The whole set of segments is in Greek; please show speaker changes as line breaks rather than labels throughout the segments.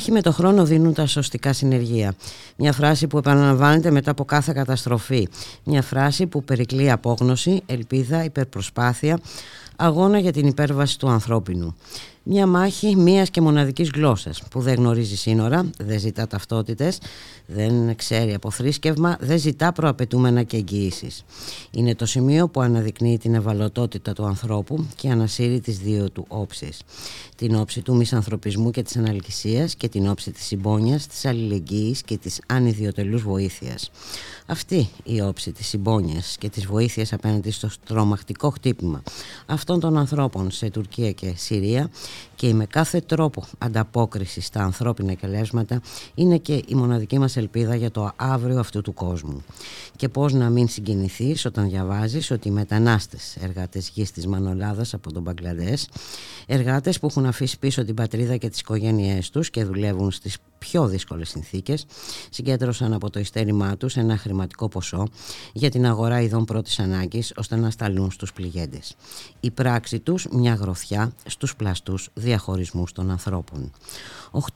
Μάχη με το χρόνο δίνουν τα σωστικά συνεργεία. Μια φράση που επαναλαμβάνεται μετά από κάθε καταστροφή. Μια φράση που περικλεί απόγνωση, ελπίδα, υπερπροσπάθεια, αγώνα για την υπέρβαση του ανθρώπινου. Μια μάχη μίας και μοναδικής γλώσσας που δεν γνωρίζει σύνορα, δεν ζητά ταυτότητες, δεν ξέρει από θρήσκευμα, δεν ζητά προαπαιτούμενα και εγγυήσεις. Είναι το σημείο που αναδεικνύει την ευαλωτότητα του ανθρώπου και ανασύρει τις δύο του όψεις. Την όψη του μισανθρωπισμού και της αναλκυσίας και την όψη της συμπόνιας, της αλληλεγγύης και της ανιδιοτελούς βοήθειας. Αυτή η όψη της συμπόνιας και της βοήθειας απέναντι στο τρομακτικό χτύπημα αυτών των ανθρώπων σε Τουρκία και Συρία και με κάθε τρόπο ανταπόκρισης στα ανθρώπινα καλέσματα είναι και η μοναδική μας ελπίδα για το αύριο αυτού του κόσμου. Και πώς να μην συγκινηθείς όταν διαβάζεις ότι οι μετανάστες εργάτες γης της Μανολάδας από τον Μπαγκλαντές, εργάτες που έχουν αφήσει πίσω την πατρίδα και τις οικογένειές τους και δουλεύουν στις πιο δύσκολες συνθήκες συγκέντρωσαν από το ειστέρημά τους ένα χρηματικό ποσό για την αγορά ειδών πρώτης ανάγκης ώστε να σταλούν στους πληγέντες. Η πράξη τους μια γροθιά στους πλαστούς διαχωρισμούς των ανθρώπων.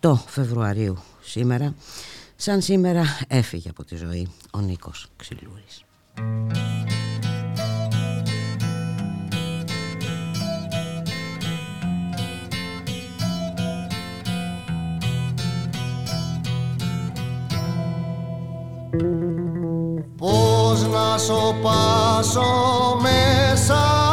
8 Φεβρουαρίου σήμερα, σαν σήμερα έφυγε από τη ζωή ο Νίκος Ξυλούρης.
Πώς να σοπάσω μέσα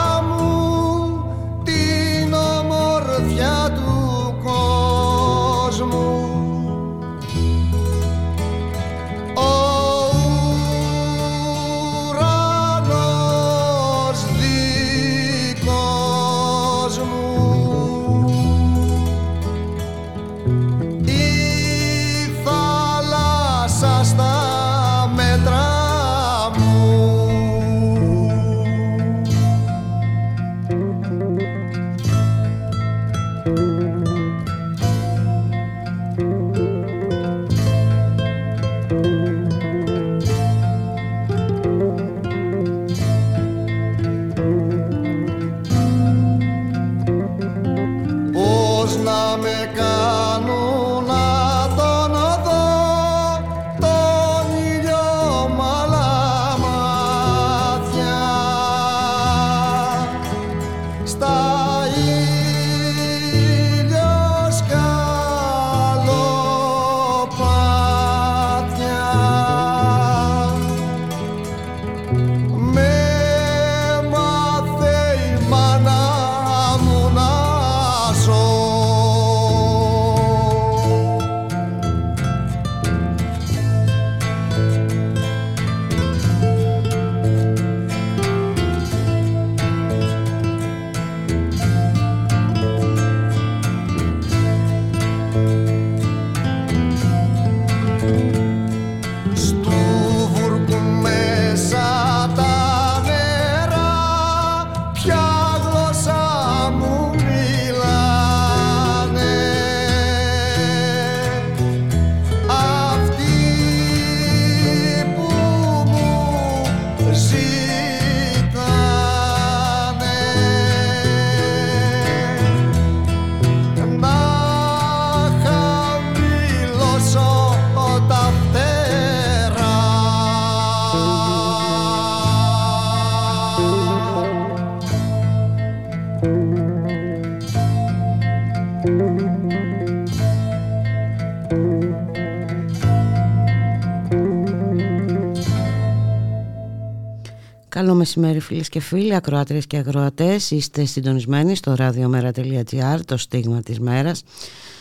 μεσημέρι φίλες και φίλοι, ακροάτριες και ακροατές. Είστε συντονισμένοι στο radiomera.gr, το στίγμα της μέρας.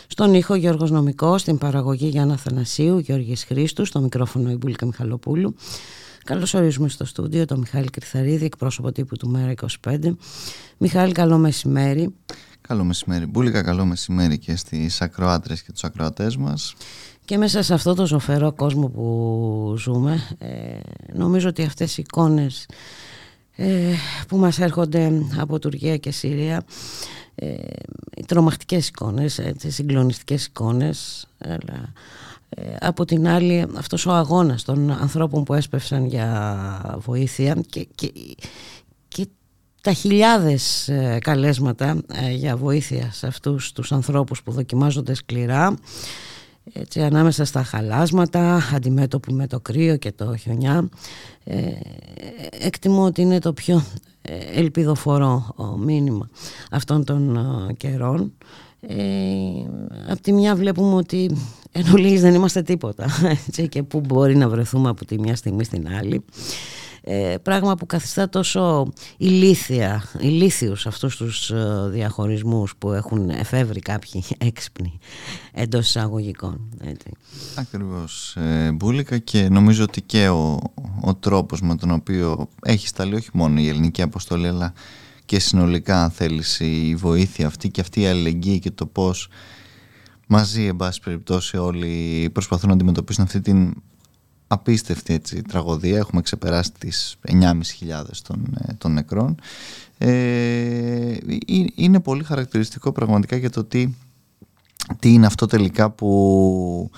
Στον ήχο Γιώργος Νομικός, στην παραγωγή Γιάννα Θανασίου, Γιώργης Χρήστου, στο μικρόφωνο Ιμπούλικα Μιχαλοπούλου. Καλώς ορίζουμε στο στούντιο τον Μιχάλη Κρυθαρίδη, εκπρόσωπο τύπου του Μέρα 25. Μιχάλη, καλό μεσημέρι.
Καλό μεσημέρι Μπούλικα, καλό μεσημέρι και στις ακροάτρες και τους ακροατές μας.
Και μέσα σε αυτό το ζωφερό κόσμο που ζούμε, ε, νομίζω ότι αυτές οι εικόνες ε, που μας έρχονται από Τουρκία και Συρία, ε, οι τρομακτικές εικόνες, έτσι, συγκλονιστικές εικόνες, αλλά ε, από την άλλη αυτός ο αγώνας των ανθρώπων που έσπευσαν για βοήθεια και, και, και τα χιλιάδες ε, καλέσματα ε, για βοήθεια σε αυτούς τους ανθρώπους που δοκιμάζονται σκληρά έτσι, ανάμεσα στα χαλάσματα, αντιμέτωποι με το κρύο και το χιονιά. εκτιμώ ότι είναι το πιο ελπιδοφορό μήνυμα αυτών των καιρών. Ε, απ' τη μια βλέπουμε ότι εν δεν είμαστε τίποτα έτσι, και που μπορεί να βρεθούμε από τη μια στιγμή στην άλλη ε, πράγμα που καθιστά τόσο ηλίθια, ηλίθιους αυτούς τους ε, διαχωρισμούς που έχουν εφεύρει κάποιοι έξυπνοι εντός εισαγωγικών. Έτσι.
Ακριβώς ε, Μπούλικα και νομίζω ότι και ο, ο τρόπος με τον οποίο έχει σταλεί όχι μόνο η ελληνική αποστολή αλλά και συνολικά αν θέλεις η βοήθεια αυτή και αυτή η αλληλεγγύη και το πώς μαζί εν πάση περιπτώσει όλοι προσπαθούν να αντιμετωπίσουν αυτή την απίστευτη έτσι, τραγωδία. Έχουμε ξεπεράσει τις 9.500 των, ε, των νεκρών. Ε, είναι πολύ χαρακτηριστικό πραγματικά για το τι, τι είναι αυτό τελικά που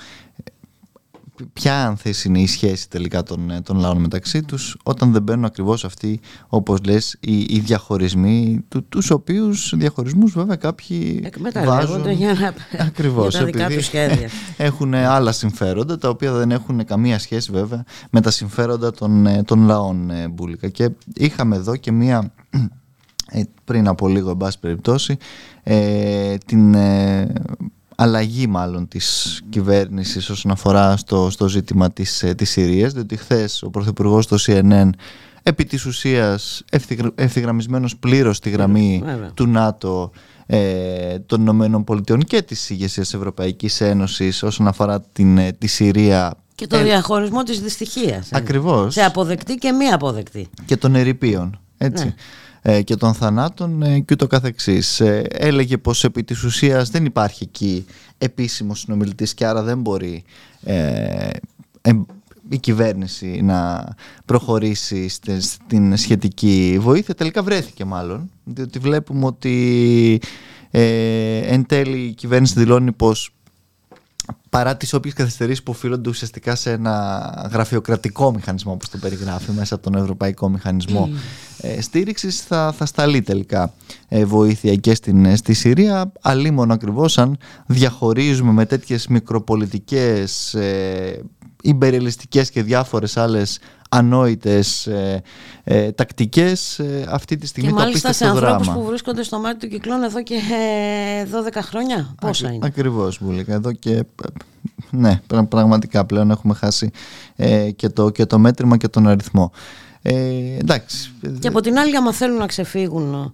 ποια αν θες είναι η σχέση τελικά των, ε, των λαών μεταξύ τους όταν δεν μπαίνουν ακριβώς αυτοί όπως λες οι, οι διαχωρισμοί του, τους οποίους διαχωρισμούς βέβαια κάποιοι βάζουν
για, να,
ακριβώς,
για τα δικά τους σχέδια.
έχουν άλλα συμφέροντα τα οποία δεν έχουν καμία σχέση βέβαια με τα συμφέροντα των, ε, των λαών ε, Μπούλικα και είχαμε εδώ και μία πριν από λίγο εν πάση περιπτώσει την αλλαγή μάλλον της κυβέρνησης όσον αφορά στο, στο ζήτημα της, ε, της Συρίας διότι χθες ο Πρωθυπουργός στο CNN επί της ουσίας ευθυγραμμισμένος πλήρως στη γραμμή του ΝΑΤΟ ε, των Ηνωμένων Πολιτειών και της ηγεσίας Ευρωπαϊκής Ένωσης όσον αφορά την, ε, τη Συρία
και το διαχωρισμό της δυστυχίας.
Ακριβώς.
Σε αποδεκτή και μη αποδεκτή.
Και των ερηπείων. Έτσι. Ναι. Ε, και των θανάτων ε, και ούτω καθεξής. Ε, έλεγε πως επί της ουσίας δεν υπάρχει εκεί επίσημος συνομιλητής και άρα δεν μπορεί η κυβέρνηση να προχωρήσει στην σχετική βοήθεια. Τελικά βρέθηκε μάλλον, διότι βλέπουμε ότι εν τέλει η κυβέρνηση δηλώνει πως παρά τις όποιες καθυστερήσεις που οφείλονται ουσιαστικά σε ένα γραφειοκρατικό μηχανισμό όπως το περιγράφει μέσα από τον Ευρωπαϊκό Μηχανισμό mm. ε, στήριξης θα, θα σταλεί τελικά ε, βοήθεια και στην, ε, στη Συρία αλλήμον ακριβώς αν διαχωρίζουμε με τέτοιες μικροπολιτικές ε, υπερελιστικές και διάφορες άλλες ανόητες ε, ε, τακτικές ε, αυτή τη στιγμή
και
το
μάλιστα
σε
ανθρώπους που βρίσκονται στο μάτι του κυκλών εδώ και 12 ε, χρόνια πόσα είναι;
Ακριβώς Μπουλίκα εδώ και ναι πραγματικά πλέον έχουμε χάσει ε, και, το, και το μέτρημα και τον αριθμό. Ε, εντάξει.
και από την άλλη άμα θέλουν να ξεφύγουν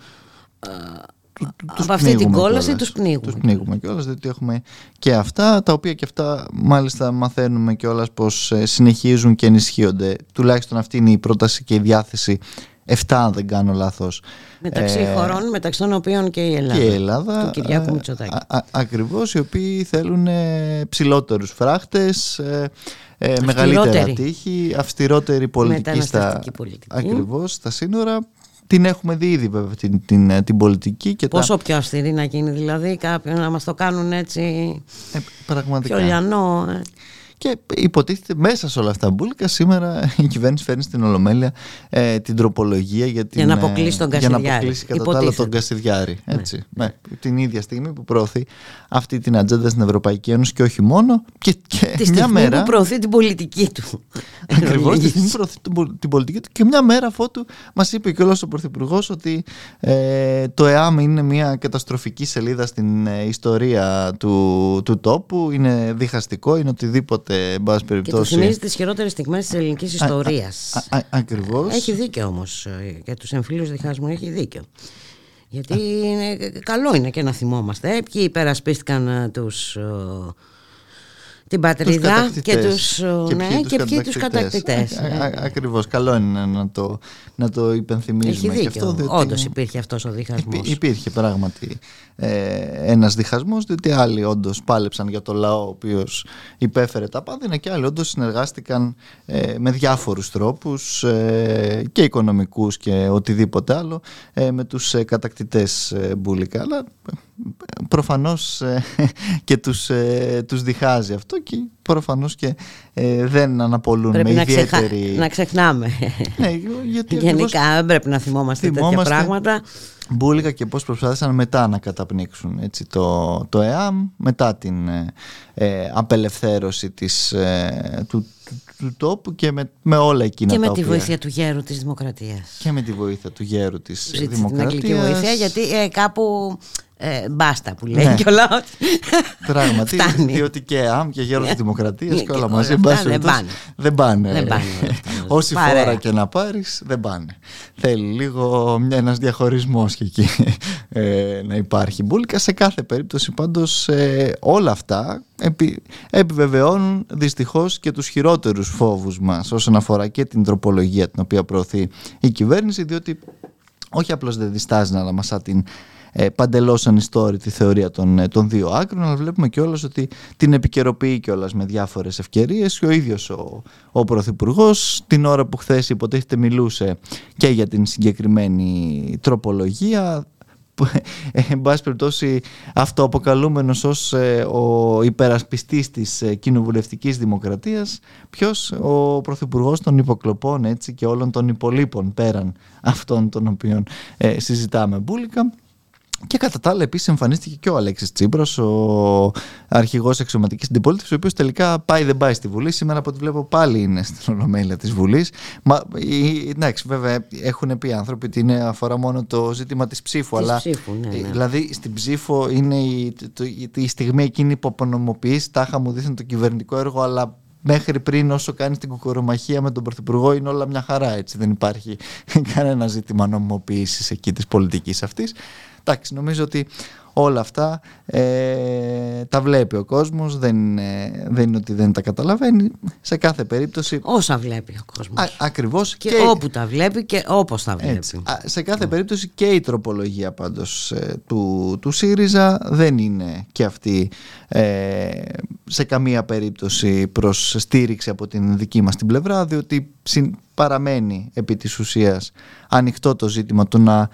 τους από αυτή την κόλαση τους πνίγουμε.
Τους πνίγουμε κιόλας, διότι έχουμε και αυτά, τα οποία και αυτά μάλιστα μαθαίνουμε κιόλας πως ε, συνεχίζουν και ενισχύονται. Τουλάχιστον αυτή είναι η πρόταση και η διάθεση 7 αν δεν κάνω λάθος.
Μεταξύ ε, χωρών, μεταξύ των οποίων και η Ελλάδα.
Και η Ελλάδα.
Του Κυριάκου ε, Μητσοτάκη.
ακριβώς, οι οποίοι θέλουν ε, ψηλότερους φράχτες, ε, ε, μεγαλύτερα τύχη, αυστηρότερη πολιτική στα,
πολιτική.
Ακριβώς, στα σύνορα την έχουμε δει ήδη βέβαια την, την, ε, την πολιτική. Και
Πόσο τα... πιο αυστηρή να γίνει δηλαδή κάποιον να μας το κάνουν έτσι
ε, πραγματικά.
πιο λιανό. Ε.
Και υποτίθεται μέσα σε όλα αυτά μπουλικα σήμερα η κυβέρνηση φέρνει στην Ολομέλεια ε, την τροπολογία για, την,
για να αποκλείσει τον Κασιδιάρη.
Για να αποκλείσει κατά τα άλλα τον Κασιδιάρη. Ναι. Έτσι, ναι. την ίδια στιγμή που προωθεί αυτή την ατζέντα στην Ευρωπαϊκή Ένωση και όχι μόνο. Και, και
τη στιγμή
μια μέρα,
που προωθεί την πολιτική του.
Ακριβώς τη στιγμή που προωθεί την πολιτική του. Και μια μέρα αφότου μας είπε και όλο ο Πρωθυπουργός ότι ε, το ΕΑΜ είναι μια καταστροφική σελίδα στην ε, ιστορία του, του τόπου. Είναι διχαστικό, είναι οτιδήποτε
περιπτώσει. Και του θυμίζει τις χειρότερες στιγμές της ελληνικής ιστορίας.
Ακριβώς.
Έχει δίκιο όμως ε, για τους εμφύλιου διχασμού, έχει δίκιο. Γιατί είναι, καλό είναι και να θυμόμαστε. Ε, ποιοι υπερασπίστηκαν ε, τους την πατρίδα και τους,
και
ναι,
ποιοι
και
τους
ποιοι τους κατακτητές.
Α, α, ακριβώς, καλό είναι να το, να το υπενθυμίζουμε.
Έχει
και
δίκιο,
αυτό, διότι
όντως υπήρχε αυτός ο διχασμός.
υπή- υπήρχε πράγματι ε, ένας διχασμός, διότι άλλοι όντως πάλεψαν για το λαό ο οποίος υπέφερε τα πάνδυνα και άλλοι όντως συνεργάστηκαν ε, με διάφορους τρόπους ε, και οικονομικούς και οτιδήποτε άλλο ε, με τους ε, κατακτητές ε, μπουλικα. Αλλά ε, προφανώς ε, και τους, ε, τους διχάζει αυτό και προφανώς και ε, δεν αναπολούν
Πρέπει
με
να, ξεχα...
ιδιαίτερη...
να ξεχνάμε.
Ναι, γιατί ακριβώς
Γενικά δεν πρέπει να θυμόμαστε, τέτοια
θυμόμαστε
πράγματα.
Μπούλικα και πώς προσπάθησαν μετά να καταπνίξουν έτσι, το, το ΕΑΜ μετά την ε, ε, απελευθέρωση της, ε, του, του, του τόπου και με, με όλα εκείνα
Και με
τα
τη
οποία...
βοήθεια του γέρου της Δημοκρατίας.
και με τη βοήθεια του γέρου της
Ζήτησε την αγγλική
Δημοκρατίας
βοήθεια γιατί ε, κάπου ε, μπάστα που λέει
Ναι.
και όλα ότι
Πράγματι,
φτάνει.
διότι και ΑΜ και γέρος της Δημοκρατίας
Ναι,
και
και
όλα
όλα
μαζί
αυτά
εν πάση
δεν
περιπτώσει,
πάνε.
δεν πάνε.
Δεν πάνε όλα αυτά μαζί.
Όση
Παρέα.
φορά και να πάρεις δεν πάνε. Θέλει λίγο μια, ένας διαχωρισμός και εκεί ε, να υπάρχει. Μπούλικα σε κάθε περίπτωση πάντως ε, όλα αυτά επι, επιβεβαιώνουν δυστυχώς και τους χειρότερους φόβους μας όσον αφορά και την τροπολογία την οποία προωθεί η κυβέρνηση διότι όχι απλώς δεν διστάζει να αναμασά την ε, παντελώς ανιστόρητη θεωρία των, ε, των δύο άκρων αλλά βλέπουμε κιόλας ότι την επικαιροποιεί κιόλας με διάφορες ευκαιρίες και ο ίδιος ο, ο Πρωθυπουργός την ώρα που χθες υποτίθεται μιλούσε και για την συγκεκριμένη τροπολογία που, ε, εν πάση περιπτώσει αυτοαποκαλούμενος ως ε, ο υπερασπιστής της ε, κοινοβουλευτικής δημοκρατίας ποιος ο Πρωθυπουργός των υποκλοπών έτσι και όλων των υπολείπων πέραν αυτών των οποίων ε, συζητάμε μπουλικα και κατά τα άλλα, επίσης εμφανίστηκε και ο Αλέξης Τσίπρας, ο αρχηγός εξωματικής αντιπολίτευση, ο οποίος τελικά πάει δεν πάει στη Βουλή. Σήμερα, από ό,τι βλέπω, πάλι είναι στην ολομέλεια της Βουλής. Μα η- εντάξει, βέβαια, έχουν πει άνθρωποι ότι είναι, αφορά μόνο το ζήτημα της ψήφου.
Της
αλλά
ψήφου, ναι, ναι.
Δηλαδή, στην ψήφο είναι η, το- η- η στιγμή εκείνη που απονομοποιείς, τάχα μου δείχνει το κυβερνητικό έργο, αλλά μέχρι πριν όσο κάνει την κουκορομαχία με τον Πρωθυπουργό είναι όλα μια χαρά έτσι δεν υπάρχει κανένα ζήτημα νομιμοποίησης εκεί της πολιτικής αυτής εντάξει νομίζω ότι όλα αυτά ε, τα βλέπει ο κόσμος δεν, είναι- δεν είναι ότι δεν τα καταλαβαίνει σε κάθε περίπτωση
όσα βλέπει ο κόσμος.
α, ακριβώς
και, όπου τα βλέπει και όπως τα βλέπει.
έτσι. Α, σε κάθε περίπτωση και η τροπολογία πάντως ε, του, του ΣΥΡΙΖΑ δεν είναι και αυτή ε, σε καμία περίπτωση προς στήριξη από την δική μας την πλευρά διότι συν- παραμένει επί της ουσίας ανοιχτό το ζήτημα του να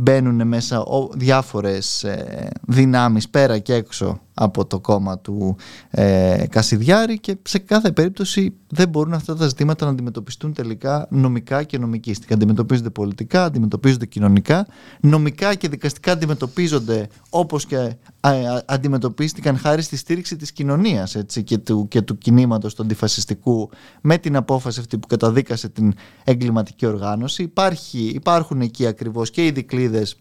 μπαίνουν μέσα ο, διάφορες ε, δυνάμεις πέρα και έξω από το κόμμα του ε, Κασιδιάρη και σε κάθε περίπτωση δεν μπορούν αυτά τα ζητήματα να αντιμετωπιστούν τελικά νομικά και νομικίστικα. Αντιμετωπίζονται πολιτικά, αντιμετωπίζονται κοινωνικά, νομικά και δικαστικά αντιμετωπίζονται όπως και α, α, αντιμετωπίστηκαν χάρη στη στήριξη της κοινωνίας έτσι, και, του, και του κινήματος του αντιφασιστικού με την απόφαση αυτή που καταδίκασε την εγκληματική οργάνωση. Υπάρχει, υπάρχουν εκεί ακριβώς και οι δικλείδες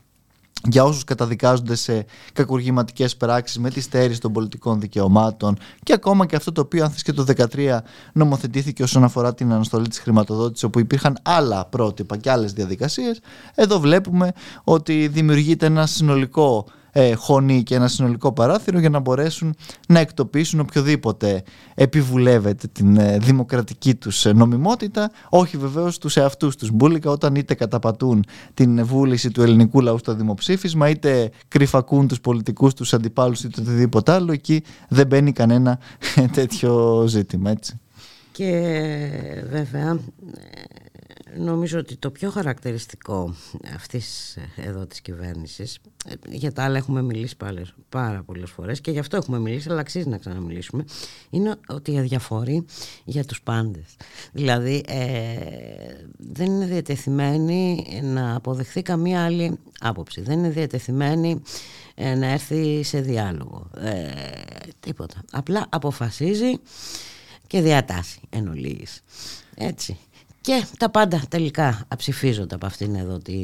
για όσους καταδικάζονται σε κακουργηματικές πράξεις με τη στέρηση των πολιτικών δικαιωμάτων και ακόμα και αυτό το οποίο αν θες και το 2013 νομοθετήθηκε όσον αφορά την αναστολή της χρηματοδότησης όπου υπήρχαν άλλα πρότυπα και άλλες διαδικασίες εδώ βλέπουμε ότι δημιουργείται ένα συνολικό ε, χωνί και ένα συνολικό παράθυρο για να μπορέσουν να εκτοπίσουν οποιοδήποτε επιβουλεύεται την ε, δημοκρατική τους ε, νομιμότητα όχι βεβαίως τους εαυτούς τους μπουλικα όταν είτε καταπατούν την βούληση του ελληνικού λαού στο δημοψήφισμα είτε κρυφακούν τους πολιτικούς τους αντιπάλους είτε οτιδήποτε άλλο εκεί δεν μπαίνει κανένα τέτοιο ζήτημα έτσι.
Και βέβαια ε, νομίζω ότι το πιο χαρακτηριστικό αυτής ε, εδώ της κυβέρνησης ε, για τα άλλα έχουμε μιλήσει πάλι, πάρα πολλές φορές και γι' αυτό έχουμε μιλήσει αλλά αξίζει να ξαναμιλήσουμε είναι ότι αδιαφορεί για τους πάντες δηλαδή ε, δεν είναι διατεθειμένη να αποδεχθεί καμία άλλη άποψη δεν είναι διατεθειμένη ε, να έρθει σε διάλογο ε, τίποτα απλά αποφασίζει και διατάσσει εν ολίγης. Έτσι. Και τα πάντα τελικά αψηφίζονται από αυτήν εδώ τη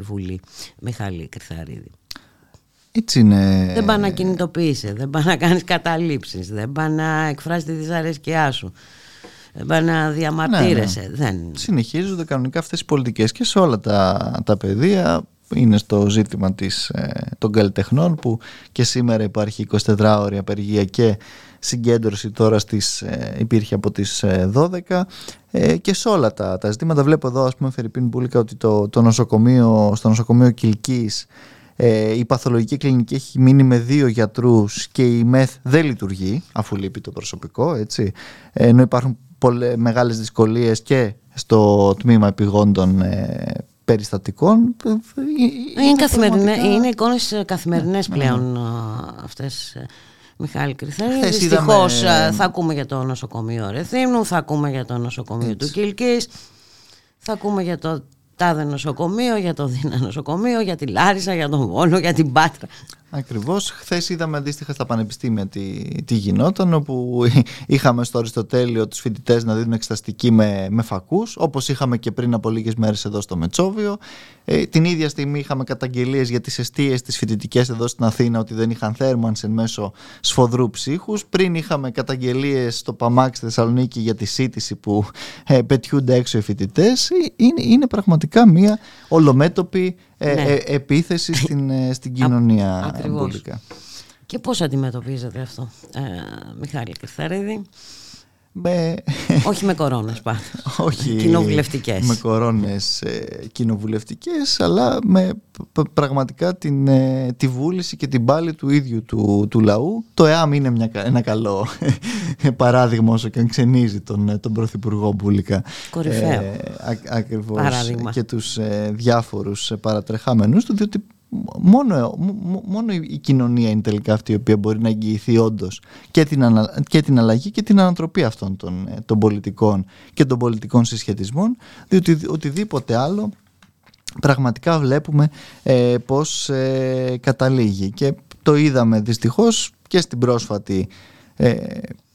Βουλή Μιχάλη Κρυθαρίδη.
Έτσι είναι.
Δεν πάει να κινητοποιήσει, δεν πάει να κάνεις καταλήψεις, δεν πάει να εκφράσει τη δυσαρέσκειά σου, δεν πάει να διαμαρτύρεσαι. Δεν...
Συνεχίζονται κανονικά αυτές οι πολιτικές και σε όλα τα, τα πεδία είναι στο ζήτημα της, των καλλιτεχνών που και σήμερα υπάρχει 24 ώρια απεργία και συγκέντρωση τώρα στις, υπήρχε από τις 12 και σε όλα τα, τα ζητήματα. Βλέπω εδώ ας πούμε Φερρυπίν Μπούλικα ότι το, το νοσοκομείο, στο νοσοκομείο Κιλκής ε, η παθολογική κλινική έχει μείνει με δύο γιατρούς και η ΜΕΘ δεν λειτουργεί αφού λείπει το προσωπικό έτσι. ενώ υπάρχουν πολλές, μεγάλες δυσκολίες και στο τμήμα επιγόντων ε, περιστατικών
ε, είναι, καθημερινές, είναι εικόνες καθημερινές ναι, πλέον ναι. αυτές Μιχάλη Κρυθέρη. Δυστυχώς θα ακούμε για το νοσοκομείο Ρεθύμνου, θα ακούμε για το νοσοκομείο του Κιλκής, θα ακούμε για το τάδε νοσοκομείο, για το Δίνα νοσοκομείο, για τη Λάρισα, για τον Βόλο, για την Πάτρα.
Ακριβώς. Χθες είδαμε αντίστοιχα στα πανεπιστήμια τι, τι γινόταν, όπου είχαμε στο Αριστοτέλειο τους φοιτητές να δίνουν εξεταστική με, με φακούς, όπως είχαμε και πριν από λίγες μέρες εδώ στο Μετσόβιο. Ε, την ίδια στιγμή είχαμε καταγγελίες για τις αιστείες τι φοιτητικές εδώ στην Αθήνα ότι δεν είχαν θέρμανση εν μέσω σφοδρού ψύχους. Πριν είχαμε καταγγελίες στο Παμάξ στη Θεσσαλονίκη για τη σύντηση που ε, πετιούνται έξω οι φοιτητές. Ε, είναι, είναι πραγματικά μια ολομέτωπη ε, ναι. ε, επίθεση στην, ε, στην κοινωνία
Μπουλικά. Και πώς αντιμετωπίζετε αυτό, ε, Μιχάλη Κρυθαρίδη. Με... Όχι με κορώνες πάντως.
Όχι
κοινοβουλευτικές.
με κορώνες ε, κοινοβουλευτικές, αλλά με πραγματικά την, ε, τη βούληση και την πάλη του ίδιου του, του λαού. Το ΕΑΜ είναι μια, ένα καλό παράδειγμα όσο και αν ξενίζει τον, τον Πρωθυπουργό Μπούλικα.
Κορυφαίο. Ε,
ακριβώς. Παράδειγμα. Και τους ε, διάφορους παρατρεχάμενους του, διότι μόνο, μόνο η κοινωνία είναι τελικά αυτή η οποία μπορεί να εγγυηθεί όντως και, την και την αλλαγή και την ανατροπή αυτών των, ε, των πολιτικών και των πολιτικών συσχετισμών διότι οτιδήποτε άλλο πραγματικά βλέπουμε ε, πώς ε, καταλήγει. Και το είδαμε δυστυχώς και στην πρόσφατη ε,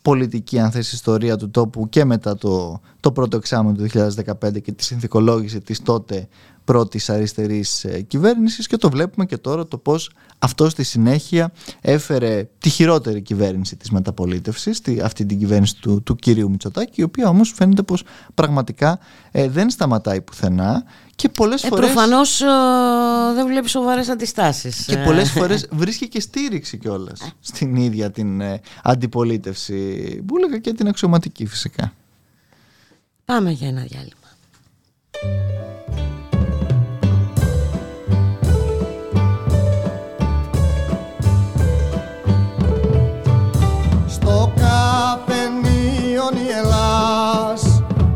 πολιτική αν θες ιστορία του τόπου και μετά το, το πρώτο εξάμεινο του 2015 και τη συνθηκολόγηση της τότε πρώτης αριστερής ε, κυβέρνησης και το βλέπουμε και τώρα το πώς αυτό στη συνέχεια έφερε τη χειρότερη κυβέρνηση της μεταπολίτευσης, αυτή την κυβέρνηση του, του κυρίου Μητσοτάκη, η οποία όμως φαίνεται πως πραγματικά ε, δεν σταματάει πουθενά και πολλές
ε,
φορές...
Προφανώς ε, δεν βλέπει σοβαρές αντιστάσεις.
Και πολλές φορές βρίσκει και στήριξη κιόλας στην ίδια την ε, αντιπολίτευση που έλεγα και την αξιωματική φυσικά.
Πάμε για ένα διάλειμμα.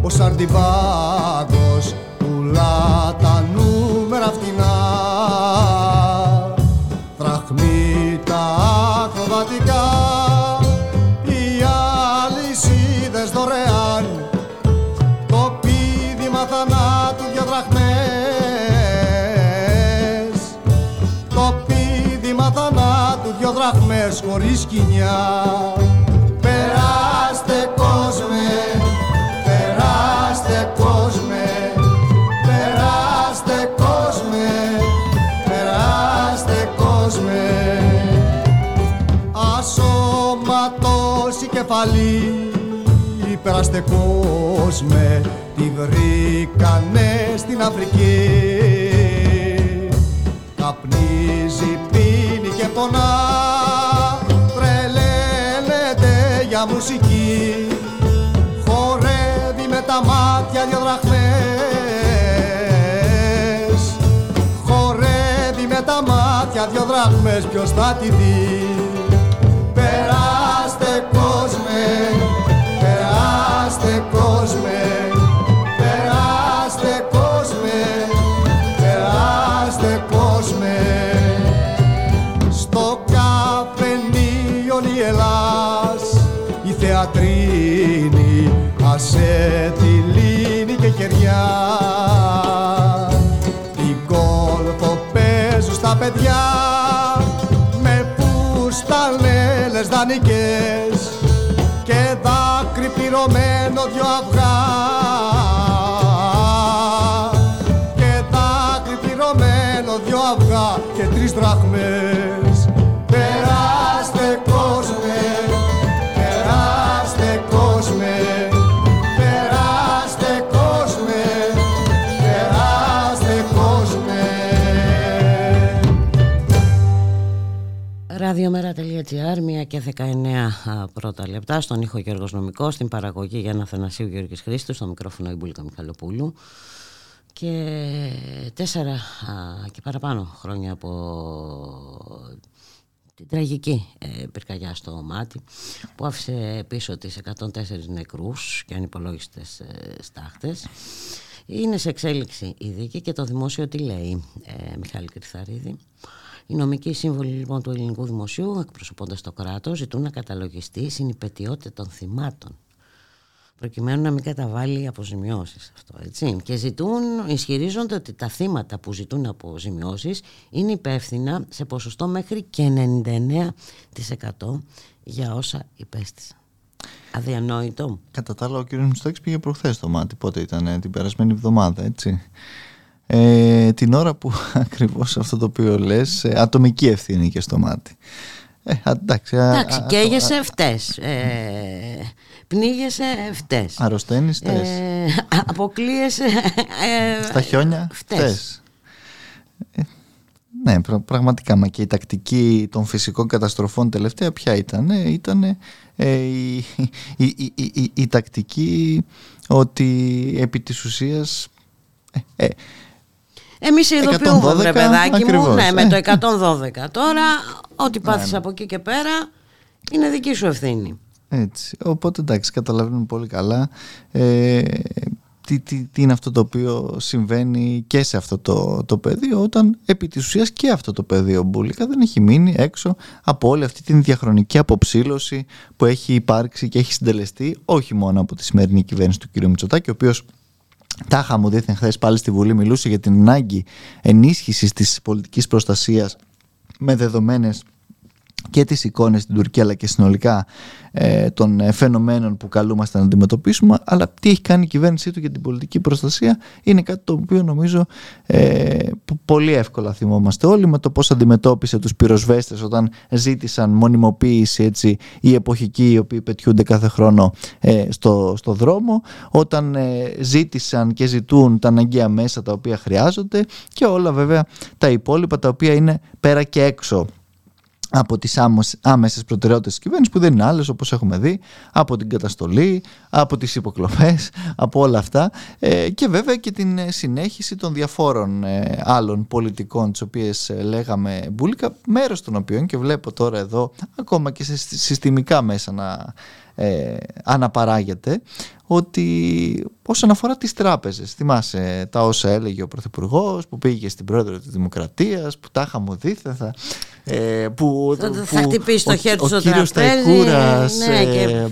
Ο Σαρντιβάγκος πουλά τα νούμερα φτηνά. Δραχμή τα ακροβατικά Οι αλυσίδες δωρεάν. Το πίδημα θανάτου δυο δραχμές. Το πίδημα θανάτου δυο δραχμές χωρίς σκηνιά κεφαλή περάστε κόσμε τη βρήκανε στην Αφρική. Καπνίζει, πίνει και πονά τρελαίνεται για μουσική. Χορεύει με τα μάτια δυο δραχμές. Χορεύει με τα μάτια δυο δραχμές ποιος θα τη δει ασέ τη λύνη και κεριά. Οι κόλπο παίζουν στα παιδιά, με πουσταλέλες δανεικές δυο αυγά. Και δάκρυ πληρωμένο δυο αυγά και τρεις δραχμές
Ραδιομέρα.gr, μία και 19 πρώτα λεπτά, στον ήχο Γιώργος Νομικός, στην παραγωγή για ένα Θανασίου Γιώργης Χρήστου, στο μικρόφωνο η Μπουλίκα Μιχαλοπούλου και τέσσερα και παραπάνω χρόνια από την τραγική ε, πυρκαγιά στο μάτι που άφησε πίσω τις 104 νεκρούς και ανυπολόγιστες ε, στάχτες. Είναι σε εξέλιξη η δίκη και το δημόσιο τι λέει, ε, Μιχάλη Κρυθαρίδη. Οι νομικοί σύμβολοι λοιπόν του ελληνικού δημοσίου, εκπροσωπώντας το κράτος, ζητούν να καταλογιστεί η συνυπετιότητα των θυμάτων προκειμένου να μην καταβάλει αποζημιώσεις αυτό έτσι και ζητούν, ισχυρίζονται ότι τα θύματα που ζητούν αποζημιώσεις είναι υπεύθυνα σε ποσοστό μέχρι και 99% για όσα υπέστησαν. Αδιανόητο.
Κατά τα άλλα ο κ. Μητσοτάκης πήγε προχθές στο μάτι, πότε ήταν την περασμένη εβδομάδα έτσι. Ε, την ώρα που ακριβώς αυτό το οποίο λες ε, ατομική ευθύνη και στο μάτι.
Ε, εντάξει, εντάξει α, καίγεσαι φταίς. Ε, πνίγεσαι φταίς.
Αρρωσταίνεις φταίς.
Ε, αποκλείεσαι
ε, Στα χιόνια φταίς. Ε, ναι, πραγματικά. Μα και η τακτική των φυσικών καταστροφών τελευταία ποια ήταν. Ε, ήταν ε, η, η, η, η, τακτική ότι επί της ουσίας... Ε,
εμείς ειδοποιούμε βρε παιδάκι μου, ναι, με το 112. Τώρα, ό,τι πάθεις ναι. από εκεί και πέρα, είναι δική σου ευθύνη.
Έτσι. Οπότε εντάξει, καταλαβαίνουμε πολύ καλά ε, τι, τι, τι, είναι αυτό το οποίο συμβαίνει και σε αυτό το, το πεδίο όταν επί της ουσίας και αυτό το πεδίο μπουλικα δεν έχει μείνει έξω από όλη αυτή την διαχρονική αποψήλωση που έχει υπάρξει και έχει συντελεστεί όχι μόνο από τη σημερινή κυβέρνηση του κ. Μητσοτάκη ο οποίος Τάχα μου δίθεν χθες πάλι στη Βουλή μιλούσε για την ανάγκη ενίσχυσης της πολιτικής προστασίας με δεδομένες και τις εικόνες στην Τουρκία αλλά και συνολικά ε, των ε, φαινομένων που καλούμαστε να αντιμετωπίσουμε αλλά τι έχει κάνει η κυβέρνησή του για την πολιτική προστασία είναι κάτι το οποίο νομίζω ε, πολύ εύκολα θυμόμαστε όλοι με το πώς αντιμετώπισε τους πυροσβέστες όταν ζήτησαν μονιμοποίηση έτσι, οι εποχικοί οι οποίοι πετιούνται κάθε χρόνο ε, στο, στο δρόμο όταν ε, ζήτησαν και ζητούν τα αναγκαία μέσα τα οποία χρειάζονται και όλα βέβαια τα υπόλοιπα τα οποία είναι πέρα και έξω από τις άμεσες προτεραιότητες της κυβέρνησης που δεν είναι άλλες όπως έχουμε δει από την καταστολή, από τις υποκλοπές, από όλα αυτά ε, και βέβαια και την ε, συνέχιση των διαφόρων ε, άλλων πολιτικών τις οποίες λέγαμε μπουλικα μέρος των οποίων και βλέπω τώρα εδώ ακόμα και σε συστημικά μέσα να ε, αναπαράγεται ότι όσον αφορά τις τράπεζες θυμάσαι τα όσα έλεγε ο Πρωθυπουργός που πήγε στην πρόεδρο της Δημοκρατίας που τα είχαμε δίθετα
ε, που, θα, που, θα χτυπήσει το χέρι του στο τραπέζι ναι, και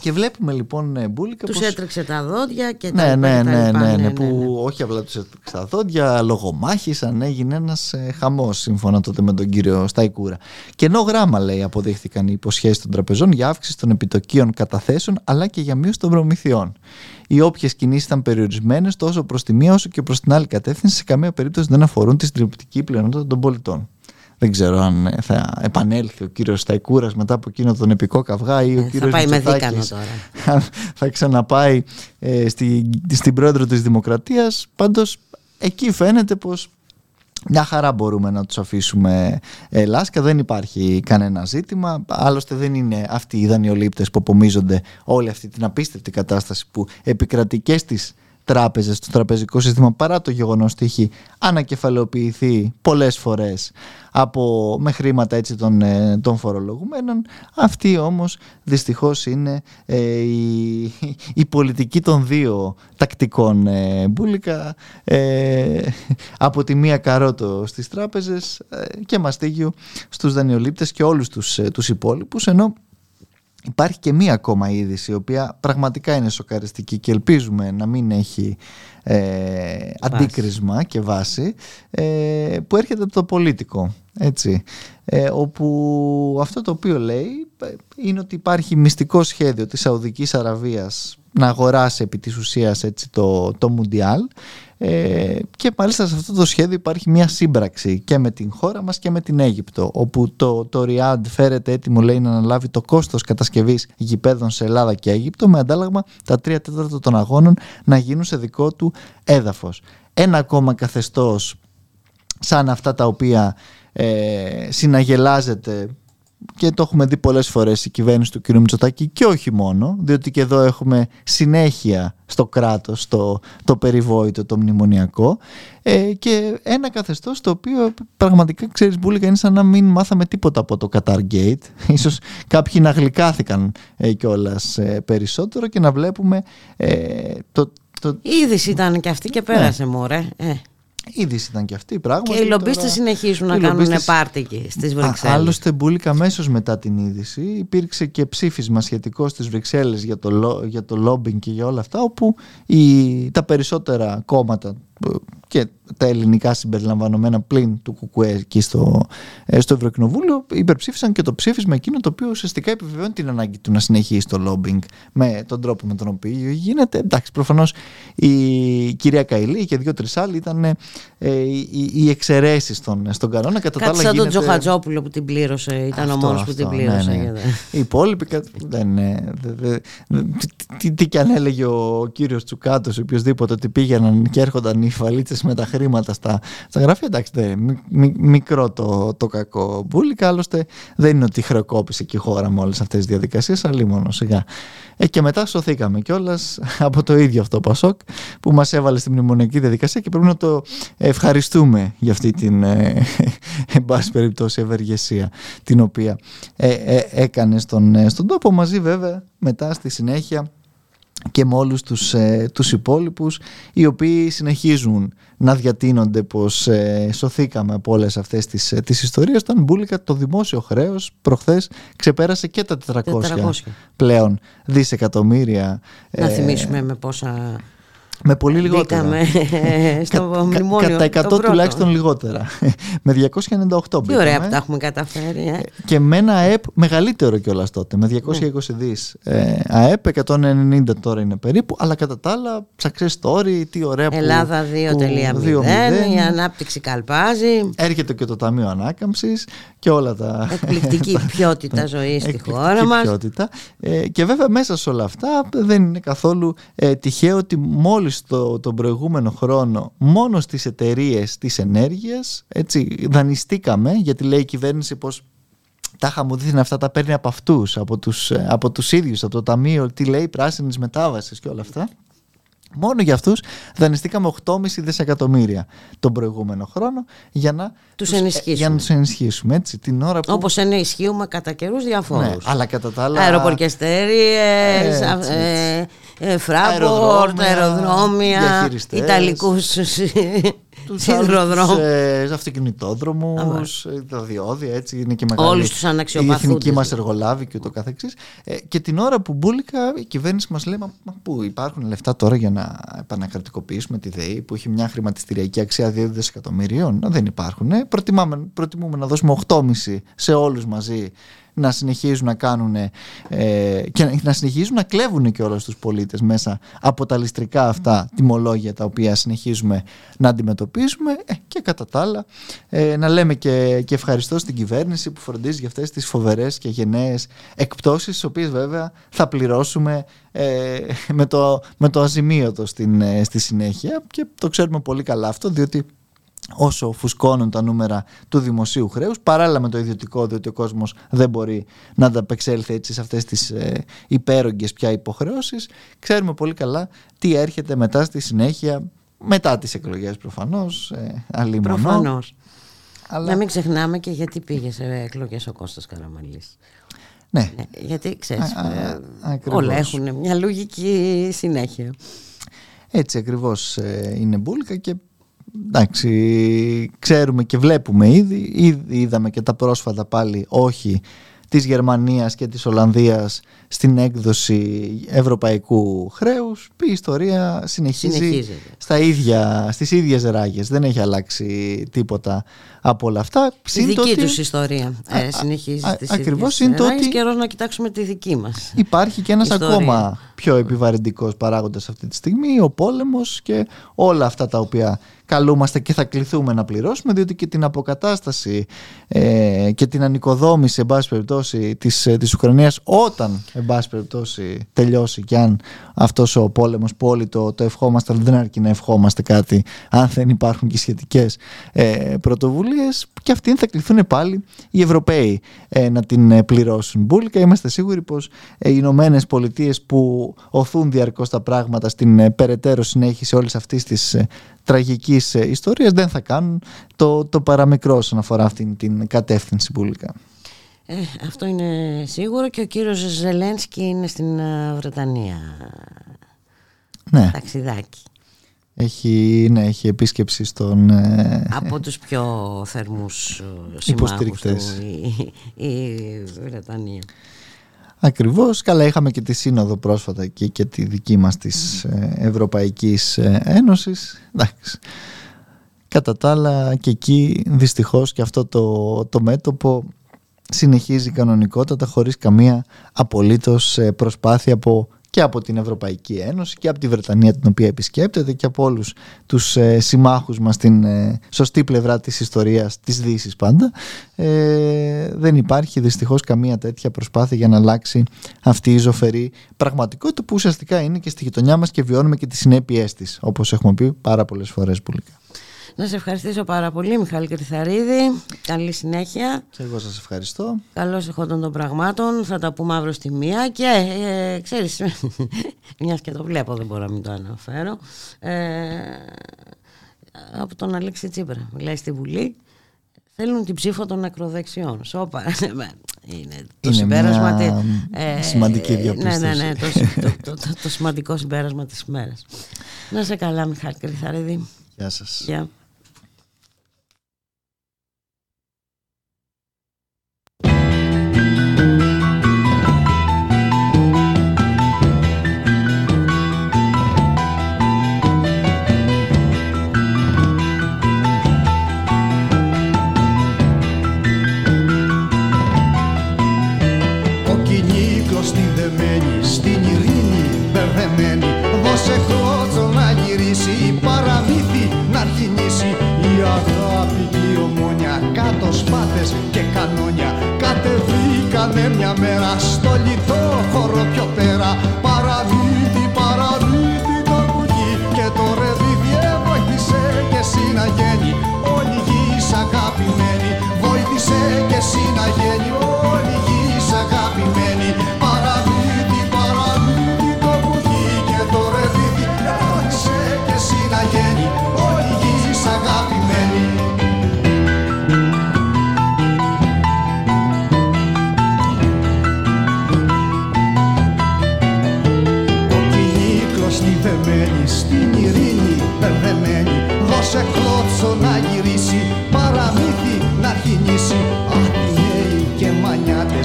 και βλέπουμε λοιπόν ε, μπουλικα.
Τους
πως...
έτρεξε τα δόντια και
ναι,
τα
ναι,
ναι,
ναι, ναι, ναι, που όχι απλά τους έτρεξε τα δόντια, λογομάχησαν, έγινε ένας ε, χαμός σύμφωνα τότε με τον κύριο Σταϊκούρα. Και ενώ γράμμα λέει αποδείχθηκαν οι υποσχέσεις των τραπεζών για αύξηση των επιτοκίων καταθέσεων αλλά και για μείωση των προμηθειών. Οι όποιες κινήσεις ήταν περιορισμένες τόσο προς τη μία όσο και προς την άλλη κατεύθυνση σε καμία περίπτωση δεν αφορούν τη στριπτική πλειονότητα των πολιτών. Δεν ξέρω αν θα επανέλθει ο κύριος Σταϊκούρας μετά από εκείνο τον επικό καυγά ή ο ε, κύριος
Θα πάει με δίκανο τώρα.
θα ξαναπάει ε, στη, στην πρόεδρο της Δημοκρατίας. Πάντως εκεί φαίνεται πως μια χαρά μπορούμε να τους αφήσουμε ε, λάσκα, δεν υπάρχει κανένα ζήτημα. Άλλωστε δεν είναι αυτοί οι δανειολήπτες που απομίζονται όλη αυτή την απίστευτη κατάσταση που επικρατεί και στις τράπεζες στο τραπεζικό σύστημα παρά το γεγονός ότι έχει ανακεφαλαιοποιηθεί πολλές φορές από, με χρήματα έτσι των, ε, των φορολογουμένων αυτή όμως δυστυχώς είναι ε, η, η, πολιτική των δύο τακτικών ε, μπουλικα ε, από τη μία καρότο στις τράπεζες και μαστίγιο στους δανειολήπτες και όλους τους, τους υπόλοιπους ενώ Υπάρχει και μία ακόμα είδηση η οποία πραγματικά είναι σοκαριστική και ελπίζουμε να μην έχει ε, αντίκρισμα και βάση ε, που έρχεται από το πολίτικο έτσι, ε, όπου αυτό το οποίο λέει ε, είναι ότι υπάρχει μυστικό σχέδιο της Σαουδικής Αραβίας να αγοράσει επί της ουσίας έτσι, το, το Μουντιάλ ε, και μάλιστα σε αυτό το σχέδιο υπάρχει μια σύμπραξη και με την χώρα μας και με την Αίγυπτο όπου το, το Ριάντ φέρεται έτοιμο λέει να αναλάβει το κόστος κατασκευής γηπέδων σε Ελλάδα και Αίγυπτο με αντάλλαγμα τα τρία τέταρτα των αγώνων να γίνουν σε δικό του έδαφος. Ένα ακόμα καθεστώς σαν αυτά τα οποία ε, συναγελάζεται και το έχουμε δει πολλές φορές η κυβέρνηση του κ. Μητσοτάκη και όχι μόνο, διότι και εδώ έχουμε συνέχεια στο κράτος το, το περιβόητο, το μνημονιακό ε, και ένα καθεστώς το οποίο πραγματικά ξέρεις Μπούλικα είναι σαν να μην μάθαμε τίποτα από το Qatar Gate ίσως κάποιοι να γλυκάθηκαν ε, κιόλας ε, περισσότερο και να βλέπουμε ε, το,
το... Η είδηση ήταν και αυτή και πέρασε ναι. μωρέ ε
είδηση ήταν και αυτή πράγματι.
Και οι λομπίστες συνεχίζουν να κάνουν λομπίστες... πάρτι εκεί στις Βρυξέλλες.
Άλλωστε, Μπούλικα, αμέσως μετά την είδηση υπήρξε και ψήφισμα σχετικό στις Βρυξέλλες για το, για το lobbying και για όλα αυτά, όπου οι, τα περισσότερα κόμματα και τα ελληνικά συμπεριλαμβανομένα πλην του ΚΚΕ εκεί στο, ε, στο Ευρωκοινοβούλιο υπερψήφισαν και το ψήφισμα εκείνο το οποίο ουσιαστικά επιβεβαιώνει την ανάγκη του να συνεχίσει το lobbying με τον τρόπο με τον οποίο γίνεται. Εντάξει, προφανώς η κυρία Καηλή και δύο-τρει άλλοι ήταν ε, οι, οι εξαιρέσεις στον, στον κανόνα.
Κατά Κάτι σαν γίνεται... τον Τζοχατζόπουλο που την πλήρωσε, ήταν αυτό, ο μόνος που την πλήρωσε. Ναι, ναι.
Οι υπόλοιποι δεν. Ναι, τι, τι κι αν έλεγε ο κύριος Τσουκάτος ή οποιοδήποτε ότι πήγαιναν και έρχονταν οι φαλίτσε με τα χρήματα στα, στα γραφεία. Εντάξει, μικρό το, το κακό μπουλικα. Άλλωστε δεν είναι ότι χρεοκόπησε και η χώρα με όλες αυτές τις διαδικασίες, αλλά μόνο σιγά. Ε, και μετά σωθήκαμε κιόλας από το ίδιο αυτό Πασόκ που μας έβαλε στην μνημονιακή διαδικασία και πρέπει να το ευχαριστούμε για αυτή την, ε, εν πάση περιπτώσει, ευεργεσία την οποία ε, ε, έκανε στον, στον τόπο μαζί βέβαια μετά στη συνέχεια και με όλους τους, ε, τους υπόλοιπους οι οποίοι συνεχίζουν να διατείνονται πως ε, σωθήκαμε από όλες αυτές τις, ε, τις ιστορίες όταν μπουλικα το δημόσιο χρέος προχθές ξεπέρασε και τα 400, 400. πλέον δισεκατομμύρια
Να ε, θυμίσουμε με πόσα
με πολύ λιγότερα.
Μπήκαμε στο μνημόνιο.
Κατά 100 τουλάχιστον λιγότερα. με 298
Τι ωραία που τα έχουμε καταφέρει. Ε.
Και με ένα ΑΕΠ μεγαλύτερο κιόλας τότε. Με 220 ναι. δις ε, ΑΕΠ, 190 τώρα είναι περίπου. Αλλά κατά τα άλλα, success story, τι ωραία που.
Ελλάδα 2.0. Η ανάπτυξη καλπάζει.
Έρχεται και το Ταμείο Ανάκαμψης και όλα τα.
Εκπληκτική ποιότητα ζωής στη χώρα μας.
Ε, και βέβαια μέσα σε όλα αυτά δεν είναι καθόλου ε, τυχαίο ότι μόλις το, τον προηγούμενο χρόνο μόνο στις εταιρείες της ενέργειας έτσι δανειστήκαμε γιατί λέει η κυβέρνηση πως τα χαμουδίθινα αυτά τα παίρνει από αυτούς, από τους, ε, από τους ίδιους, από το Ταμείο, τι λέει, πράσινης μετάβασης και όλα αυτά. Μόνο για αυτούς δανειστήκαμε 8,5 δισεκατομμύρια τον προηγούμενο χρόνο για να
τους, ενισχύσουμε.
Για να τους ενισχύσουμε έτσι, την ώρα που...
Όπως ενισχύουμε κατά καιρούς διαφόρους. Ναι,
αλλά κατά τα άλλα...
Αεροπορκεστέριες, ε, ε, Φράμπορτ, αεροδρόμια, Ιταλικούς
τους σιδηροδρόμου. Ε, αυτοκινητόδρομους, τα διόδια, έτσι είναι και μεγάλη.
Όλους τους αναξιοπαθούντες.
Η εθνική μας εργολάβη και ούτω καθεξής. Ε, και την ώρα που μπουλικα η κυβέρνηση μας λέει: Μα, μα πού υπάρχουν λεφτά τώρα για να επανακρατικοποιήσουμε τη ΔΕΗ που έχει μια χρηματιστηριακή αξία 2 δισεκατομμυρίων. Δεν υπάρχουν. Ε. Προτιμούμε να δώσουμε 8,5 σε όλους μαζί να συνεχίζουν να κάνουν ε, και να συνεχίζουν να κλέβουν και όλους τους πολίτες μέσα από τα ληστρικά αυτά τιμολόγια τα οποία συνεχίζουμε να αντιμετωπίζουμε. Ε, και κατά τα άλλα ε, να λέμε και, και ευχαριστώ στην κυβέρνηση που φροντίζει για αυτές τις φοβερές και γενναίες εκπτώσεις τις οποίες βέβαια θα πληρώσουμε ε, με, το, με το αζημίωτο στην, ε, στη συνέχεια. Και το ξέρουμε πολύ καλά αυτό διότι όσο φουσκώνουν τα νούμερα του δημοσίου χρέους παράλληλα με το ιδιωτικό διότι ο κόσμος δεν μπορεί να ανταπεξέλθει έτσι σε αυτές τις ε, υπέρογγες πια υποχρεώσεις. Ξέρουμε πολύ καλά τι έρχεται μετά στη συνέχεια μετά τις εκλογές προφανώς ε,
Προφανώς. Αλλά... Να μην ξεχνάμε και γιατί πήγε σε εκλογές ο Κώστας Καραμαλής.
Ναι.
ναι γιατί ξέρεις ε, όλα έχουν μια λογική συνέχεια.
Έτσι ακριβώς ε, είναι μπουλκα και εντάξει, ξέρουμε και βλέπουμε ήδη, ήδη είδαμε και τα πρόσφατα πάλι όχι της Γερμανίας και της Ολλανδίας στην έκδοση ευρωπαϊκού χρέους. Η ιστορία συνεχίζει στα ίδια, στις ίδιες ράγες. Δεν έχει αλλάξει τίποτα από όλα αυτά.
Η δική ότι... τους ιστορία ε, συνεχίζει α, στις ακριβώς ίδιες ράγες ότι... καιρός να κοιτάξουμε τη δική μας
υπάρχει και ένας ακόμα πιο επιβαρυντικός παράγοντας αυτή τη στιγμή ο πόλεμος και όλα αυτά τα οποία καλούμαστε και θα κληθούμε να πληρώσουμε διότι και την αποκατάσταση ε, και την ανοικοδόμηση εν πάση περιπτώσει της, ε, της Ουκρανίας όταν εν πάση περιπτώσει τελειώσει και αν αυτός ο πόλεμος που όλοι το, το ευχόμαστε αλλά δεν αρκεί να ευχόμαστε κάτι αν δεν υπάρχουν και σχετικές ε, πρωτοβουλίες και αυτήν θα κληθούν πάλι οι Ευρωπαίοι ε, να την ε, πληρώσουν. Μπουλικα είμαστε σίγουροι πως οι Ηνωμένες Πολιτείες που οθούν διαρκώς τα πράγματα στην περαιτέρω συνέχιση όλης αυτής της τραγικής ε, ιστορίας δεν θα κάνουν το, το παραμικρό όσον αφορά αυτήν την κατεύθυνση πουλικά.
Ε, αυτό είναι σίγουρο και ο κύριος Ζελένσκι είναι στην ε, Βρετανία.
Ναι.
Ταξιδάκι.
Έχει, ναι, έχει επίσκεψη στον...
Ε, Από τους πιο θερμούς συμμάχους του η, η Βρετανία.
Ακριβώς, καλά είχαμε και τη σύνοδο πρόσφατα και, και τη δική μας της ε, Ευρωπαϊκής ε, Ένωσης. Εντάξει. Κατά τα άλλα και εκεί δυστυχώς και αυτό το, το μέτωπο συνεχίζει κανονικότατα χωρίς καμία απολύτως ε, προσπάθεια από και από την Ευρωπαϊκή Ένωση και από τη Βρετανία την οποία επισκέπτεται και από όλους τους ε, συμμάχους μας στην ε, σωστή πλευρά της ιστορίας της Δύσης πάντα ε, δεν υπάρχει δυστυχώς καμία τέτοια προσπάθεια για να αλλάξει αυτή η ζωφερή πραγματικότητα που ουσιαστικά είναι και στη γειτονιά μας και βιώνουμε και τις συνέπειές της όπως έχουμε πει πάρα πολλές φορές πουλικά.
Να σε ευχαριστήσω πάρα πολύ Μιχάλη Κρυθαρίδη. Καλή συνέχεια.
Και εγώ σας ευχαριστώ.
Καλώς εχόντων των πραγμάτων. Θα τα πούμε αύριο στη μία. Και ε, ξέρεις, μιας και το βλέπω δεν μπορώ να μην το αναφέρω. Ε, από τον Αλέξη Τσίπρα. Μιλάει στη Βουλή. Θέλουν την ψήφο των ακροδεξιών. Σόπα. Είναι το
Είναι
συμπέρασμα.
μια
ε,
σημαντική
Ναι,
διαπίστωση.
ναι, ναι. Το, το, το, το, το σημαντικό συμπέρασμα της ημέρας. Να σε καλά, Μιχάλη Κρυθαρίδη.
Γεια σας.
Γεια.
Σπάτες και κανόνια. Κατεβήκανε μια μέρα στο λιτό χώρο πιο πέρα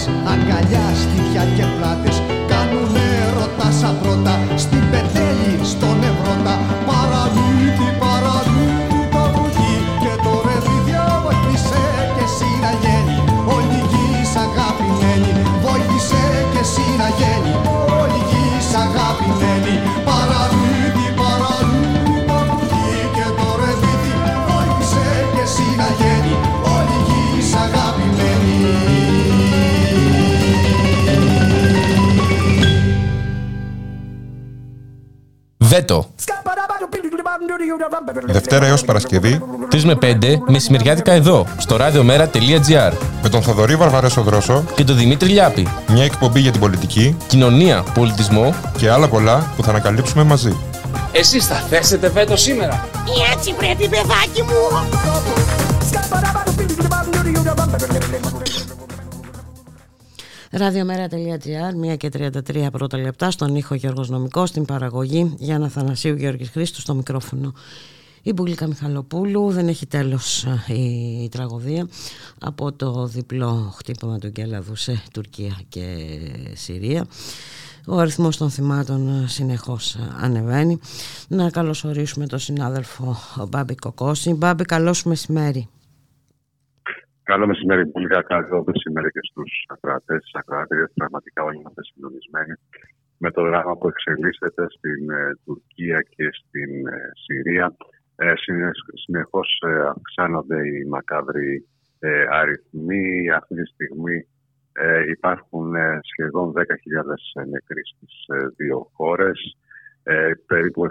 μανιάτες αγκαλιά στήθια και πλάτες. Κάνουνε ρωτάς σαν πρώτα στην πετέλη
Βέτο.
Δευτέρα έως Παρασκευή
3 με 5 μεσημεριάτικα εδώ, στο radiomera.gr
με τον Θοδωρή Βαρβαρέσο Δρόσο
και τον Δημήτρη Λιάπη.
μια εκπομπή για την πολιτική
Κοινωνία, πολιτισμό,
και άλλα πολλά που θα ανακαλύψουμε μαζί.
Εσείς θα θέσετε βέτο σήμερα.
Έτσι πρέπει παιδάκι μου
Ραδιομέρα.gr, 1 και 33 πρώτα λεπτά, στον ήχο Γιώργος Νομικός, στην παραγωγή Γιάννα Θανασίου Γιώργης Χρήστου, στο μικρόφωνο. Η Μπουλίκα Μιχαλοπούλου δεν έχει τέλος ε, η τραγωδία από το διπλό χτύπημα του Γκέλαδου σε Τουρκία και Συρία. Ο αριθμός των θυμάτων ε, συνεχώς ε, ανεβαίνει. Να καλωσορίσουμε τον συνάδελφο Μπάμπη Κοκόση. Μπάμπη, καλώς μεσημέρι.
Καλό μεσημέρι, πολύ καλό μεσημέρι και στους ακροατές, τι ακροάτριε. Πραγματικά όλοι είμαστε συντονισμένοι με το δράμα που εξελίσσεται στην ε, Τουρκία και στην ε, Συρία. Ε, συνεχώς ε, αυξάνονται οι μακάβροι ε, αριθμοί. Αυτή τη στιγμή ε, υπάρχουν ε, σχεδόν 10.000 νεκροί στις δύο χώρες. Ε, περίπου 7.000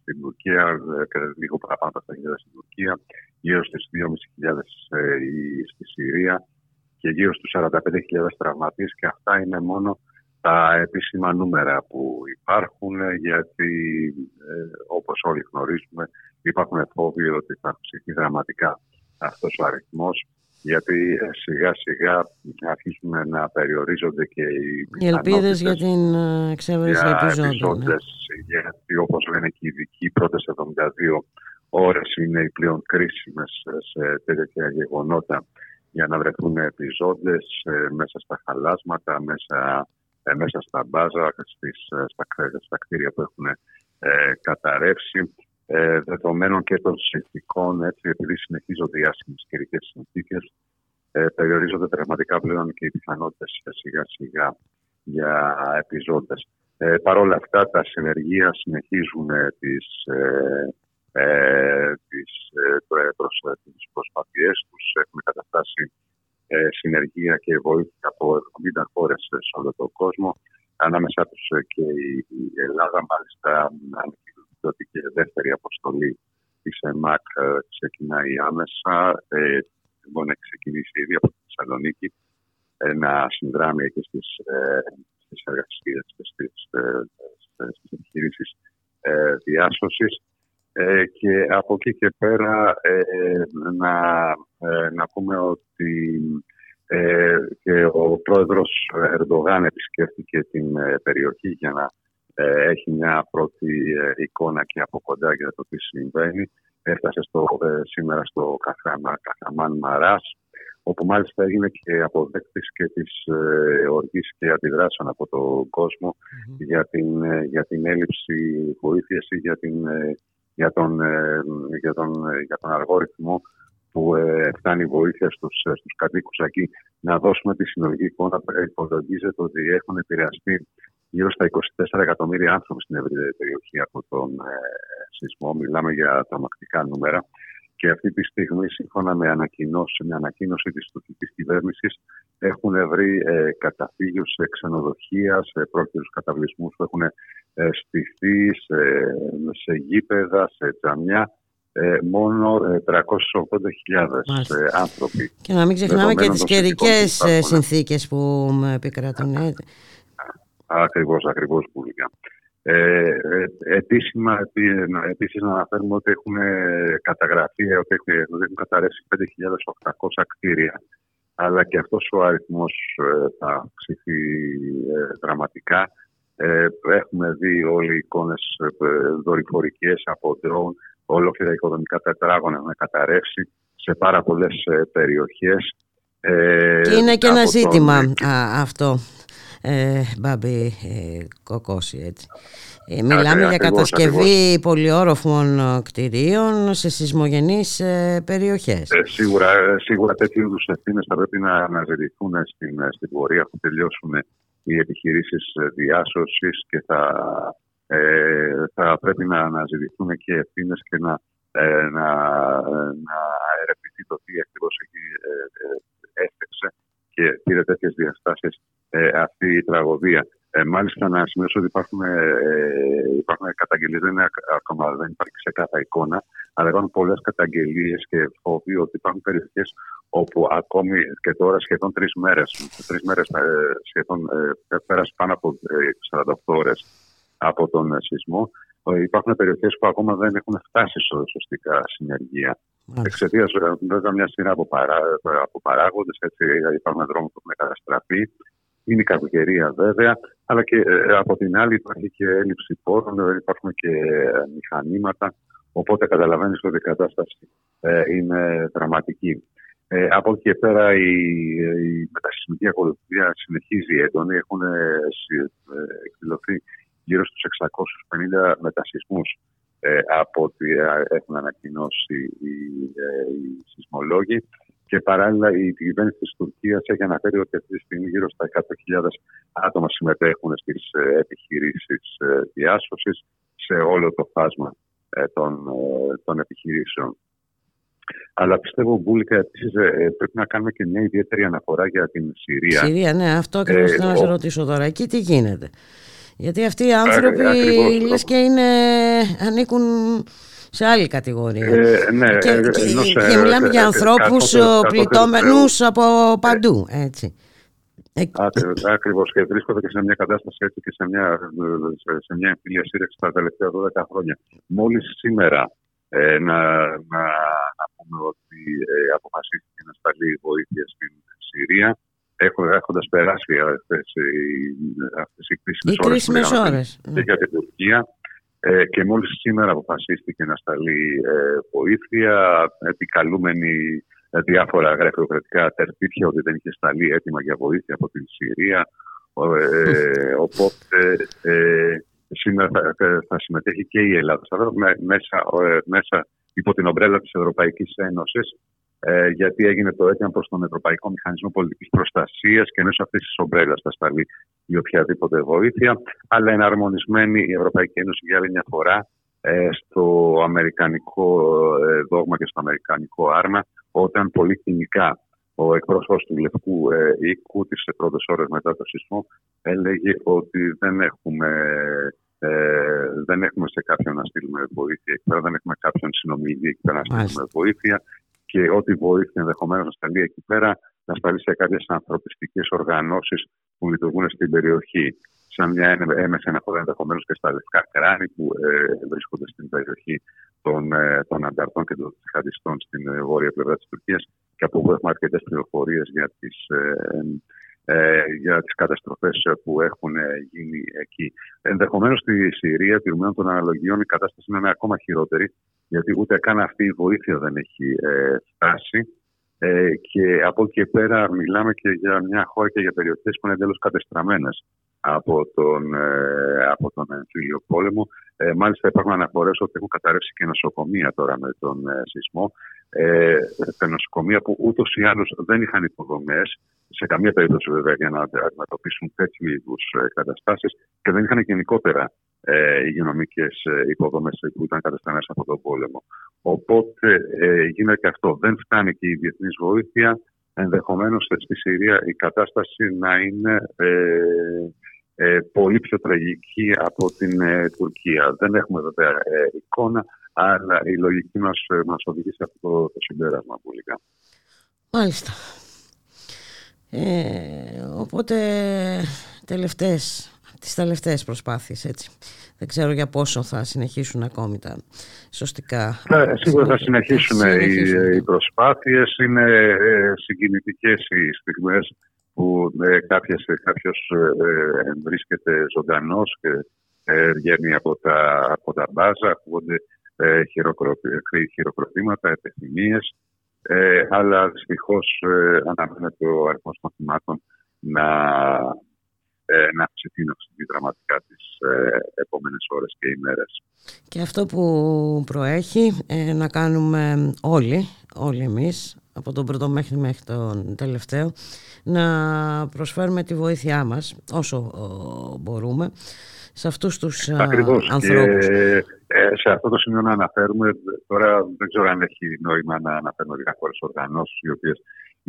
στην Τουρκία, και λίγο παραπάνω από 7.000 στην Τουρκία, γύρω στις 2.500 στη Συρία και γύρω στους 45.000 τραυματίες και αυτά είναι μόνο τα επίσημα νούμερα που υπάρχουν γιατί όπως όλοι γνωρίζουμε υπάρχουν φόβοι ότι θα αυξηθεί δραματικά αυτός ο αριθμός γιατί ε, σιγά σιγά αρχίζουν να περιορίζονται και οι,
οι ελπίδες για την ε, εξέβρεση επιζώντων. Ναι.
Γιατί όπως λένε και οι ειδικοί, οι πρώτες 72 ώρες είναι οι πλέον κρίσιμες σε τέτοια γεγονότα για να βρεθούν επιζώντες ε, μέσα στα χαλάσματα, μέσα, μέσα στα μπάζα, στις, στα, στα κτίρια που έχουν καταρρεύσει ε, δεδομένων και των συνθηκών, έτσι, επειδή συνεχίζονται οι άσχημες καιρικές συνθήκες, ε, περιορίζονται πραγματικά πλέον και οι πιθανότητες σιγά σιγά για επιζώντε. Ε, Παρ' όλα αυτά, τα συνεργεία συνεχίζουν ε, τις, ε, ε, τις, ε, προς, τις προσπαθίες τους. Έχουμε καταστάσει ε, συνεργεία και βοήθεια από 70 χώρες σε όλο τον κόσμο. Ανάμεσά τους και η Ελλάδα, μάλιστα, ότι και η δεύτερη αποστολή της ΕΜΑΚ ε, ξεκινάει άμεσα. Ε, λοιπόν, έχει ξεκινήσει ήδη από τη Θεσσαλονίκη ε, να συνδράμει εκεί στις στις εργασίες και στις, στις επιχειρήσεις διάσωσης και από εκεί και πέρα να, να πούμε ότι και ο πρόεδρος Ερντογάν επισκέφθηκε την περιοχή για να ε, έχει μια πρώτη ε, εικόνα και από κοντά για το τι συμβαίνει. Έφτασε στο, ε, σήμερα στο Καθαμάν Μαράς, όπου μάλιστα έγινε και αποδέκτης και της οργής και αντιδράσεων από τον κοσμο για, την, για την έλλειψη βοήθειας ή για, την, για, τον, για, τον, για τον αργό ρυθμό που φτάνει βοήθεια στους, στους κατοίκους εκεί. Να δώσουμε τη συνολική εικόνα που υπολογίζεται ότι έχουν επηρεαστεί γύρω στα 24 εκατομμύρια άνθρωποι στην ευρύτερη περιοχή από τον ε, σεισμό. Μιλάμε για τρομακτικά νούμερα. Και αυτή τη στιγμή, σύμφωνα με ανακοινώση, με ανακοίνωση της τουρκικής κυβέρνησης, έχουν βρει ε, καταφύγιος σε ξενοδοχεία, σε πρόκειται καταβλισμούς που έχουν ε, στηθεί, σε, σε γήπεδα, σε τζαμιά. Ε, μόνο 380.000 ε, άνθρωποι.
Και να μην ξεχνάμε και τις καιρικές συνθήκες που επικρατούν.
Ακριβώς, ακριβώς Πούλικα. Ε, ε, επίσημα, επίσης να αναφέρουμε ότι έχουν καταγραφεί, ότι έχουν, έχουν καταρρεύσει 5.800 κτίρια. Αλλά και αυτός ο αριθμός ε, θα αυξηθεί ε, δραματικά. Ε, έχουμε δει όλοι οι εικόνες δορυφορικές από ντρόουν, ολόκληρα οικοδομικά τετράγωνα έχουν καταρρεύσει σε πάρα πολλές περιοχές.
Και είναι και ένα ζήτημα αυτό ε, Μπάμπη ε, Κοκόση έτσι. Ε, μιλάμε για κατασκευή πολυόροφων ε, κτηρίων σε σεισμογενείς ε, περιοχές.
Ε, σίγουρα, σίγουρα τέτοιου είδους ευθύνες θα πρέπει να αναζητηθούν στην, στην πορεία που τελειώσουν οι επιχειρήσεις διάσωσης και θα, θα πρέπει να αναζητηθούν και ευθύνες και να, να, να ερευνηθεί το τι ακριβώς εκεί έφτιαξε και πήρε τέτοιες διαστάσεις ε, αυτή η τραγωδία. Ε, μάλιστα, να σημειώσω ότι υπάρχουν, ε, υπάρχουν καταγγελίες, δεν, ακόμα, δεν υπάρχει ξεκάθαρη εικόνα, αλλά υπάρχουν πολλές καταγγελίες και φόβοι ότι υπάρχουν περιοχές όπου ακόμη και τώρα σχεδόν τρεις μέρες, τρεις μέρες ε, σχεδόν ε, πέρασε πάνω από 48 ώρες από τον σεισμό. Υπάρχουν περιοχές που ακόμα δεν έχουν φτάσει στο σωστικά συνεργεία. Εξαιτίας βέβαια μια σειρά από, παρά, από παράγοντες, υπάρχουν δρόμοι που έχουν καταστραφεί είναι η κακοκαιρία βέβαια, αλλά και ε, από την άλλη υπάρχει και έλλειψη πόρων, ε, υπάρχουν και μηχανήματα, οπότε καταλαβαίνεις ότι η κατάσταση ε, είναι δραματική. Ε, από εκεί και πέρα η, η μετασυσμική ακολουθία συνεχίζει έντονη. Έχουν εκδηλωθεί γύρω στους 650 μετασυσμούς ε, από ό,τι έχουν ανακοινώσει οι, οι σεισμολόγοι. Και παράλληλα η κυβέρνηση της Τουρκίας έχει αναφέρει ότι αυτή τη στιγμή γύρω στα 100.000 άτομα συμμετέχουν στις ε, επιχειρήσεις ε, διάσωσης σε όλο το φάσμα των, των επιχειρήσεων. Αλλά πιστεύω, Μπούλικα, επίσης πρέπει να κάνουμε και μια ιδιαίτερη αναφορά για την Συρία.
Συρία, ναι, αυτό ακριβώς ε, θέλω να σε ρωτήσω τώρα. Εκεί τι γίνεται; Γιατί αυτοί οι άνθρωποι λες και είναι, ανήκουν σε άλλη κατηγορία.
Ε, ναι,
και, και, και μιλάμε για ανθρώπους πληττόμενους από παντού, έτσι.
Ακριβώς και βρίσκονται και σε μια κατάσταση έτσι και σε μια, σε μια εμφυλία σύρεξη τα τελευταία 12 χρόνια. Μόλις σήμερα ε, να, να, να, πούμε ότι ε, αποφασίστηκε να σταλεί βοήθεια στην Συρία έχοντας περάσει αυτές οι κρίσιμες ώρες και για την Τουρκία. Ε, και μόλις σήμερα αποφασίστηκε να σταλεί ε, βοήθεια, επικαλούμενοι ε, διάφορα γραφειοκρατικά τερπίτια ότι δεν είχε σταλεί έτοιμα για βοήθεια από την Συρία. Ε, οπότε ε, σήμερα θα, θα, συμμετέχει και η Ελλάδα. Θα μέσα, ε, μέσα υπό την ομπρέλα της Ευρωπαϊκής Ένωσης ε, γιατί έγινε το αίτημα προς τον Ευρωπαϊκό Μηχανισμό Πολιτικής Προστασίας και μέσω αυτής της ομπρέλας θα σταλεί η οποιαδήποτε βοήθεια. Αλλά εναρμονισμένη η Ευρωπαϊκή Ένωση για άλλη μια φορά ε, στο αμερικανικό ε, δόγμα και στο αμερικανικό άρμα, όταν πολύ κοινικά ο εκπρόσωπος του Λευκού ε, Οίκου τι πρώτες ώρες μετά το σεισμό έλεγε ότι δεν έχουμε, ε, δεν έχουμε σε κάποιον να στείλουμε βοήθεια εκεί πέρα, δεν έχουμε κάποιον συνομιλητή εκεί πέρα να στείλουμε βοήθεια και ό,τι βοήθεια ενδεχομένως να σταλεί εκεί πέρα να σταλεί σε κάποιες ανθρωπιστικές οργανώσεις που λειτουργούν στην περιοχή. Σαν μια έμεση αναφορά ενδεχομένως και στα λευκά κράνη που ε, βρίσκονται στην περιοχή των, ε, των ανταρτών και των τζιχαντιστών στην ε, βόρεια πλευρά της Τουρκίας και από όπου έχουμε αρκετές πληροφορίες για τις ε, ε, για τις καταστροφές που έχουν γίνει εκεί. Ενδεχομένως στη Συρία, τηρουμένων των αναλογιών, η κατάσταση είναι ακόμα χειρότερη, γιατί ούτε καν αυτή η βοήθεια δεν έχει ε, φτάσει. Ε, και από εκεί και πέρα μιλάμε και για μια χώρα και για περιοχές που είναι εντελώς κατεστραμμένες από τον, ε, από τον εμφύλιο πόλεμο. Ε, μάλιστα υπάρχουν αναφορές ότι έχουν καταρρεύσει και νοσοκομεία τώρα με τον ε, σεισμό. Ε, τα νοσοκομεία που ούτως ή άλλως δεν είχαν υποδομές, σε καμία περίπτωση βέβαια για να αντιμετωπίσουν τέτοιου είδους ε, καταστάσεις και δεν είχαν γενικότερα ε, υγειονομικές ε, υποδομές που ήταν καταστημένε από τον πόλεμο. Οπότε ε, γίνεται και αυτό. Δεν φτάνει και η διεθνής βοήθεια. Ενδεχομένως στη Συρία η κατάσταση να είναι ε, ε, πολύ πιο τραγική από την ε, Τουρκία. Δεν έχουμε βέβαια ε, εικόνα, αλλά η λογική μας, ε, μας οδηγεί σε αυτό το, το συμπέρασμα πουλικά.
Μάλιστα. οπότε τελευταίες, τις τελευταίες προσπάθειες έτσι. Δεν ξέρω για πόσο θα συνεχίσουν ακόμη τα σωστικά.
Ναι, σίγουρα θα συνεχίσουν, οι, οι προσπάθειες. Είναι ε, συγκινητικές οι στιγμές που ε, κάποιος, κάποιος ε, βρίσκεται ζωντανός και ε, βγαίνει από τα, από τα μπάζα, ακούγονται ε, χειροκροτήματα, επιθυμίες, ε, αλλά δυστυχώς ε, αναμένεται ο αριθμός των θυμάτων να, ε, να αυξηθεί δραματικά τις ε, επόμενες ώρες και ημέρες.
Και αυτό που προέχει ε, να κάνουμε όλοι, όλοι εμείς, από τον πρώτο μέχρι μέχρι τον τελευταίο να προσφέρουμε τη βοήθειά μας όσο μπορούμε σε αυτούς τους Ακριβώς. ανθρώπους.
Και, ε, σε αυτό το σημείο να αναφέρουμε, τώρα δεν ξέρω αν έχει νόημα να αναφέρουμε διάφορε οργανώσεις οι οποίες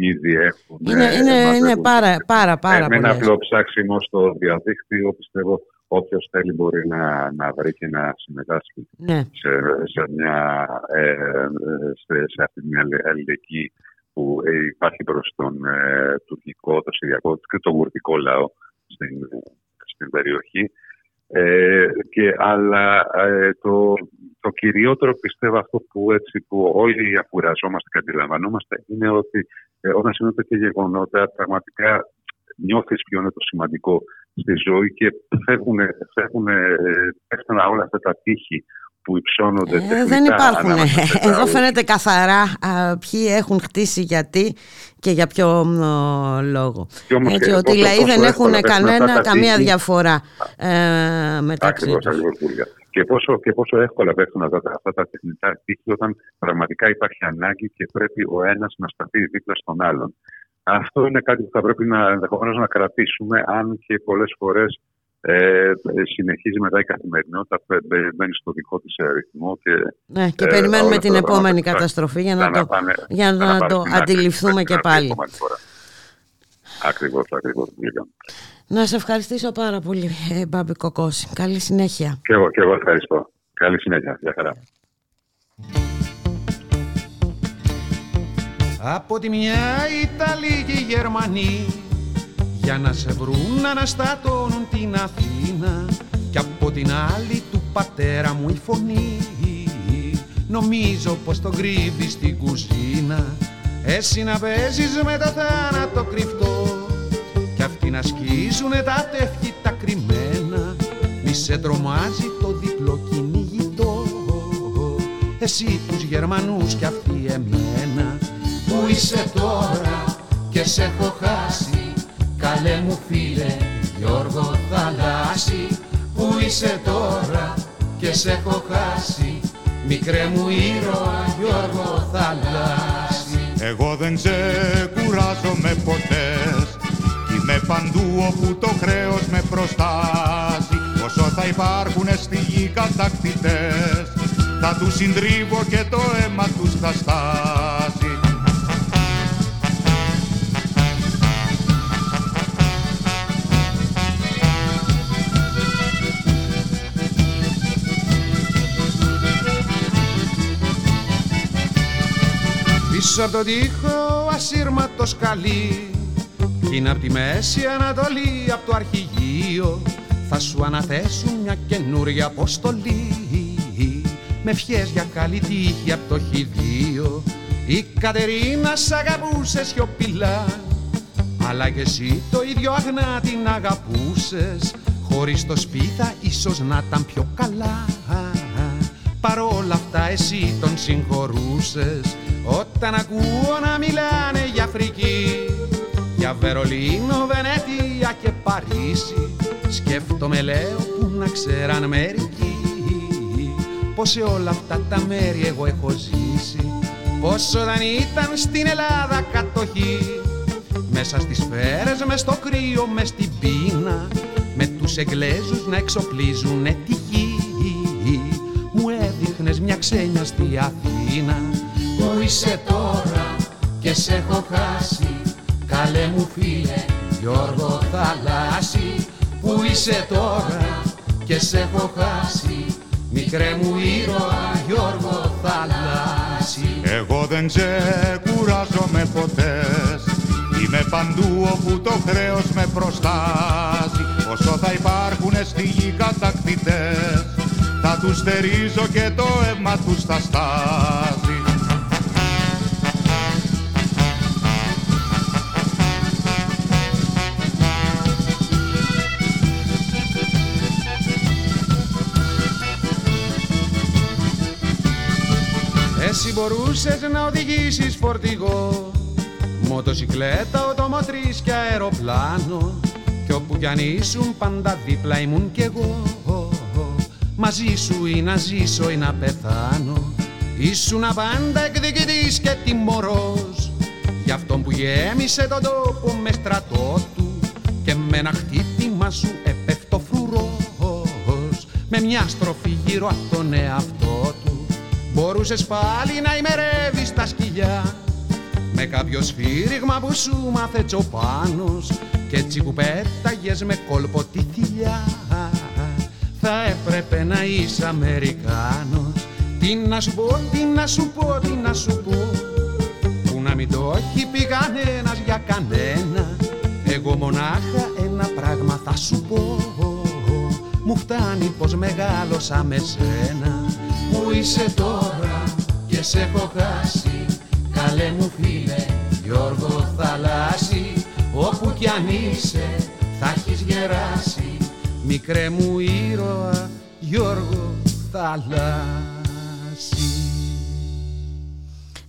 ήδη έχουν.
Είναι, ε, είναι, είναι πάρα, πάρα, πάρα
Με ένα απλό ψάξιμο στο διαδίκτυο, πιστεύω όποιος θέλει μπορεί να, να βρει και να συμμετάσχει
ναι.
σε, σε, μια, ε, σε, σε αυτή την αλληλεγγύη που υπάρχει προς τον ε, τουρκικό, το συριακό και τον κουρδικό λαό στην, στην περιοχή. Ε, και, αλλά ε, το, το κυριότερο πιστεύω αυτό που, έτσι, που όλοι αφουραζόμαστε και αντιλαμβανόμαστε είναι ότι ε, όταν συμβαίνουν τέτοια γεγονότα πραγματικά νιώθεις ποιο είναι το σημαντικό στη ζωή και φεύγουν, φεύγουν ε, όλα αυτά τα τείχη που υψώνονται ε,
Δεν υπάρχουν. Εδώ φαίνεται καθαρά α, ποιοι έχουν χτίσει γιατί και για ποιο λόγο. Έτσι, ότι οι λαοί δεν έχουν κανένα, καμία διαφορά ε, μεταξύ τους.
Και πόσο, και πόσο εύκολα πέφτουν αυτά, αυτά τα τεχνητά τείχη όταν πραγματικά υπάρχει ανάγκη και πρέπει ο ένας να σταθεί δίπλα στον άλλον. Αυτό είναι κάτι που θα πρέπει να ενδεχομένως να κρατήσουμε, αν και πολλές φορές Ε, συνεχίζει μετά η καθημερινότητα, μπαίνει στο δικό της ρυθμό. Και,
ναι, και περιμένουμε την επόμενη καταστροφή για να, το, για να, το αντιληφθούμε και πάλι.
Ακριβώς, ακριβώς.
Να σε ευχαριστήσω πάρα πολύ, ε, Μπάμπη Κοκόση. Καλή συνέχεια.
Και εγώ, και εγώ ευχαριστώ. Καλή συνέχεια. Γεια χαρά.
Από τη μια Ιταλοί και οι Γερμανοί για να σε βρουν να αναστατώνουν την Αθήνα και από την άλλη του πατέρα μου η φωνή νομίζω πως τον κρύβεις στην κουζίνα εσύ να παίζεις με το θάνατο κρυφτό κι αυτοί να σκίζουνε τα τεύχη τα κρυμμένα. Μη σε τρομάζει το διπλό κυνηγητό. Εσύ τους Γερμανούς κι αυτοί εμένα. Πού είσαι τώρα και σε έχω χάσει. Καλέ μου φίλε Γιώργο Θαλάσσι. Πού είσαι τώρα και σε έχω χάσει. Μικρέ μου ήρωα Γιώργο Θαλάσσι
Εγώ δεν ξεκουράζομαι ποτές. Είμαι παντού όπου το χρέος με προστάζει. Όσο θα υπάρχουν στη γη κατακτητές Θα τους συντρίβω και το αίμα τους θα στάσει
Πίσω από τον τοίχο ασύρματος σκαλί Κι είναι απ' τη Μέση Ανατολή απ' το αρχηγείο Θα σου αναθέσουν μια καινούρια αποστολή. Με ευχές για καλή τύχη απ' το χειδείο Η Κατερίνα σ' αγαπούσε σιωπηλά Αλλά και εσύ το ίδιο αγνά την αγαπούσες. Χωρίς το σπίθα ίσως να ήταν πιο καλά. Παρόλα αυτά εσύ τον συγχωρούσες όταν ακούω να μιλάνε για Αφρική Για Βερολίνο, Βενέτια και Παρίσι Σκέφτομαι λέω που να ξέραν μερικοί Πως σε όλα αυτά τα μέρη εγώ έχω ζήσει. Πως όταν ήταν στην Ελλάδα κατοχή Μέσα στις σφαίρες, μες στο κρύο, μες στην πείνα Με τους Εγγλέζους να εξοπλίζουν τη γη Μου έδειχνες μια ξένια στη Αθήνα Πού είσαι τώρα και σε έχω χάσει. Καλέ μου φίλε Γιώργο Θαλάσσι Πού είσαι τώρα και σε έχω χάσει. Μικρέ μου ήρωα Γιώργο Θαλάσσι.
Εγώ δεν ξεκουράζομαι ποτέ. Είμαι παντού όπου το χρέος με προστάζει. Όσο θα υπάρχουν στη γη κατακτητές Θα τους στερίζω και το αίμα τους θα στάζει
μπορούσες να οδηγήσεις φορτηγό. Μοτοσυκλέτα, οτομοτρής και αεροπλάνο. Κι όπου κι αν ήσουν πάντα δίπλα ήμουν κι εγώ. Μαζί σου ή να ζήσω ή να πεθάνω. Ήσουν πάντα εκδικητής και τιμωρός. Για αυτόν που γέμισε τον τόπο με στρατό του. Και με ένα χτύπημα σου επέφτω φρουρός. Με μια στροφή γύρω από τον εαυτό του Μπορούσες πάλι να ημερεύεις τα σκυλιά. Με κάποιο σφύριγμα που σου μάθε τσοπάνος Κι έτσι που πέταγες με κόλπο τη θηλιά Θα έπρεπε να είσαι Αμερικάνος. Τι να σου πω, τι να σου πω, τι να σου πω. Που να μην το έχει πει κανένας για κανένα. Εγώ μονάχα ένα πράγμα θα σου πω. Μου φτάνει πως μεγάλωσα με σένα Πού είσαι τώρα και σε έχω χάσει. Καλέ μου φίλε Γιώργο Θαλάσσι Όπου κι αν είσαι θα έχεις γεράσει. Μικρέ μου ήρωα Γιώργο Θαλάσσι.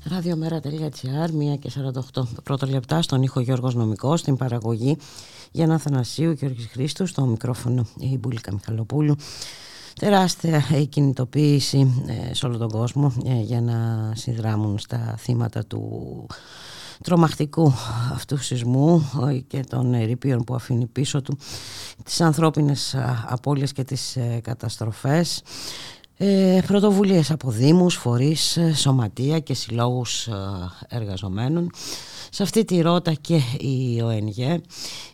Ραδιομέρα.gr, 1 και 48 πρώτα λεπτά στον ήχο Γιώργος Νομικός, στην παραγωγή Γιάννα Θανασίου, Γιώργης Χρήστου, στο μικρόφωνο η Μπουλίκα Μιχαλοπούλου τεράστια η κινητοποίηση ε, σε όλο τον κόσμο ε, για να συνδράμουν στα θύματα του τρομακτικού αυτού σεισμού και των ερήπιων που αφήνει πίσω του τις ανθρώπινες απώλειες και τις καταστροφές ε, πρωτοβουλίες από δήμους, φορείς, σωματεία και συλλόγους εργαζομένων σε αυτή τη ρότα και η ΟΕΝΓΕ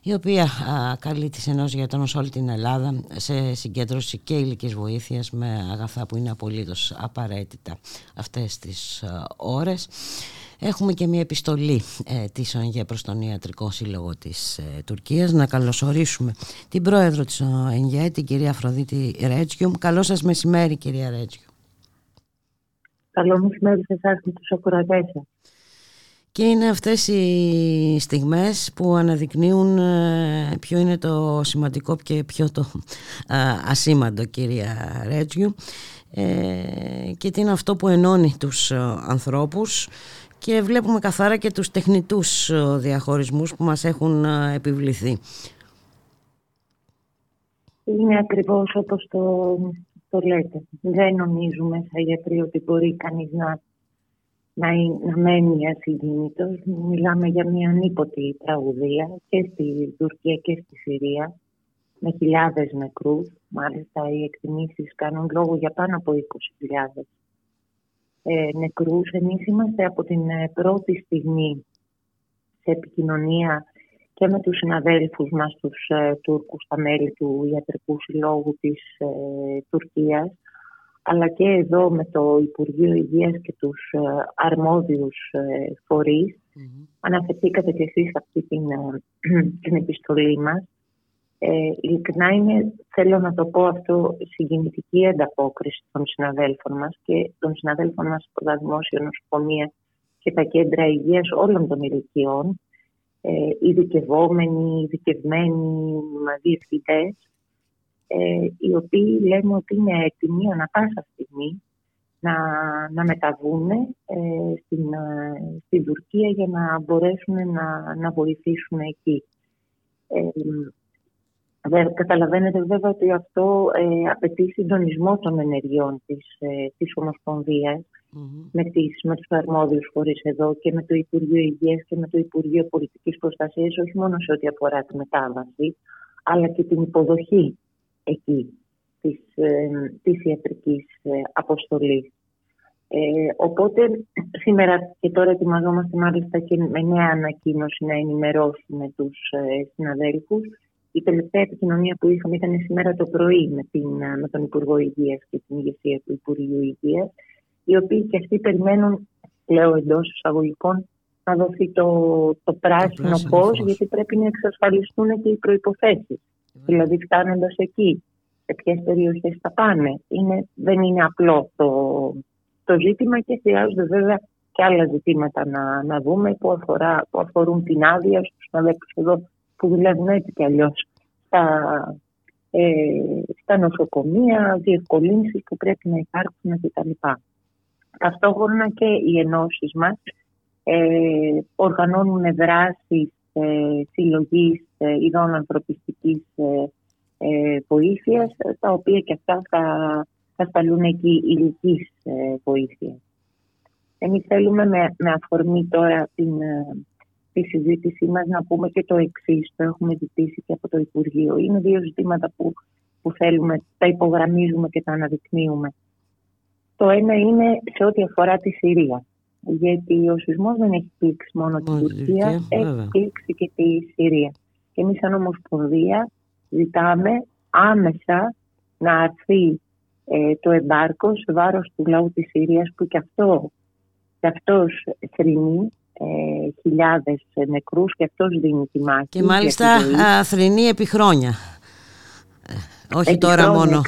η οποία α, καλεί τις ενώσεις γιατρών σε όλη την Ελλάδα σε συγκέντρωση και υλικής βοήθειας με αγαθά που είναι απολύτως απαραίτητα αυτές τις α, ώρες. Έχουμε και μια επιστολή ε, της ΟΕΝΓΕ προς τον Ιατρικό Σύλλογο της ε, Τουρκίας να καλωσορίσουμε την πρόεδρο της ΟΕΝΓΕ, την κυρία Αφροδίτη Ρέτζιουμ. Καλό σας μεσημέρι κυρία Ρέτζιουμ.
Καλό μεσημέρι σε εσάς και τους ακροατές
και είναι αυτές οι στιγμές που αναδεικνύουν ε, ποιο είναι το σημαντικό και ποιο το ασήμαντο κυρία Ρέτζιου ε, και τι είναι αυτό που ενώνει τους ε, ανθρώπους και βλέπουμε καθαρά και τους τεχνητούς διαχωρισμούς που μας έχουν επιβληθεί.
Είναι ακριβώς όπως το, το λέτε. Δεν νομίζουμε σαν γιατροί ότι μπορεί κανείς να να, να μένει ασυγκίνητος. Μιλάμε για μια ανίποτη τραγουδία και στη Τουρκία και στη Συρία με χιλιάδες νεκρούς. Μάλιστα οι εκτιμήσεις κάνουν λόγο για πάνω από 20.000 ε, νεκρούς. Εμείς είμαστε από την ε, πρώτη στιγμή σε επικοινωνία και με τους συναδέλφους μας, τους ε, Τούρκους, τα μέλη του Ιατρικού Συλλόγου της ε, Τουρκίας, αλλά και εδώ με το Υπουργείο Υγείας και τους ε, αρμόδιους ε, φορείς. Mm-hmm. Αναφερθήκατε και εσείς αυτή την, ε, την επιστολή μας. Ε, ειλικρινά είναι, θέλω να το πω αυτό, συγκινητική ανταπόκριση των συναδέλφων μας και των συναδέλφων μας στα δημόσια νοσοκομεία και τα κέντρα υγείας όλων των ηλικιών, ε, ειδικευόμενοι, ειδικευμένοι διευθυντές, ε, οι οποίοι λένε ότι είναι έτοιμοι ανα πάσα στιγμή να, να μεταβούν ε, στην, ε, στην Τουρκία για να μπορέσουν να, να βοηθήσουν εκεί. Ε, καταλαβαίνετε βέβαια ότι αυτό ε, απαιτεί συντονισμό των ενεργειών της, ε, της ομοσπονδιας με, τις, με τους αρμόδιους φορείς εδώ και με το Υπουργείο Υγείας και με το Υπουργείο Πολιτικής Προστασίας όχι μόνο σε ό,τι αφορά τη μετάβαση αλλά και την υποδοχή εκεί της, ε, της ιατρικής ε, αποστολής. Ε, οπότε σήμερα και τώρα ετοιμαζόμαστε μάλιστα και με νέα ανακοίνωση να ενημερώσουμε τους ε, συναδέλφους. Η τελευταία επικοινωνία που είχαμε ήταν σήμερα το πρωί με, την, ε, με τον Υπουργό Υγείας και την ηγεσία του Υπουργείου Υγείας, οι οποίοι και αυτοί περιμένουν, λέω εντός εισαγωγικών, να δοθεί το, το πράσινο φως, γιατί πρέπει να εξασφαλιστούν και οι προϋποθέσεις. Δηλαδή φτάνοντας εκεί, σε ποιες περιοχές θα πάνε. Είναι, δεν είναι απλό το, το ζήτημα και χρειάζονται βέβαια και άλλα ζητήματα να, να δούμε που, αφορά, που αφορούν την άδεια στους συναδέλφους. Εδώ που δουλεύουν έτσι κι αλλιώς στα, ε, στα νοσοκομεία, διευκολύνσεις που πρέπει να υπάρχουν κτλ. Ταυτόχρονα και οι ενώσεις μας ε, οργανώνουν δράσεις ε, συλλογής ε, ειδών ανθρωπιστικής ε, ε, βοήθειας, τα οποία και αυτά θα, θα σταλούν εκεί ηλικής ε, βοήθειας. Εμείς θέλουμε με, με αφορμή τώρα την, ε, τη συζήτησή μας να πούμε και το εξής, το έχουμε ζητήσει και από το Υπουργείο. Είναι δύο ζητήματα που, που θέλουμε, τα υπογραμμίζουμε και τα αναδεικνύουμε. Το ένα είναι σε ό,τι αφορά τη Συρία γιατί ο σεισμός δεν έχει πλήξει μόνο την Τουρκία, έχει πλήξει και τη Συρία. Και εμείς, σαν Ομοσπονδία, ζητάμε άμεσα να αρθεί ε, το εμπάρκο σε βάρος του λαού της Συρίας που και αυτό και αυτός θρυνεί ε, χιλιάδες νεκρούς και αυτός δίνει τη μάχη.
Και μάλιστα θρυνεί επί χρόνια. Ε, όχι τώρα μόνο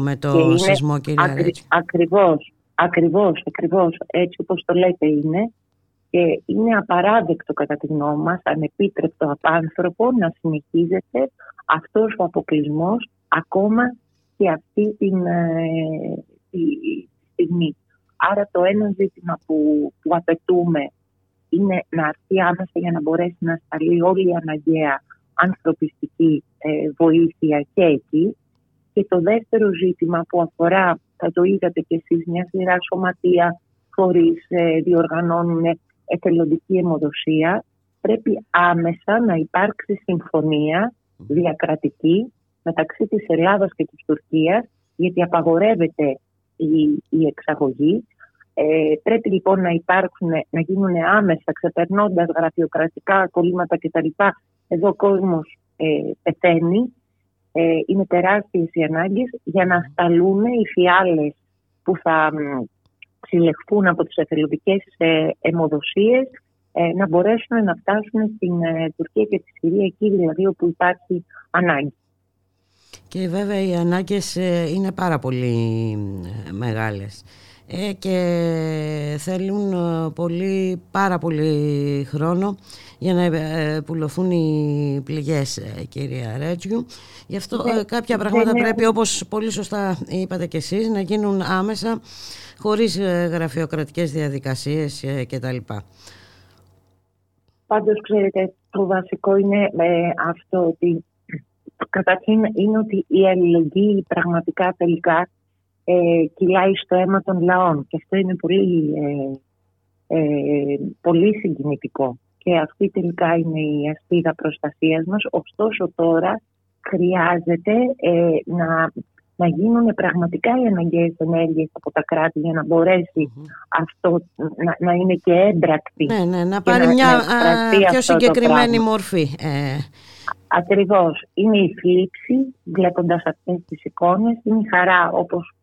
με το σεισμό κυρία ακρι,
Ακριβώς. Ακριβώς, ακριβώς έτσι όπως το λέτε είναι και είναι απαράδεκτο κατά τη γνώμη μας, ανεπίτρεπτο απάνθρωπο να συνεχίζεται αυτός ο αποκλεισμός ακόμα και αυτή την ε, τη στιγμή. Άρα το ένα ζήτημα που, που απαιτούμε είναι να έρθει άμεσα για να μπορέσει να σταλεί όλη η αναγκαία ανθρωπιστική ε, βοήθεια και εκεί. Και το δεύτερο ζήτημα που αφορά θα το είδατε κι εσείς, μια σειρά σωματεία φορείς ε, διοργανώνουν εθελοντική αιμοδοσία πρέπει άμεσα να υπάρξει συμφωνία διακρατική μεταξύ της Ελλάδας και της Τουρκίας γιατί απαγορεύεται η, η εξαγωγή. Ε, πρέπει λοιπόν να υπάρξουν, να γίνουν άμεσα ξεπερνώντας γραφειοκρατικά κολλήματα κτλ. Εδώ ο κόσμος ε, πεθαίνει. Ε, είναι τεράστιες οι ανάγκες για να σταλούν οι φιάλες που θα συλλεχθούν από τις εθελοντικές ε, αιμοδοσίες ε, να μπορέσουν να φτάσουν στην ε, Τουρκία και τη Συρία εκεί δηλαδή όπου υπάρχει ανάγκη.
Και βέβαια οι ανάγκες είναι πάρα πολύ μεγάλες και θέλουν πολύ, πάρα πολύ χρόνο για να πουλωθούν οι πληγές κυρία Ρέτζιου. Γι' αυτό κάποια πράγματα πρέπει όπως πολύ σωστά είπατε και εσείς να γίνουν άμεσα χωρίς ε, γραφειοκρατικές διαδικασίες ε, κτλ.
Πάντως, ξέρετε, το βασικό είναι ε, αυτό ότι καταρχήν είναι ότι η αλληλεγγύη πραγματικά τελικά ε, κυλάει στο αίμα των λαών και αυτό είναι πολύ, ε, πολύ συγκινητικό και αυτή τελικά είναι η ασπίδα προστασίας μας ωστόσο τώρα χρειάζεται να να γίνουν πραγματικά οι αναγκαίες ενέργειες από τα κράτη για να μπορεσει αυτό να, να, είναι και έμπρακτη.
Ναι, ναι, να πάρει μια να πιο συγκεκριμένη μορφή. Ε.
Ακριβώς. Είναι η θλίψη βλέποντας αυτές τις εικόνες, είναι η χαρά όπως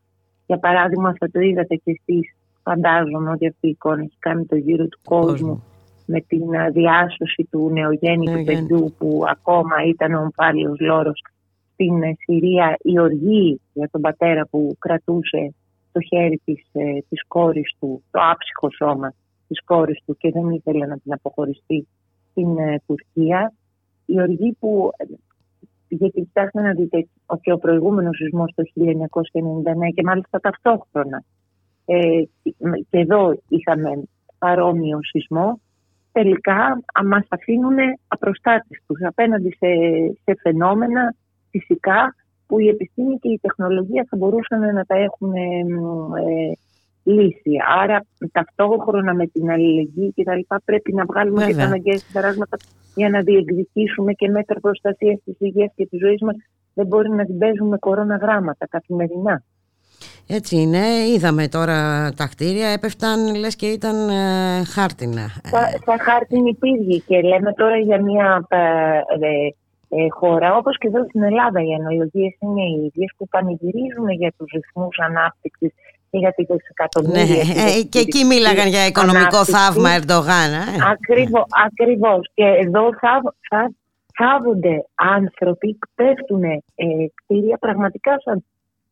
για παράδειγμα θα το είδατε κι εσείς φαντάζομαι ότι αυτή η εικόνα έχει κάνει το γύρο του κόσμου με την διάσωση του νεογέννητου παιδιού που ακόμα ήταν ο ομφάλιος λόρος στην Συρία η οργή για τον πατέρα που κρατούσε το χέρι της, ε, της κόρης του, το άψυχο σώμα της κόρης του και δεν ήθελε να την αποχωριστεί στην ε, Τουρκία. Η οργή που, ε, γιατί κοιτάξτε να δείτε ότι ο προηγούμενος σεισμός το 1999 και μάλιστα ταυτόχρονα ε, και εδώ είχαμε παρόμοιο σεισμό, τελικά μας αφήνουν απροστάτευτους απέναντι σε, σε φαινόμενα φυσικά που η επιστήμη και η τεχνολογία θα μπορούσαν να τα έχουν ε, ε, λύσει. Άρα ταυτόχρονα με την αλληλεγγύη και τα λοιπά πρέπει να βγάλουμε Βέβαια. και τα αναγκαία συμπεράσματα για να διεκδικήσουμε και μέτρα προστασίας της υγείας και της ζωής μας. Δεν μπορεί να την παίζουμε κορώνα γράμματα καθημερινά.
Έτσι είναι, είδαμε τώρα τα κτίρια, έπεφταν λες και ήταν ε, χάρτινα.
Στα, χάρτινη πύργη και λέμε τώρα για μια ε, ε, χώρα, όπως και εδώ στην Ελλάδα οι αναλογίες είναι οι ίδιες που πανηγυρίζουν για τους ρυθμούς ανάπτυξης και για τις εκατομμύρια.
Ναι, ε, και εκεί μίλαγαν για οικονομικό θαύμα Ερντογάν. Ε.
Ακριβώς. Και εδώ θα, θα, θάβονται άνθρωποι, πέφτουν ε, κτίρια πραγματικά σαν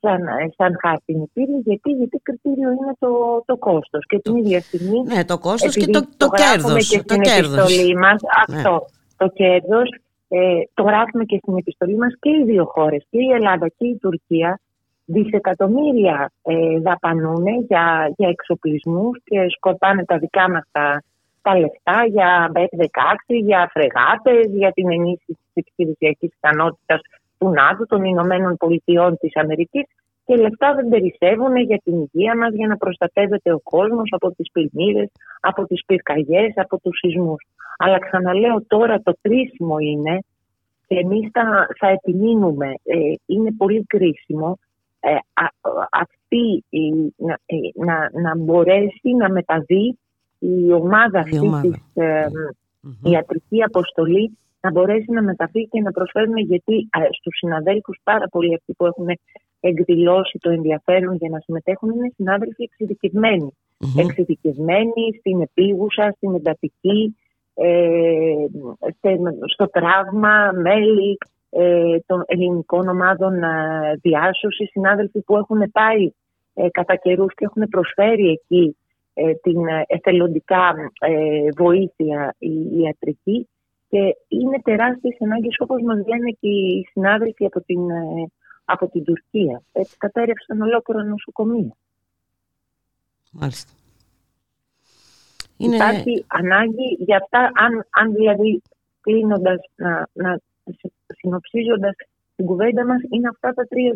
σαν, σαν χάρτινη πύλη, γιατί, γιατί κριτήριο είναι το, το κόστος. Και την ίδια στιγμή...
Ναι, το κόστος και το, το, το κέρδος.
Και το κέρδος. Μας, ναι. αυτό, το κέρδος ε, το γράφουμε και στην επιστολή μας και οι δύο χώρες, και η Ελλάδα και η Τουρκία, δισεκατομμύρια ε, δαπανούν για, για εξοπλισμούς και σκοτάνε τα δικά μας τα, τα λεφτά για F-16, για φρεγάτες, για την ενίσχυση της επιχειρησιακής ικανότητας του ΝΑΤΟ, των Ηνωμένων Πολιτειών της Αμερικής και λεφτά δεν περισσεύουν για την υγεία μας, για να προστατεύεται ο κόσμος από τις πλημμύρες, από τις πυρκαγιές, από τους σεισμούς. Αλλά ξαναλέω τώρα το κρίσιμο είναι και εμείς θα, θα επιμείνουμε, ε, είναι πολύ κρίσιμο ε, αυτή να, ε, να, να μπορέσει να μεταβεί η ομάδα αυτής της ε, ιατρική αποστολή να μπορέσει να μεταβεί και να προσφέρουμε γιατί στους συναδέλφους πάρα πολλοί αυτοί που έχουν εκδηλώσει το ενδιαφέρον για να συμμετέχουν είναι συνάδελφοι εξειδικευμένοι. Εξειδικευμένοι στην επίγουσα, στην εντατική, ε, στο τραύμα, μέλη ε, των ελληνικών ομάδων ε, διάσωση, συνάδελφοι που έχουν πάει ε, κατά καιρούς και έχουν προσφέρει εκεί ε, την εθελοντικά βοήθεια η ιατρική και είναι τεράστιες ανάγκες όπως μας λένε και οι συνάδελφοι από την, από την Τουρκία. Έτσι κατέρευσαν ολόκληρο νοσοκομεία.
Μάλιστα.
Είναι... Υπάρχει ανάγκη για αυτά, αν, αν δηλαδή κλείνοντας, να, να συνοψίζοντας την κουβέντα μας, είναι αυτά τα τρία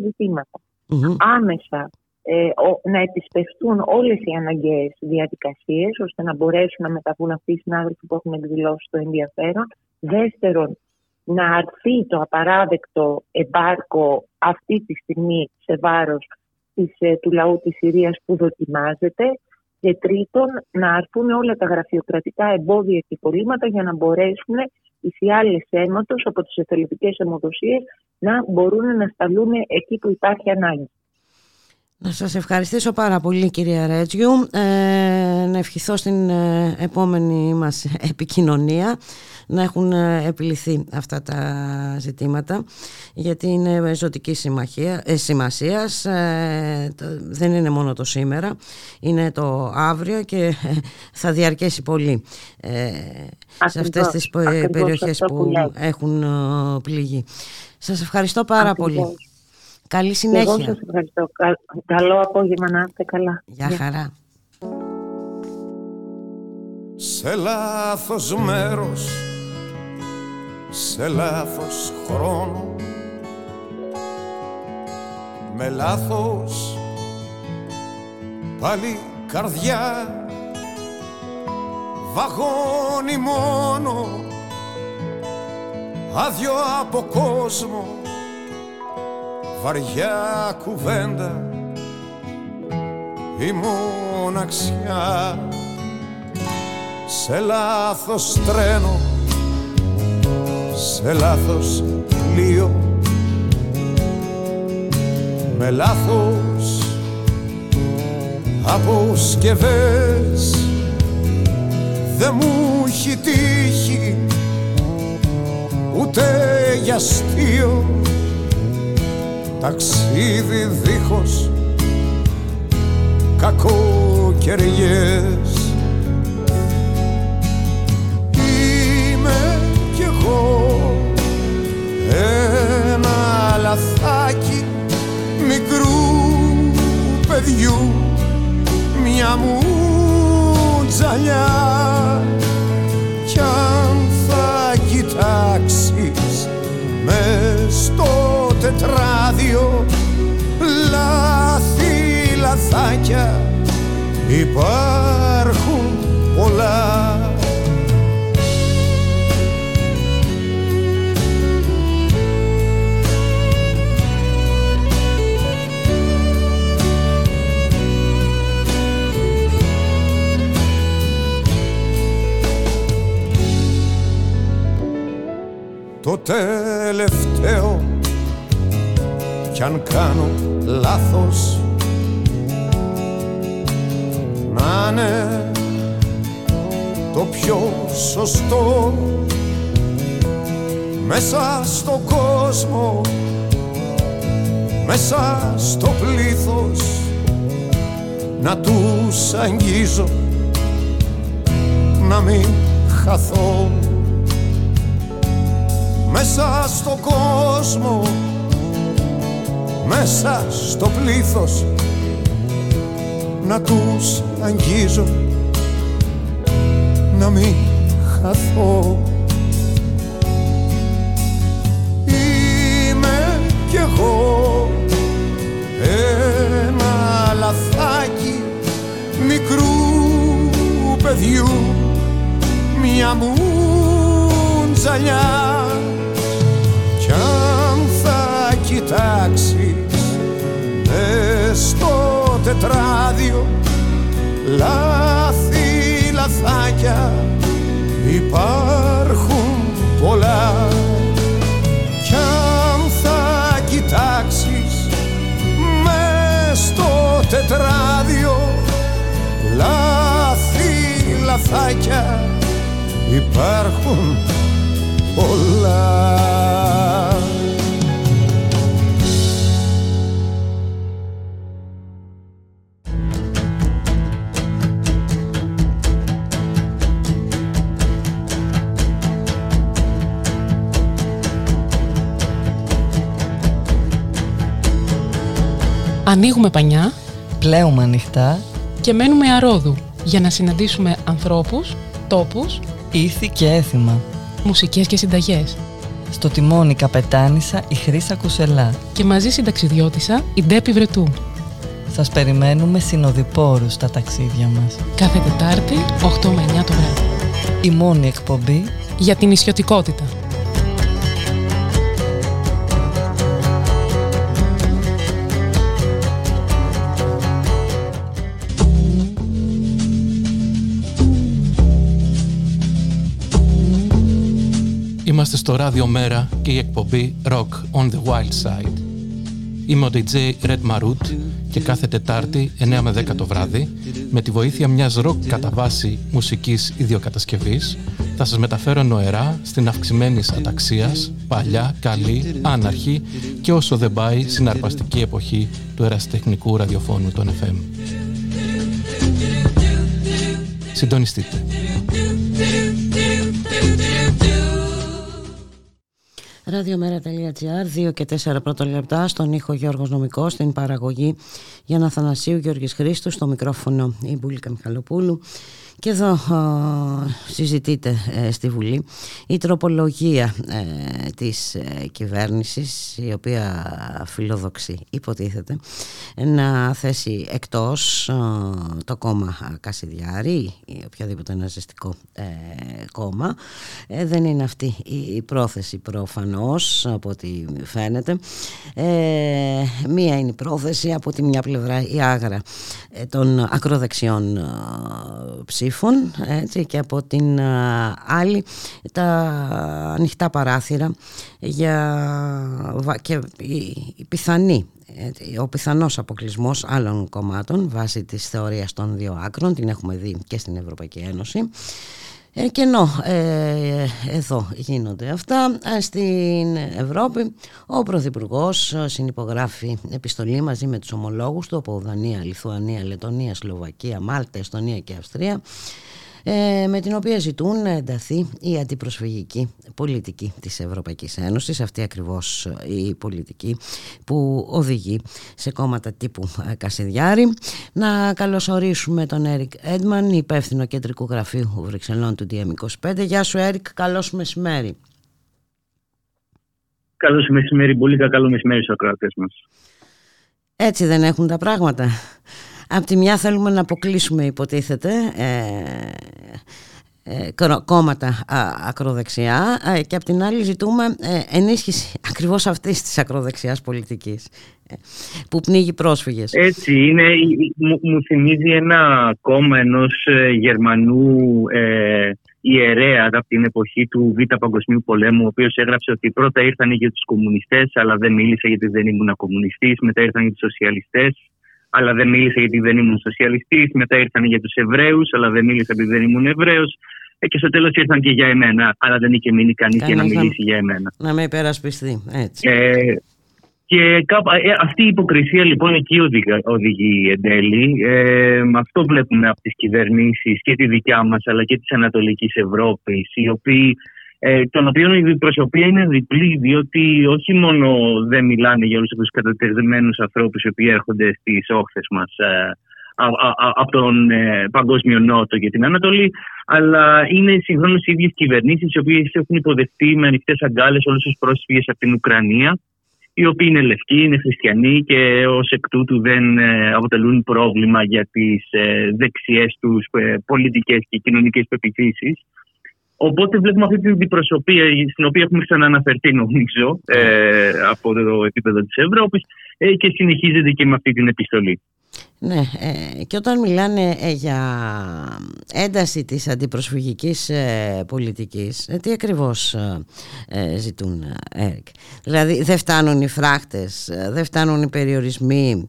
Άμεσα ε, να επισπευτούν όλες οι αναγκαίες διαδικασίες ώστε να μπορέσουν να μεταβούν αυτοί οι συνάδελφοι που έχουν εκδηλώσει το ενδιαφέρον. Δεύτερον, να αρθεί το απαράδεκτο εμπάρκο αυτή τη στιγμή σε βάρος της, ε, του λαού της Συρίας που δοκιμάζεται. Και τρίτον να αρθούν όλα τα γραφειοκρατικά εμπόδια και υπολείμματα για να μπορέσουν οι φιάλες αίματος από τις εθελοντικές αιμοδοσίες να μπορούν να σταλούν εκεί που υπάρχει ανάγκη.
Να σας ευχαριστήσω πάρα πολύ κυρία Ρέτζιου, ε, να ευχηθώ στην ε, επόμενη μας επικοινωνία να έχουν ε, επιληθεί αυτά τα ζητήματα γιατί είναι ζωτική συμμαχία, ε, σημασίας, δεν είναι μόνο το σήμερα, είναι το αύριο και θα διαρκέσει πολύ σε αυτές τις περιοχές που έχουν πληγεί. Σας ευχαριστώ πάρα πολύ. Καλή συνέχεια.
Εγώ σας ευχαριστώ. Καλό απόγευμα να είστε καλά.
Γεια χαρά.
Σε λάθος μέρος, σε λάθος χρόνο με λάθος πάλι καρδιά βαγόνι μόνο άδειο από κόσμο βαριά κουβέντα. Η μοναξιά. Σε λάθος τρένο. Σε λάθος πλοίο. Με λάθος αποσκευές. Δεν μου έχει τύχει ούτε για αστείο ταξίδι δίχως κακοκαιριές. Είμαι κι εγώ ένα λαθάκι μικρού παιδιού μια μου τζαλιά. Κι αν θα κοιτάξεις μες στο τετράδιο. Λάθη λαθάκια υπάρχουν πολλά. Το τελευταίο. Κι αν κάνω λάθος να είναι το πιο σωστό. Μέσα στο κόσμο μέσα στο πλήθος να τους αγγίζω να μην χαθώ μέσα στο κόσμο μέσα στο πλήθος να τους αγγίζω να μην χαθώ. Είμαι κι εγώ ένα λαθάκι μικρού παιδιού μια μου τζαλιά θα κοιτάξει στο τετράδιο λάθη λαθάκια υπάρχουν πολλά. Κι αν θα κοιτάξεις μες στο τετράδιο λάθη λαθάκια υπάρχουν πολλά
Ανοίγουμε πανιά,
πλέουμε ανοιχτά
και μένουμε αρόδου για να συναντήσουμε ανθρώπους, τόπους,
ήθη και έθιμα,
μουσικές και συνταγές.
Στο τιμόνι καπετάνισα η Χρύσα Κουσελά
και μαζί συνταξιδιώτησα η Ντέπη Βρετού.
Σας περιμένουμε συνοδοιπόρους στα ταξίδια μας.
Κάθε Τετάρτη, 8 με 9 το βράδυ.
Η μόνη εκπομπή
για την ισιωτικότητα.
Είμαστε στο ράδιο Μέρα και η εκπομπή Rock on the Wild Side. Είμαι ο DJ Red Marut και κάθε Τετάρτη 9 με 10 το βράδυ με τη βοήθεια μιας ροκ κατά βάση μουσικής ιδιοκατασκευής θα σας μεταφέρω νοερά στην αυξημένη αταξίας, παλιά, καλή, άναρχη και όσο δεν πάει συναρπαστική εποχή του ερασιτεχνικού ραδιοφώνου των FM. Συντονιστείτε.
Ραδιομέρα.gr, 2 και 4 πρώτα λεπτά, στον ήχο Γιώργος Νομικός, στην παραγωγή για Αθανασίου Γιώργης Χρήστου, στο μικρόφωνο η Μπουλίκα Μιχαλοπούλου. Και εδώ συζητείται ε, στη Βουλή η τροπολογία ε, της ε, κυβέρνησης η οποία φιλοδοξεί υποτίθεται να θέσει εκτός το κόμμα Κασιδιάρη ή οποιαδήποτε ναζιστικό κόμμα. δεν είναι αυτή η πρόθεση προφανώς από ό,τι φαίνεται. μία είναι η πρόθεση από τη μια πλευρά η άγρα των ακροδεξιών ψήφων έτσι, και από την άλλη τα ανοιχτά παράθυρα για, και η, πιθανή ο πιθανός αποκλεισμός άλλων κομμάτων βάσει της θεωρίας των δύο άκρων την έχουμε δει και στην Ευρωπαϊκή Ένωση ε, και ενώ ε, εδώ γίνονται αυτά, ε, στην Ευρώπη ο Πρωθυπουργός συνυπογράφει επιστολή μαζί με τους ομολόγους του από Δανία, Λιθουανία, Λετωνία, Σλοβακία, Μάλτα, Εστονία και Αυστρία ε, με την οποία ζητούν να ενταθεί η αντιπροσφυγική πολιτική της Ευρωπαϊκής Ένωσης, αυτή ακριβώς η πολιτική που οδηγεί σε κόμματα τύπου ε, Κασιδιάρη. Να καλωσορίσουμε τον Έρικ Έντμαν, υπεύθυνο κεντρικού γραφείου Βρυξελών του DM25. Γεια σου Έρικ, καλώς μεσημέρι.
Καλώς μεσημέρι, πολύ καλό μεσημέρι στους ακροατές μας.
Έτσι δεν έχουν τα πράγματα. Από τη μια θέλουμε να αποκλείσουμε υποτίθεται ε, ε, κόμματα ακροδεξιά ε, και από την άλλη ζητούμε ενίσχυση ακριβώς αυτής της ακροδεξιάς πολιτικής που πνίγει πρόσφυγες.
Έτσι είναι, μου, μου θυμίζει ένα κόμμα ενός Γερμανού ε, ιερέα από την εποχή του Β' Παγκοσμίου Πολέμου, ο οποίος έγραψε ότι πρώτα ήρθαν για τους κομμουνιστές, αλλά δεν μίλησε γιατί δεν ήμουν κομμουνιστής, μετά ήρθαν για τους σοσιαλιστές, αλλά δεν μίλησε γιατί δεν ήμουν σοσιαλιστής. Μετά ήρθαν για τους Εβραίους, αλλά δεν μίλησε επειδή δεν ήμουν Εβραίος. Ε, και στο τέλος ήρθαν και για εμένα, αλλά δεν είχε μείνει κανείς για να μιλήσει για εμένα.
Να με υπερασπιστεί, έτσι.
Ε, και ε, αυτή η υποκρισία λοιπόν εκεί οδηγεί, οδηγεί εν τέλει. Ε, αυτό βλέπουμε από τις κυβερνήσεις και τη δικιά μας αλλά και της Ανατολικής Ευρώπης οι οποίοι ε, των οποίων η προσωπία είναι διπλή, διότι όχι μόνο δεν μιλάνε για όλους τους κατατεθειμένους ανθρώπους οι οποίοι έρχονται στις όχθες μας ε, από τον ε, Παγκόσμιο Νότο και την Ανατολή, αλλά είναι συγχρόνως οι ίδιες κυβερνήσεις οι οποίες έχουν υποδεχτεί με ανοιχτές αγκάλες όλους τους πρόσφυγες από την Ουκρανία, οι οποίοι είναι λευκοί, είναι χριστιανοί και ως εκ τούτου δεν ε, αποτελούν πρόβλημα για τις ε, δεξιές τους πολιτικές και κοινωνικές πεπιθήσεις. Οπότε βλέπουμε αυτή την αντιπροσωπεία στην οποία έχουμε ξανααναφερθεί νομίζω ε, από το επίπεδο της Ευρώπης ε, και συνεχίζεται και με αυτή την επιστολή.
Ναι, ε, και όταν μιλάνε ε, για ένταση της αντιπροσφυγικής ε, πολιτικής, τι ακριβώς ζητούν, Έρικ. Δηλαδή δεν φτάνουν οι φράχτες, δεν φτάνουν οι περιορισμοί,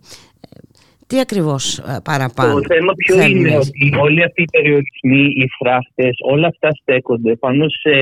τι ακριβώς ε, παραπάνω
Το θέμα ποιο είναι ότι όλοι αυτοί οι περιορισμοί, οι φράχτες, όλα αυτά στέκονται πάνω σε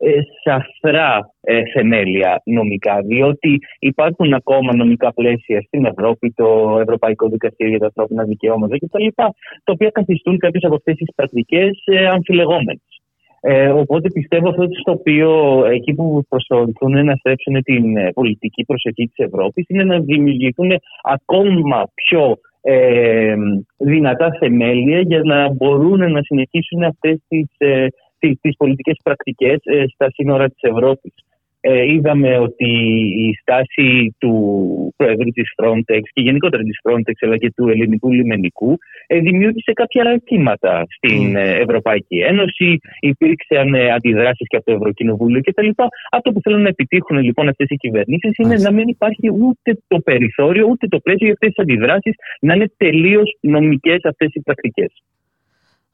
ε, σαφρά ε, θεμέλια νομικά, διότι υπάρχουν ακόμα νομικά πλαίσια στην Ευρώπη, το Ευρωπαϊκό Δικαστήριο για τα Ανθρώπινα Δικαιώματα κτλ., τα οποία καθιστούν κάποιες από αυτές τις πρακτικές ε, αμφιλεγόμενες. Ε, οπότε πιστεύω αυτό στο οποίο εκεί που προσπαθούν να στρέψουν την ε, πολιτική προσοχή της Ευρώπης είναι να δημιουργηθούν ακόμα πιο ε, δυνατά θεμέλια για να μπορούν να συνεχίσουν αυτές τις, ε, τις, τις πολιτικές πρακτικές ε, στα σύνορα της Ευρώπης. Ε, είδαμε ότι η στάση του Πρόεδρου της Frontex και γενικότερα της Frontex αλλά και του ελληνικού λιμενικού ε, δημιούργησε κάποια κύματα στην ε, Ευρωπαϊκή Ένωση. Υπήρξαν ε, αντιδράσεις και από το Ευρωκοινοβούλιο κτλ. Αυτό που θέλουν να επιτύχουν λοιπόν αυτές οι κυβερνήσεις είναι να μην υπάρχει ούτε το περιθώριο ούτε το πλαίσιο για αυτές τις αντιδράσεις να είναι τελείως νομικές αυτές οι πρακτικές.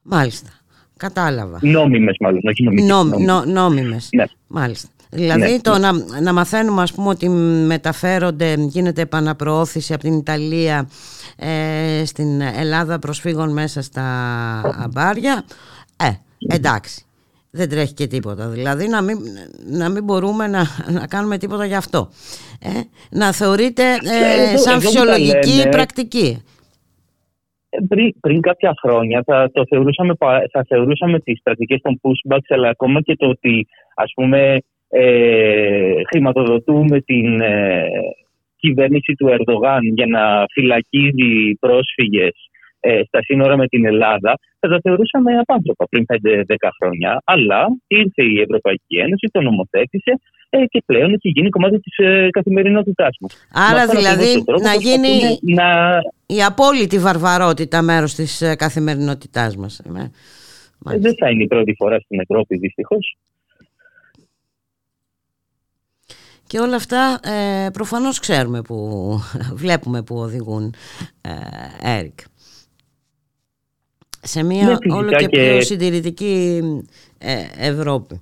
Μάλιστα. Κατάλαβα.
Νόμιμες μάλλον, όχι νομικές.
Νόμι, νόμιμες. Ναι. Μάλιστα. Δηλαδή ναι. το να, να μαθαίνουμε ας πούμε ότι μεταφέρονται, γίνεται επαναπροώθηση από την Ιταλία ε, στην Ελλάδα προσφύγων μέσα στα μπάρια, ε, εντάξει. Δεν τρέχει και τίποτα. Δηλαδή να μην, να μην μπορούμε να, να κάνουμε τίποτα γι' αυτό. Ε, να θεωρείται ε, σαν φυσιολογική πρακτική.
Πριν, πριν κάποια χρόνια θα, το θεωρούσαμε, θα θεωρούσαμε τις πρακτικές των pushbacks αλλά ακόμα και το ότι ας πούμε ε, χρηματοδοτούμε την ε, κυβέρνηση του Ερντογάν για να φυλακίζει πρόσφυγες ε, στα σύνορα με την Ελλάδα, θα τα θεωρούσαμε απάνθρωπα πριν 5-10 χρόνια. Αλλά ήρθε η Ευρωπαϊκή Ένωση, το νομοθέτησε ε, και πλέον έχει γίνει κομμάτι της ε, καθημερινότητάς μας.
Άρα δηλαδή να γίνει να... η απόλυτη βαρβαρότητα μέρος της ε, καθημερινότητάς μας. Ε,
δεν θα είναι η πρώτη φορά στην Ευρώπη δυστυχώς.
Και όλα αυτά ε, προφανώς ξέρουμε που βλέπουμε που οδηγούν ε, Έρικ. Σε μια ναι, όλο και, πιο συντηρητική ε, Ευρώπη.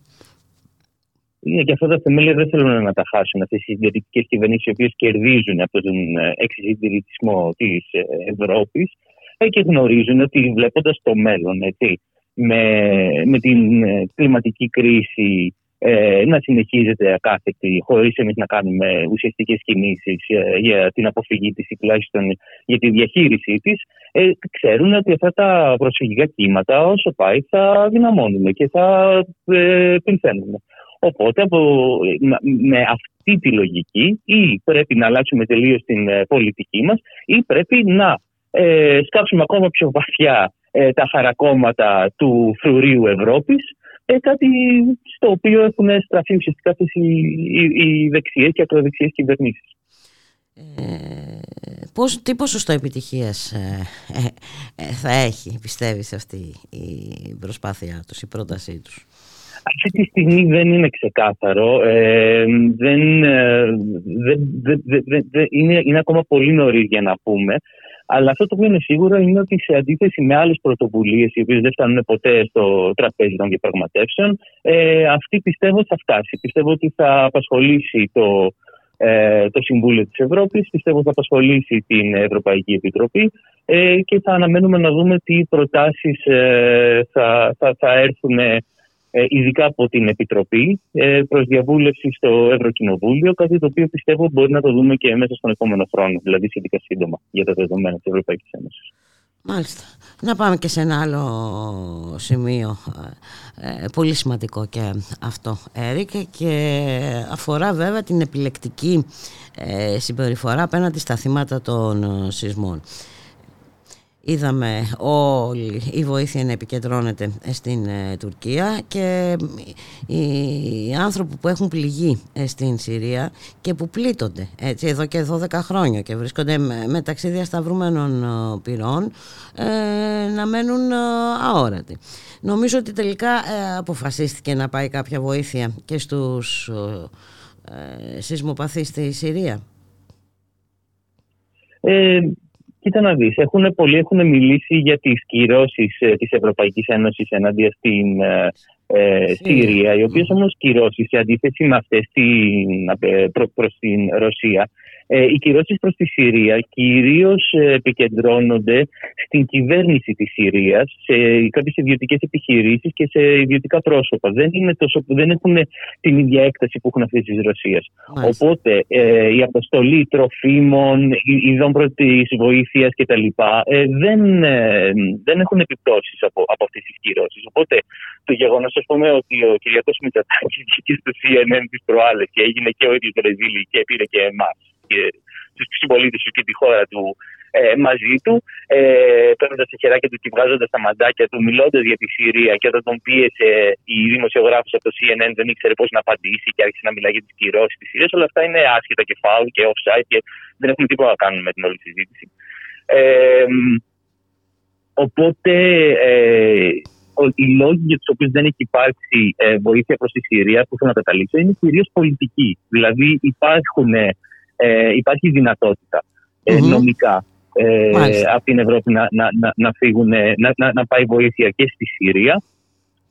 Ναι, και αυτά τα θεμέλια δεν θέλουν να τα χάσουν αυτές οι συντηρητικέ κυβερνήσεις, οι οποίες κερδίζουν από τον ε, εξυντηρητισμό της ε, Ευρώπης ε, και γνωρίζουν ότι βλέποντας το μέλλον έτσι, με, με την κλιματική κρίση, ε, να συνεχίζεται ακάθεκτη χωρίς εμείς να κάνουμε ουσιαστικές κινήσεις ε, για την αποφυγή της ή τουλάχιστον για τη διαχείρισή της, ε, ξέρουν ότι αυτά τα προσφυγικά κύματα όσο πάει θα δυναμώνουν και θα ε, Οπότε από, με αυτή τη λογική ή πρέπει να αλλάξουμε τελείως την ε, πολιτική μας ή πρέπει να ε, σκάψουμε ακόμα πιο βαθιά ε, τα χαρακόμματα του φρουρίου Ευρώπης ε, κάτι στο οποίο έχουν στραφεί ουσιαστικά αυτές οι, οι, οι δεξιές και ακροδεξιές κυβερνήσεις.
Ε, πώς, τι ποσοστό επιτυχίας ε, ε, θα έχει πιστεύεις αυτή η προσπάθειά τους, η πρότασή τους;
Αυτή τη στιγμή δεν είναι ξεκάθαρο δεν, είναι, είναι ακόμα πολύ νωρίς για να πούμε αλλά αυτό το οποίο είναι σίγουρο είναι ότι σε αντίθεση με άλλες πρωτοβουλίες, οι οποίες δεν φτάνουν ποτέ στο τραπέζι των διαπραγματεύσεων, ε, αυτή πιστεύω θα φτάσει. Πιστεύω ότι θα απασχολήσει το, ε, το Συμβούλιο της Ευρώπης, πιστεύω θα απασχολήσει την Ευρωπαϊκή Επιτροπή ε, και θα αναμένουμε να δούμε τι προτάσεις ε, θα, θα, θα έρθουν ε, ειδικά από την Επιτροπή ε, προς διαβούλευση στο Ευρωκοινοβούλιο, κάτι το οποίο πιστεύω μπορεί να το δούμε και μέσα στον επόμενο χρόνο, δηλαδή σχετικά σύντομα για τα δεδομένα της Ευρωπαϊκής Ένωσης.
Μάλιστα. Να πάμε και σε ένα άλλο σημείο ε, πολύ σημαντικό και αυτό Έρικ και αφορά βέβαια την επιλεκτική συμπεριφορά απέναντι στα θύματα των σεισμών. Είδαμε όλη η βοήθεια να επικεντρώνεται στην ε, Τουρκία και οι άνθρωποι που έχουν πληγεί ε, στην Συρία και που πλήττονται έτσι, εδώ και 12 χρόνια και βρίσκονται μεταξύ διασταυρούμενων ε, πυρών να μένουν αόρατοι. Νομίζω ότι τελικά αποφασίστηκε να πάει κάποια βοήθεια και στους σεισμοπαθείς στη Συρία.
Κοίτα να δεις, έχουν, πολλοί έχουν μιλήσει για τις κυρώσεις ε, της Ευρωπαϊκής Ένωσης ενάντια στην ε, ε Συρία, οι οποίες όμως κυρώσεις σε αντίθεση με αυτές την, ε, προς την Ρωσία ε, οι κυρώσεις προς τη Συρία κυρίως ε, επικεντρώνονται στην κυβέρνηση της Συρίας, σε κάποιες ιδιωτικές επιχειρήσεις και σε ιδιωτικά πρόσωπα. Δεν, είναι τόσο, δεν έχουν την ίδια έκταση που έχουν αυτές τη Ρωσία. Οπότε ε, η αποστολή τροφίμων, ειδών πρώτη βοήθειας κτλ. Ε, δεν, ε, δεν έχουν επιπτώσεις από, από αυτές τις κυρώσεις. Οπότε το γεγονός, ας πούμε, ότι ο Κυριακό Μητσοτάκης βγήκε στο CNN τι προάλλες και έγινε και ο ίδιος Ρεζίλη και πήρε και εμάς και του συμπολίτες του και τη χώρα του ε, μαζί του, ε, παίρνοντας τα χεράκια του και βγάζοντας τα μαντάκια του, μιλώντας για τη Συρία και όταν τον πίεσε η δημοσιογράφος από το CNN δεν ήξερε πώς να απαντήσει και άρχισε να μιλάει για τις κυρώσεις της Συρίας. Όλα αυτά είναι άσχετα και φάουλ και offside και δεν έχουν τίποτα να κάνουν με την όλη συζήτηση. Ε, οπότε ε, οι λόγοι για τους οποίους δεν έχει υπάρξει ε, βοήθεια προς τη Συρία, που θέλω να καταλήξω, είναι κυρίως πολιτικοί. Δηλαδή υπάρχουν, ε, υπάρχει δυνατότητα ε, νομικά ε, από την Ευρώπη να, να, να, να, φύγουν, να, να, να πάει βοήθεια και στη Συρία.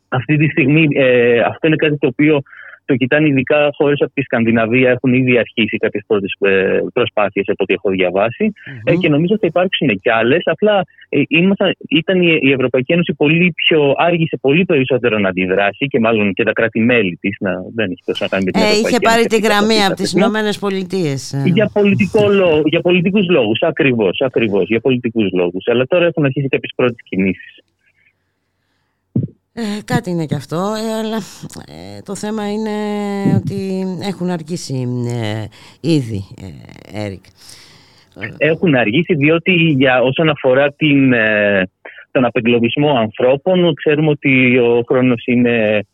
Αυτή τη στιγμή ε, αυτό είναι κάτι το οποίο το κοιτάνε ειδικά χώρες από τη Σκανδιναβία. Έχουν ήδη αρχίσει κάποιες πρώτες προσπάθειες από ό,τι έχω Ε, και νομίζω θα υπάρξουν και άλλες. Απλά ε, ήταν η, η Ευρωπαϊκή Ένωση πολύ πιο. άργησε πολύ περισσότερο να αντιδράσει και μάλλον και τα κράτη-μέλη της. Δεν έχει τόσο να κάνει με την
ε, Είχε πάρει τη γραμμή από τις Ηνωμένες Πολιτείες.
Ε. Για, πολιτικό λόγο, για πολιτικούς λόγους. Ακριβώς. Ακριβώς, για πολιτικούς λόγους. Αλλά τώρα έχουν αρχίσει κάποιε πρώτες κινήσεις.
Ε, κάτι είναι και αυτό, ε, αλλά ε, το θέμα είναι ότι έχουν αργήσει ήδη, Έρικ.
Έχουν αργήσει διότι για όσον αφορά την, τον απεγκλωβισμό ανθρώπων ξέρουμε ότι ο χρόνος είναι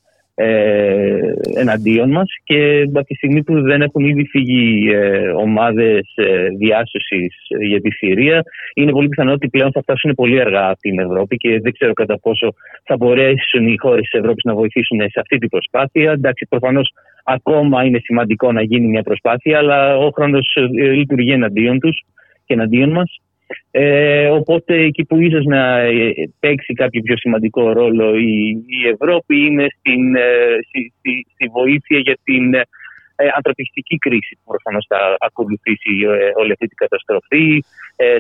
ε, εναντίον μας και από τη στιγμή που δεν έχουν ήδη φύγει ε, ομάδες ε, διάσωσης για τη Συρία είναι πολύ πιθανό ότι πλέον θα φτάσουν πολύ αργά από την Ευρώπη και δεν ξέρω κατά πόσο θα μπορέσουν οι χώρες της Ευρώπης να βοηθήσουν σε αυτή την προσπάθεια. Εντάξει, προφανώς ακόμα είναι σημαντικό να γίνει μια προσπάθεια αλλά ο χρόνος ε, λειτουργεί εναντίον τους και εναντίον μας. Ε, οπότε εκεί που ίσως να ε, παίξει κάποιο πιο σημαντικό ρόλο η, η Ευρώπη είναι στην, ε, στη, στη, στη, βοήθεια για την ε, ανθρωπιστική κρίση που προφανώς θα ακολουθήσει όλη αυτή την καταστροφή,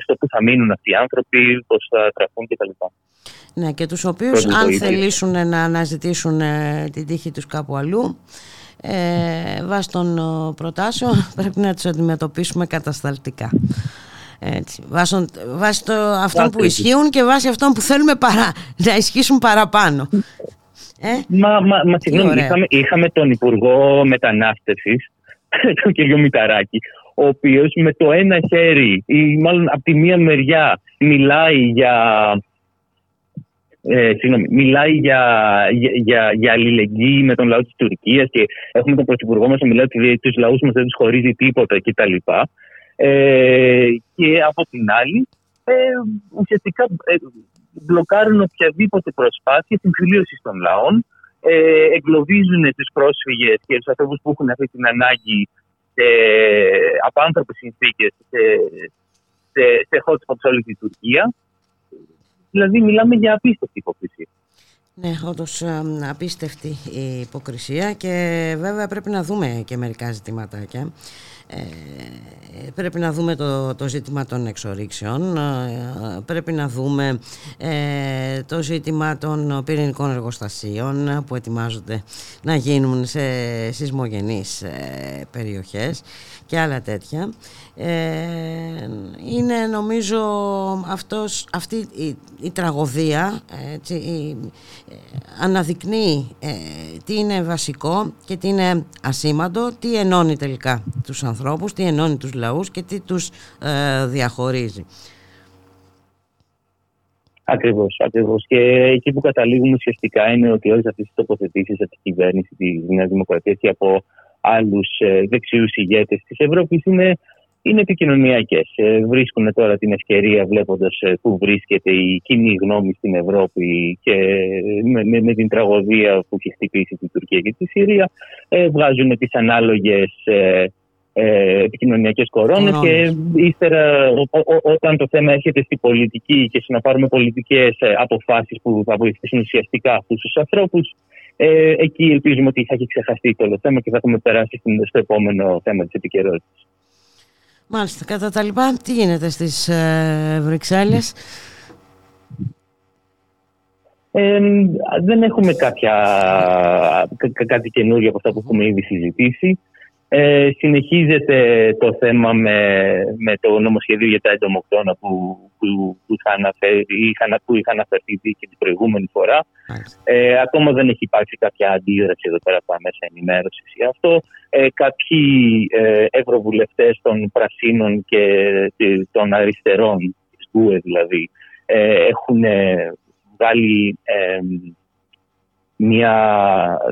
στο που θα μείνουν αυτοί οι άνθρωποι, πώς θα τραφούν κτλ.
Ναι, και τους οποίους αν θελήσουν να αναζητήσουν την τύχη τους κάπου αλλού, ε, βάσει των προτάσεων πρέπει να τους αντιμετωπίσουμε κατασταλτικά. Έτσι, βάσει, το, αυτών που ισχύουν και βάσει αυτών που θέλουμε παρά, να ισχύσουν παραπάνω.
Ε; Μα, μα, μα συγγνώμη, είχαμε, είχαμε τον Υπουργό Μετανάστευσης, τον κ. Μηταράκη, ο οποίος με το ένα χέρι, ή μάλλον από τη μία μεριά, μιλάει για. Ε, συγγνώμη, μιλάει για, για, για, για αλληλεγγύη με τον λαό της Τουρκίας και έχουμε τον Πρωθυπουργό μας να μιλάει ότι τους λαούς μας δεν τους χωρίζει τίποτα κτλ. Ε, και από την άλλη ε, ουσιαστικά ε, μπλοκάρουν οποιαδήποτε προσπάθεια συμφιλίωσης των λαών, ε, εγκλωβίζουν τους πρόσφυγες και τους ανθρώπους που έχουν αυτή την ανάγκη σε απάνθρωπες συνθήκες σε, σε, σε hot spots όλη τη Τουρκία. Δηλαδή μιλάμε για απίστευτη υποκρισία.
Ναι, όντως απίστευτη η υποκρισία και βέβαια πρέπει να δούμε και μερικά ζητηματάκια. Ε, πρέπει να δούμε το, το ζήτημα των εξορίξεων, ε, πρέπει να δούμε ε, το ζήτημα των πυρηνικών εργοστασίων που ετοιμάζονται να γίνουν σε σεισμογενείς περιοχές και άλλα τέτοια. είναι νομίζω αυτός, αυτή η, η τραγωδία έτσι, η, αναδεικνύει τι είναι βασικό και τι είναι ασήμαντο, τι ενώνει τελικά τους ανθρώπους ανθρώπους, τι ενώνει τους λαούς και τι τους ε, διαχωρίζει.
Ακριβώς, ακριβώς. Και εκεί που καταλήγουμε ουσιαστικά είναι ότι όλες αυτές τι τοποθετήσεις από την κυβέρνηση τη Νέα Δημοκρατία και από άλλους ε, δεξιούς ηγέτες της Ευρώπης είναι, είναι επικοινωνιακές. Ε, βρίσκουν τώρα την ευκαιρία, βλέποντας ε, πού βρίσκεται η κοινή γνώμη στην Ευρώπη και με, με, με την τραγωδία που έχει χτυπήσει την Τουρκία και τη Συρία, ε, βγάζουν τις ανάλογες ε, επικοινωνιακές κορώνες και ύστερα όταν το θέμα έρχεται στη πολιτική και συναπάρουμε πολιτικές ε, αποφάσεις που θα βοηθήσουν ουσιαστικά αυτούς τους ανθρώπους, ε, εκεί ελπίζουμε ότι θα έχει ξεχαστεί το όλο θέμα και θα έχουμε περάσει στο επόμενο θέμα της επικαιρότητας.
Μάλιστα. Κατά τα λοιπά, τι γίνεται στις ε, Βρυξέλλες;
Ε, δεν έχουμε κάποια, κάτι καινούργιο από αυτά που έχουμε ήδη συζητήσει. Ε, συνεχίζεται το θέμα με, με το νομοσχέδιο για τα εντομοκτώνα που, που, που, είχα αναφέρει, είχα, που είχα αναφερθεί και την προηγούμενη φορά. Ε, ακόμα δεν έχει υπάρξει κάποια αντίδραση εδώ πέρα από τα μέσα ενημέρωσης για αυτό. Ε, κάποιοι ε, ευρωβουλευτές των Πρασίνων και των αριστερών, της ΓΚΟΕ δηλαδή, ε, έχουν βγάλει μια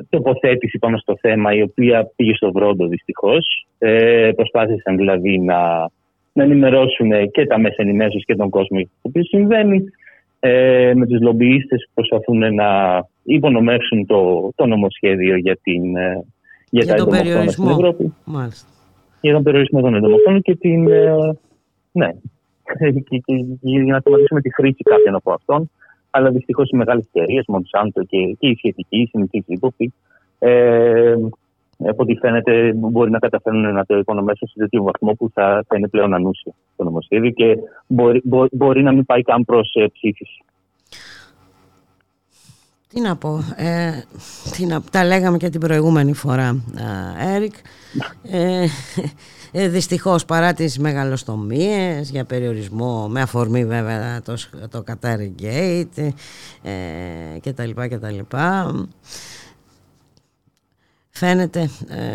τοποθέτηση πάνω στο θέμα η οποία πήγε στο βρόντο δυστυχώς. Ε, προσπάθησαν δηλαδή να, να ενημερώσουν και τα μέσα ενημέρωσης και τον κόσμο για το οποίο συμβαίνει ε, με τους λομπιίστες που προσπαθούν να υπονομεύσουν το, το νομοσχέδιο για, την, ε, για, για τα τον περιορισμό στην Ευρώπη.
Μάλιστα.
Για τον περιορισμό των εντομοκτώνων και την... Ε, ναι, και, και, για να σταματήσουμε τη χρήση κάποιων από αυτών αλλά δυστυχώς οι μεγάλες εταιρείες, Μονσάντο και, και οι σχετικοί, οι συνηθείς ύποπτοι, ε, από ό,τι φαίνεται μπορεί να καταφέρουν να το υπονομεύσουν σε τέτοιο βαθμό που θα, θα είναι πλέον ανούσιο το νομοσχέδιο και μπορεί, μπορεί, μπορεί να μην πάει καν προς ε, ψήφιση.
Τι να πω, ε, τι να, τα λέγαμε και την προηγούμενη φορά, Έρικ. Ε, ε, δυστυχώς παρά τις μεγαλοστομίες για περιορισμό, με αφορμή βέβαια το, το Qatar Gate ε, και τα λοιπά και τα λοιπά. Φαίνεται...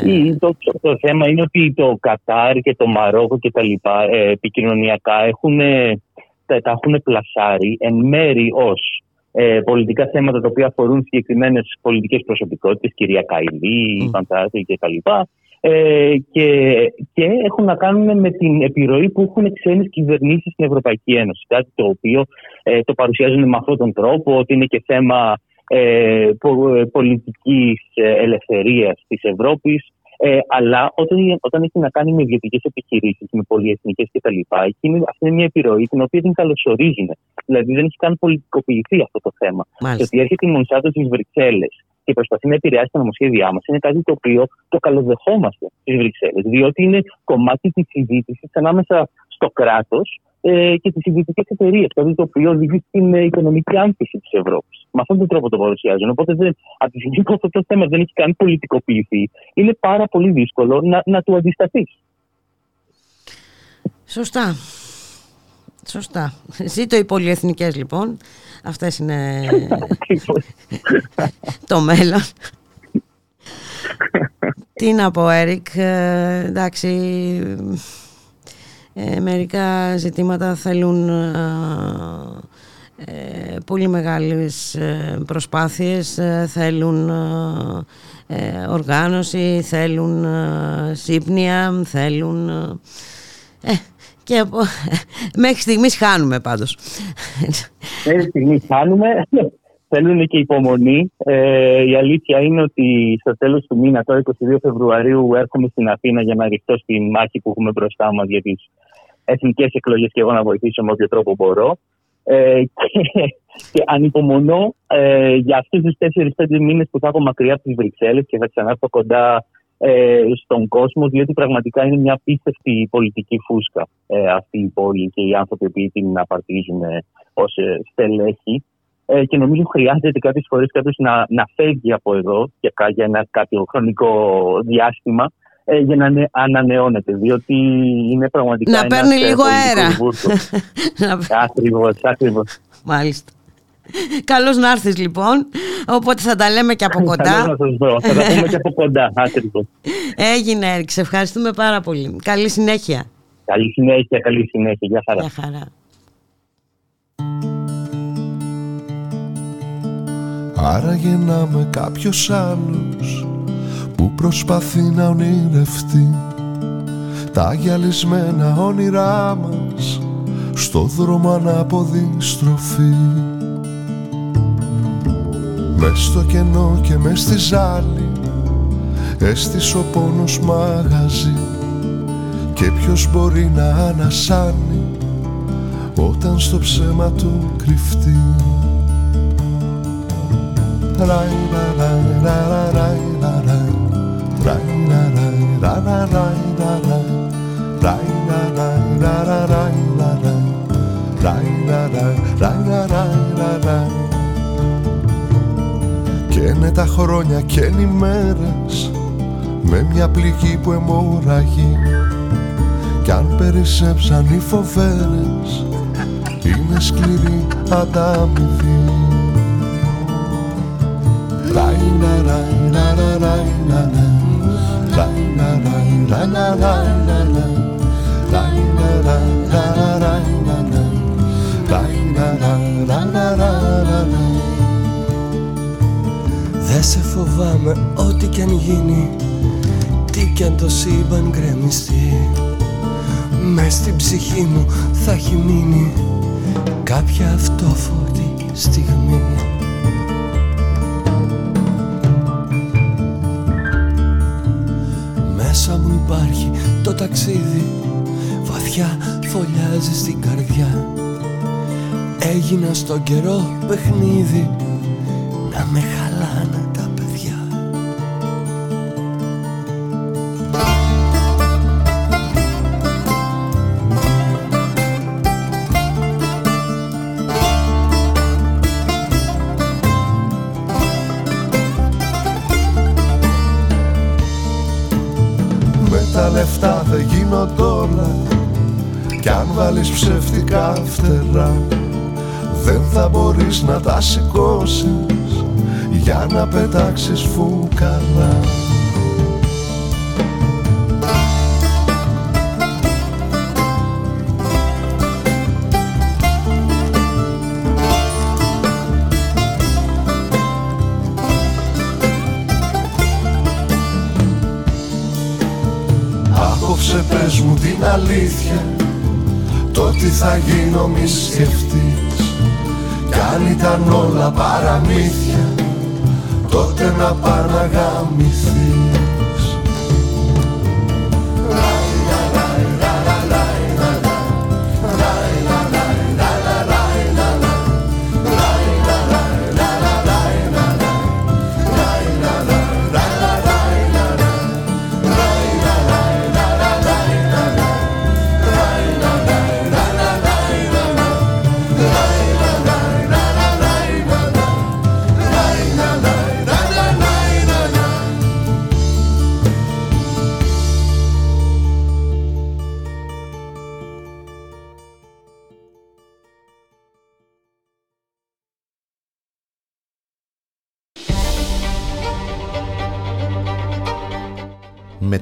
Ε... Το, το, θέμα είναι ότι το Κατάρ και το Μαρόκο και τα λοιπά ε, επικοινωνιακά έχουν, τα, τα έχουν πλασάρει εν μέρη ως ε, πολιτικά θέματα τα οποία αφορούν συγκεκριμένες πολιτικές προσωπικότητες, κυρία Καϊλή, mm. Φαντάζη κτλ. Ε, και, και έχουν να κάνουν με την επιρροή που έχουν ξένες κυβερνήσεις στην Ευρωπαϊκή Ένωση. Κάτι το οποίο ε, το παρουσιάζουν με αυτόν τον τρόπο, ότι είναι και θέμα ε, πολιτικής ελευθερίας της Ευρώπης. Ε, αλλά όταν, όταν έχει να κάνει με ιδιωτικές επιχειρήσεις, με πολυεθνικές κτλ., αυτή είναι μια επιρροή την οποία την καλωσορίζουν. Δηλαδή δεν έχει καν πολιτικοποιηθεί αυτό το θέμα. Μάλιστα. Και ότι έρχεται η Μονσάτο στις Βρυξέλλες και προσπαθεί να επηρεάσει τα νομοσχέδιά μας είναι κάτι το οποίο το καλοδεχόμαστε στις Βρυξέλλες. Διότι είναι κομμάτι της συζήτησης ανάμεσα στο κράτος ε, και τις ιδιωτικέ εταιρείες. Κάτι το οποίο οδηγεί στην ε, οικονομική άνθηση της Ευρώπης. Με αυτόν τον τρόπο το παρουσιάζουν. Οπότε δεν, από τη στιγμή που αυτό το θέμα δεν έχει καν πολιτικοποιηθεί, είναι πάρα πολύ δύσκολο να, να του αντισταθείς.
Σωστά. Σωστά. Ζήτω οι πολυεθνικές λοιπόν. Αυτές είναι το μέλλον. Τι να πω Έρικ, ε, εντάξει, ε, μερικά ζητήματα θέλουν ε, πολύ μεγάλες προσπάθειες, θέλουν οργάνωση, θέλουν σύμπνοια, θέλουν... Και μέχρι στιγμής χάνουμε πάντως.
Μέχρι στιγμής χάνουμε. Θέλουν και υπομονή. Ε, η αλήθεια είναι ότι στο τέλος του μήνα, το 22 Φεβρουαρίου, έρχομαι στην Αθήνα για να ρηχτώ στη μάχη που έχουμε μπροστά μας για τις εθνικές εκλογές και εγώ να βοηθήσω με όποιο τρόπο μπορώ. Ε, και, και ανυπομονώ ε, για αυτούς τους 4-5 μήνες που θα έχω μακριά από τις Βρυξέλλες και θα ξανάρθω κοντά ε, στον κόσμο, διότι πραγματικά είναι μια απίστευτη πολιτική φούσκα ε, αυτή η πόλη και οι άνθρωποι που την απαρτίζουν ε, ως ε, στελέχη. Ε, και νομίζω χρειάζεται κάποιες φορές κάποιος να, να φεύγει από εδώ για, για ένα κάποιο χρονικό διάστημα ε, για να ανανεώνεται, διότι είναι πραγματικά.
Να παίρνει λίγο αέρα.
Ακριβώς, ακριβώς.
Μάλιστα. Καλώς να έρθεις λοιπόν, οπότε θα τα λέμε και από κοντά.
Καλώς να σας βρω, θα τα πούμε και από κοντά, άκριτο.
Έγινε Έρικ, σε ευχαριστούμε πάρα πολύ. Καλή συνέχεια.
Καλή συνέχεια, καλή συνέχεια. Γεια χαρά.
Γεια χαρά.
Άρα γεννάμε κάποιος άλλος που προσπαθεί να ονειρευτεί τα γυαλισμένα όνειρά μας στο δρόμο ανάποδη στροφή Μες στο κενό και μες στη ζάλη Έστησε ο πόνος μαγαζί Και ποιος μπορεί να ανασάνει Όταν στο ψέμα του κρυφτεί και είναι τα χρόνια και είναι οι μέρες με μια πληγή που αιμορραγεί κι αν περισσέψαν οι φοβέρες είναι σκληρή ανταμοιβή
Δε σε φοβάμαι ό,τι κι αν γίνει Τι κι αν το σύμπαν γκρεμιστεί. Μες στην ψυχή μου θα έχει μείνει κάποια αυτόφορη στιγμή. Μέσα μου υπάρχει το ταξίδι βαθιά φωλιάζει στην καρδιά. Έγινα στον καιρό παιχνίδι να με χαλάνε
ψεύτικα φτερά. Δεν θα μπορείς να τα σηκώσεις Για να πετάξεις φουκαρά αλήθεια. Το τι θα γίνω μη σκεφτείς. Κι αν ήταν όλα παραμύθια Τότε να παραγαμηθείς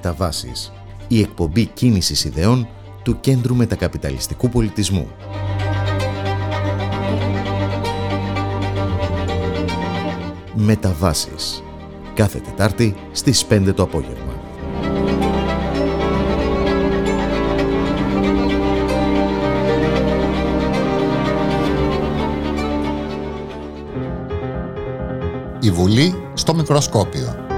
Μεταβάσεις. Η εκπομπή κίνησης ιδεών του Κέντρου Μετακαπιταλιστικού Πολιτισμού. Μεταβάσεις. Κάθε Τετάρτη στις 5 το απόγευμα.
Η Βουλή στο μικροσκόπιο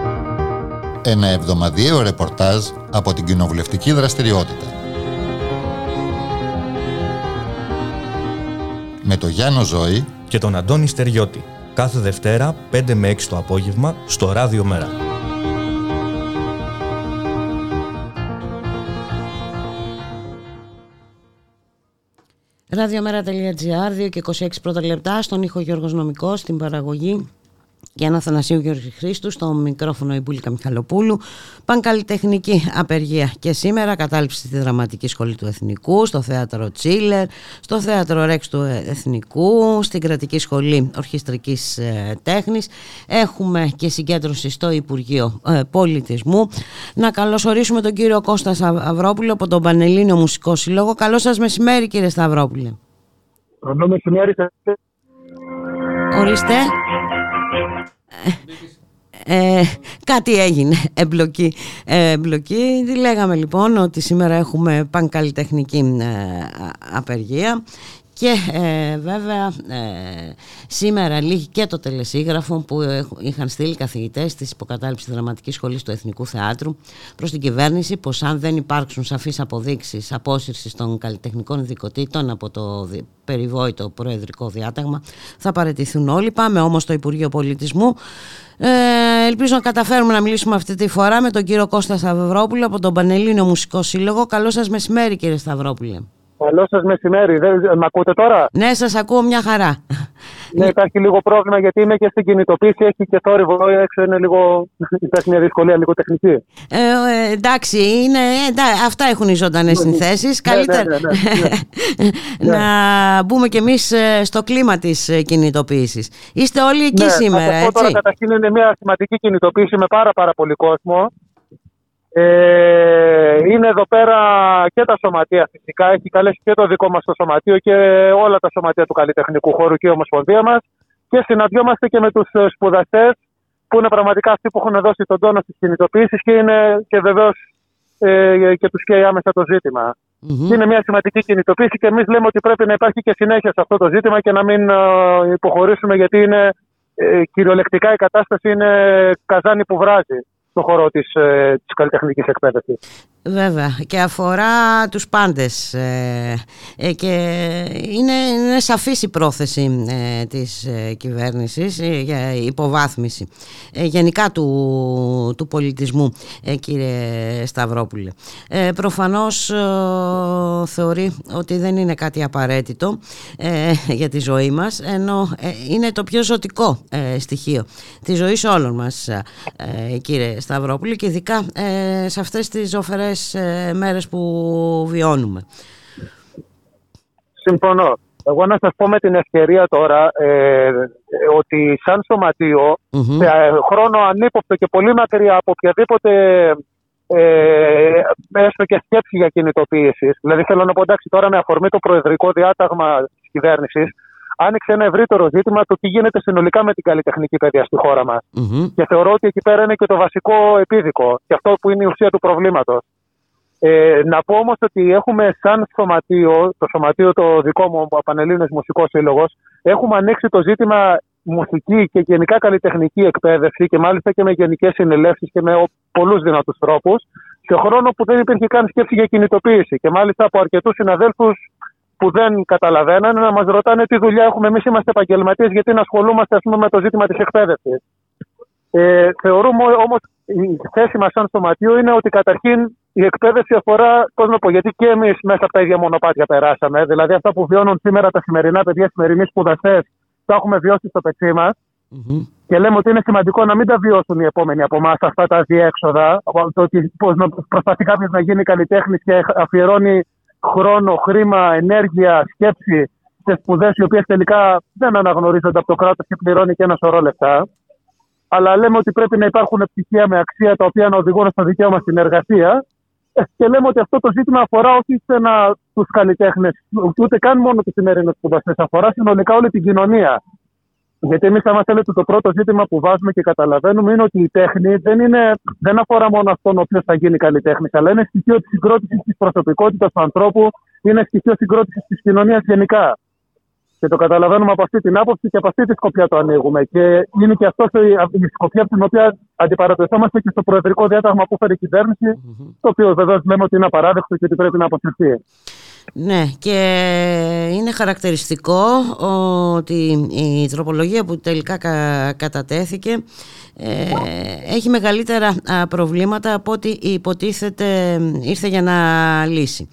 ένα εβδομαδιαίο ρεπορτάζ από την κοινοβουλευτική δραστηριότητα. Με το Γιάννο Ζώη
και τον Αντώνη Στεριώτη. Κάθε Δευτέρα 5 με 6 το απόγευμα στο Ράδιο Μέρα.
Ραδιομέρα.gr, 2 και 26 πρώτα λεπτά, στον ήχο Γιώργος Νομικός, στην παραγωγή Γιάννα Θανασίου Γιώργη Χρήστου, στο μικρόφωνο η Μπούλικα Μιχαλοπούλου. Πανκαλλιτεχνική απεργία και σήμερα κατάληψη στη Δραματική Σχολή του Εθνικού, στο Θέατρο Τσίλερ, στο Θέατρο Ρέξ του Εθνικού, στην Κρατική Σχολή Ορχιστρικής ε, Τέχνης. Έχουμε και συγκέντρωση στο Υπουργείο ε, Πολιτισμού. Να καλωσορίσουμε τον κύριο Κώστα Σταυρόπουλο από τον Πανελλήνιο Μουσικό Σύλλογο. Καλό σας μεσημέρι κύριε Σταυρόπουλε.
Καλό μεσημέρι.
Ορίστε. Ε, κάτι έγινε εμπλοκή, ε, εμπλοκή. Λέγαμε λοιπόν ότι σήμερα έχουμε πανκαλλιτεχνική ε, απεργία και ε, βέβαια ε, σήμερα λύγει και το τελεσίγραφο που είχαν στείλει καθηγητές της υποκατάληψης δραματικής σχολής του Εθνικού Θεάτρου προς την κυβέρνηση πως αν δεν υπάρξουν σαφείς αποδείξεις απόσυρσης των καλλιτεχνικών ειδικοτήτων από το περιβόητο προεδρικό διάταγμα θα παρετηθούν όλοι. Πάμε όμως στο Υπουργείο Πολιτισμού. Ε, ελπίζω να καταφέρουμε να μιλήσουμε αυτή τη φορά με τον κύριο Κώστα Σταυρόπουλο από τον Πανελλήνιο Μουσικό Σύλλογο. Καλό σας μεσημέρι κύριε Σταυρόπουλε.
Καλό σας μεσημέρι. Δεν, με ακούτε τώρα;
Ναι, σας ακούω μια χαρά.
Ναι, υπάρχει λίγο πρόβλημα γιατί είναι και στην κινητοποίηση, έχει και θόρυβο έξω, είναι λίγο, υπάρχει μια δυσκολία λίγο τεχνική.
Ε, ε, εντάξει, είναι, εντά, αυτά έχουν οι ζωντανές
Ναι, ναι.
συνθέσεις.
Ναι,
Καλύτερα
ναι, ναι, ναι,
να μπούμε κι εμείς ε, στο κλίμα της ε, κινητοποίησης. Είστε όλοι εκεί
Ναι,
σήμερα,
θα σας πω τώρα
έτσι;
καταρχήν είναι μια σημαντική κινητοποίηση με πάρα πάρα πολύ κόσμο. Ε, είναι εδώ πέρα και τα σωματεία φυσικά. Έχει καλέσει και το δικό μας το σωματείο και όλα τα σωματεία του καλλιτεχνικού χώρου και η Ομοσπονδία μας. Και συναντιόμαστε και με τους ε, σπουδαστές που είναι πραγματικά αυτοί που έχουν δώσει τον τόνο στις κινητοποίησεις και είναι και βεβαίως ε, και τους καίει άμεσα το ζήτημα. Είναι μια σημαντική κινητοποίηση και εμείς λέμε ότι πρέπει να υπάρχει και συνέχεια σε αυτό το ζήτημα και να μην ε, υποχωρήσουμε γιατί είναι ε, κυριολεκτικά η κατάσταση είναι καζάνι που βράζει στον χώρο της, ε, της καλλιτεχνικής εκπαίδευσης.
Βέβαια και αφορά τους πάντες ε, ε, και είναι, είναι σαφής η πρόθεση ε, της ε, κυβέρνησης ε, για υποβάθμιση ε, γενικά του, του πολιτισμού ε, κύριε Σταυρόπουλε. Ε, προφανώς ε, θεωρεί ότι δεν είναι κάτι απαραίτητο ε, για τη ζωή μας ενώ ε, είναι το πιο ζωτικό ε, στοιχείο της ζωής όλων μας ε, κύριε Σταυρόπουλε και ειδικά ε, σε αυτές τις ζωφερές ε, μέρες που βιώνουμε.
Συμφωνώ. Εγώ να σας πω με την ευκαιρία τώρα ε, ε, ότι σαν σωματείο σε ε, χρόνο ανύποπτο και πολύ μακριά από οποιαδήποτε ε, έστω και σκέψη για κινητοποίησης. Δηλαδή θέλω να πω εντάξει τώρα με αφορμή το προεδρικό διάταγμα της κυβέρνησης άνοιξε ένα ευρύτερο ζήτημα το τι γίνεται συνολικά με την καλλιτεχνική παιδεία στη χώρα μας. Και θεωρώ ότι εκεί πέρα είναι και το βασικό επίδικο και αυτό που είναι η ουσία του προβλήματος. Ε, να πω όμως ότι έχουμε σαν σωματείο, το σωματείο το δικό μου, ο Πανελλήνιος Μουσικός Σύλλογος, έχουμε ανοίξει το ζήτημα μουσική και γενικά καλλιτεχνική εκπαίδευση και μάλιστα και με γενικές συνελεύσεις και με πολλούς δυνατούς τρόπους σε χρόνο που δεν υπήρχε καν σκέψη για κινητοποίηση και μάλιστα από αρκετούς συναδέλφους που δεν καταλαβαίνανε να μας ρωτάνε τι δουλειά έχουμε εμείς είμαστε επαγγελματίες γιατί να ασχολούμαστε ας πούμε, με το ζήτημα της εκπαίδευσης. Ε, θεωρούμε όμως η θέση μας σαν σωματείο είναι ότι καταρχήν η εκπαίδευση αφορά, πώς να πω, γιατί και εμείς μέσα από τα ίδια μονοπάτια περάσαμε. Δηλαδή αυτά που βιώνουν σήμερα τα σημερινά παιδιά, σημερινοί σπουδαστές, τα έχουμε βιώσει στο πετσί μας. Και λέμε ότι είναι σημαντικό να μην τα βιώσουν οι επόμενοι από εμάς αυτά τα διέξοδα. Το ότι πώς να προσπαθεί κάποιος να γίνει καλλιτέχνης και αφιερώνει χρόνο, χρήμα, ενέργεια, σκέψη σε σπουδές οι οποίες τελικά δεν αναγνωρίζονται από το κράτος και πληρώνει και ένα σωρό λεφτά αλλά λέμε ότι πρέπει να υπάρχουν πτυχία με αξία τα οποία να οδηγούν στο δικαίωμα στην εργασία. Ε, Και λέμε ότι αυτό το ζήτημα αφορά όχι σε τους καλλιτέχνες, ούτε καν μόνο τους σημερινούς σπουδαστές, αφορά συνολικά όλη την κοινωνία. Γιατί εμείς, άμα θέλετε, το πρώτο ζήτημα που βάζουμε και καταλαβαίνουμε είναι ότι η τέχνη δεν, είναι, δεν αφορά μόνο αυτόν ο οποίος θα γίνει καλλιτέχνης, αλλά είναι στοιχείο της συγκρότησης της προσωπικότητας του ανθρώπου, είναι στοιχείο συγκρότησης της κοινωνίας γενικά. Και το καταλαβαίνουμε από αυτή την άποψη και από αυτή τη σκοπιά το ανοίγουμε. Και είναι και αυτός η σκοπιά από την οποία αντιπαρατεθόμαστε και στο προεδρικό διάταγμα που φέρει η κυβέρνηση, το οποίο βεβαίως λέμε ότι είναι απαράδεκτο και ότι πρέπει να αποσυρθεί.
Ναι και είναι χαρακτηριστικό ότι η τροπολογία που τελικά κα, κατατέθηκε ε, έχει μεγαλύτερα α, προβλήματα από ό,τι υποτίθεται ήρθε για να λύσει.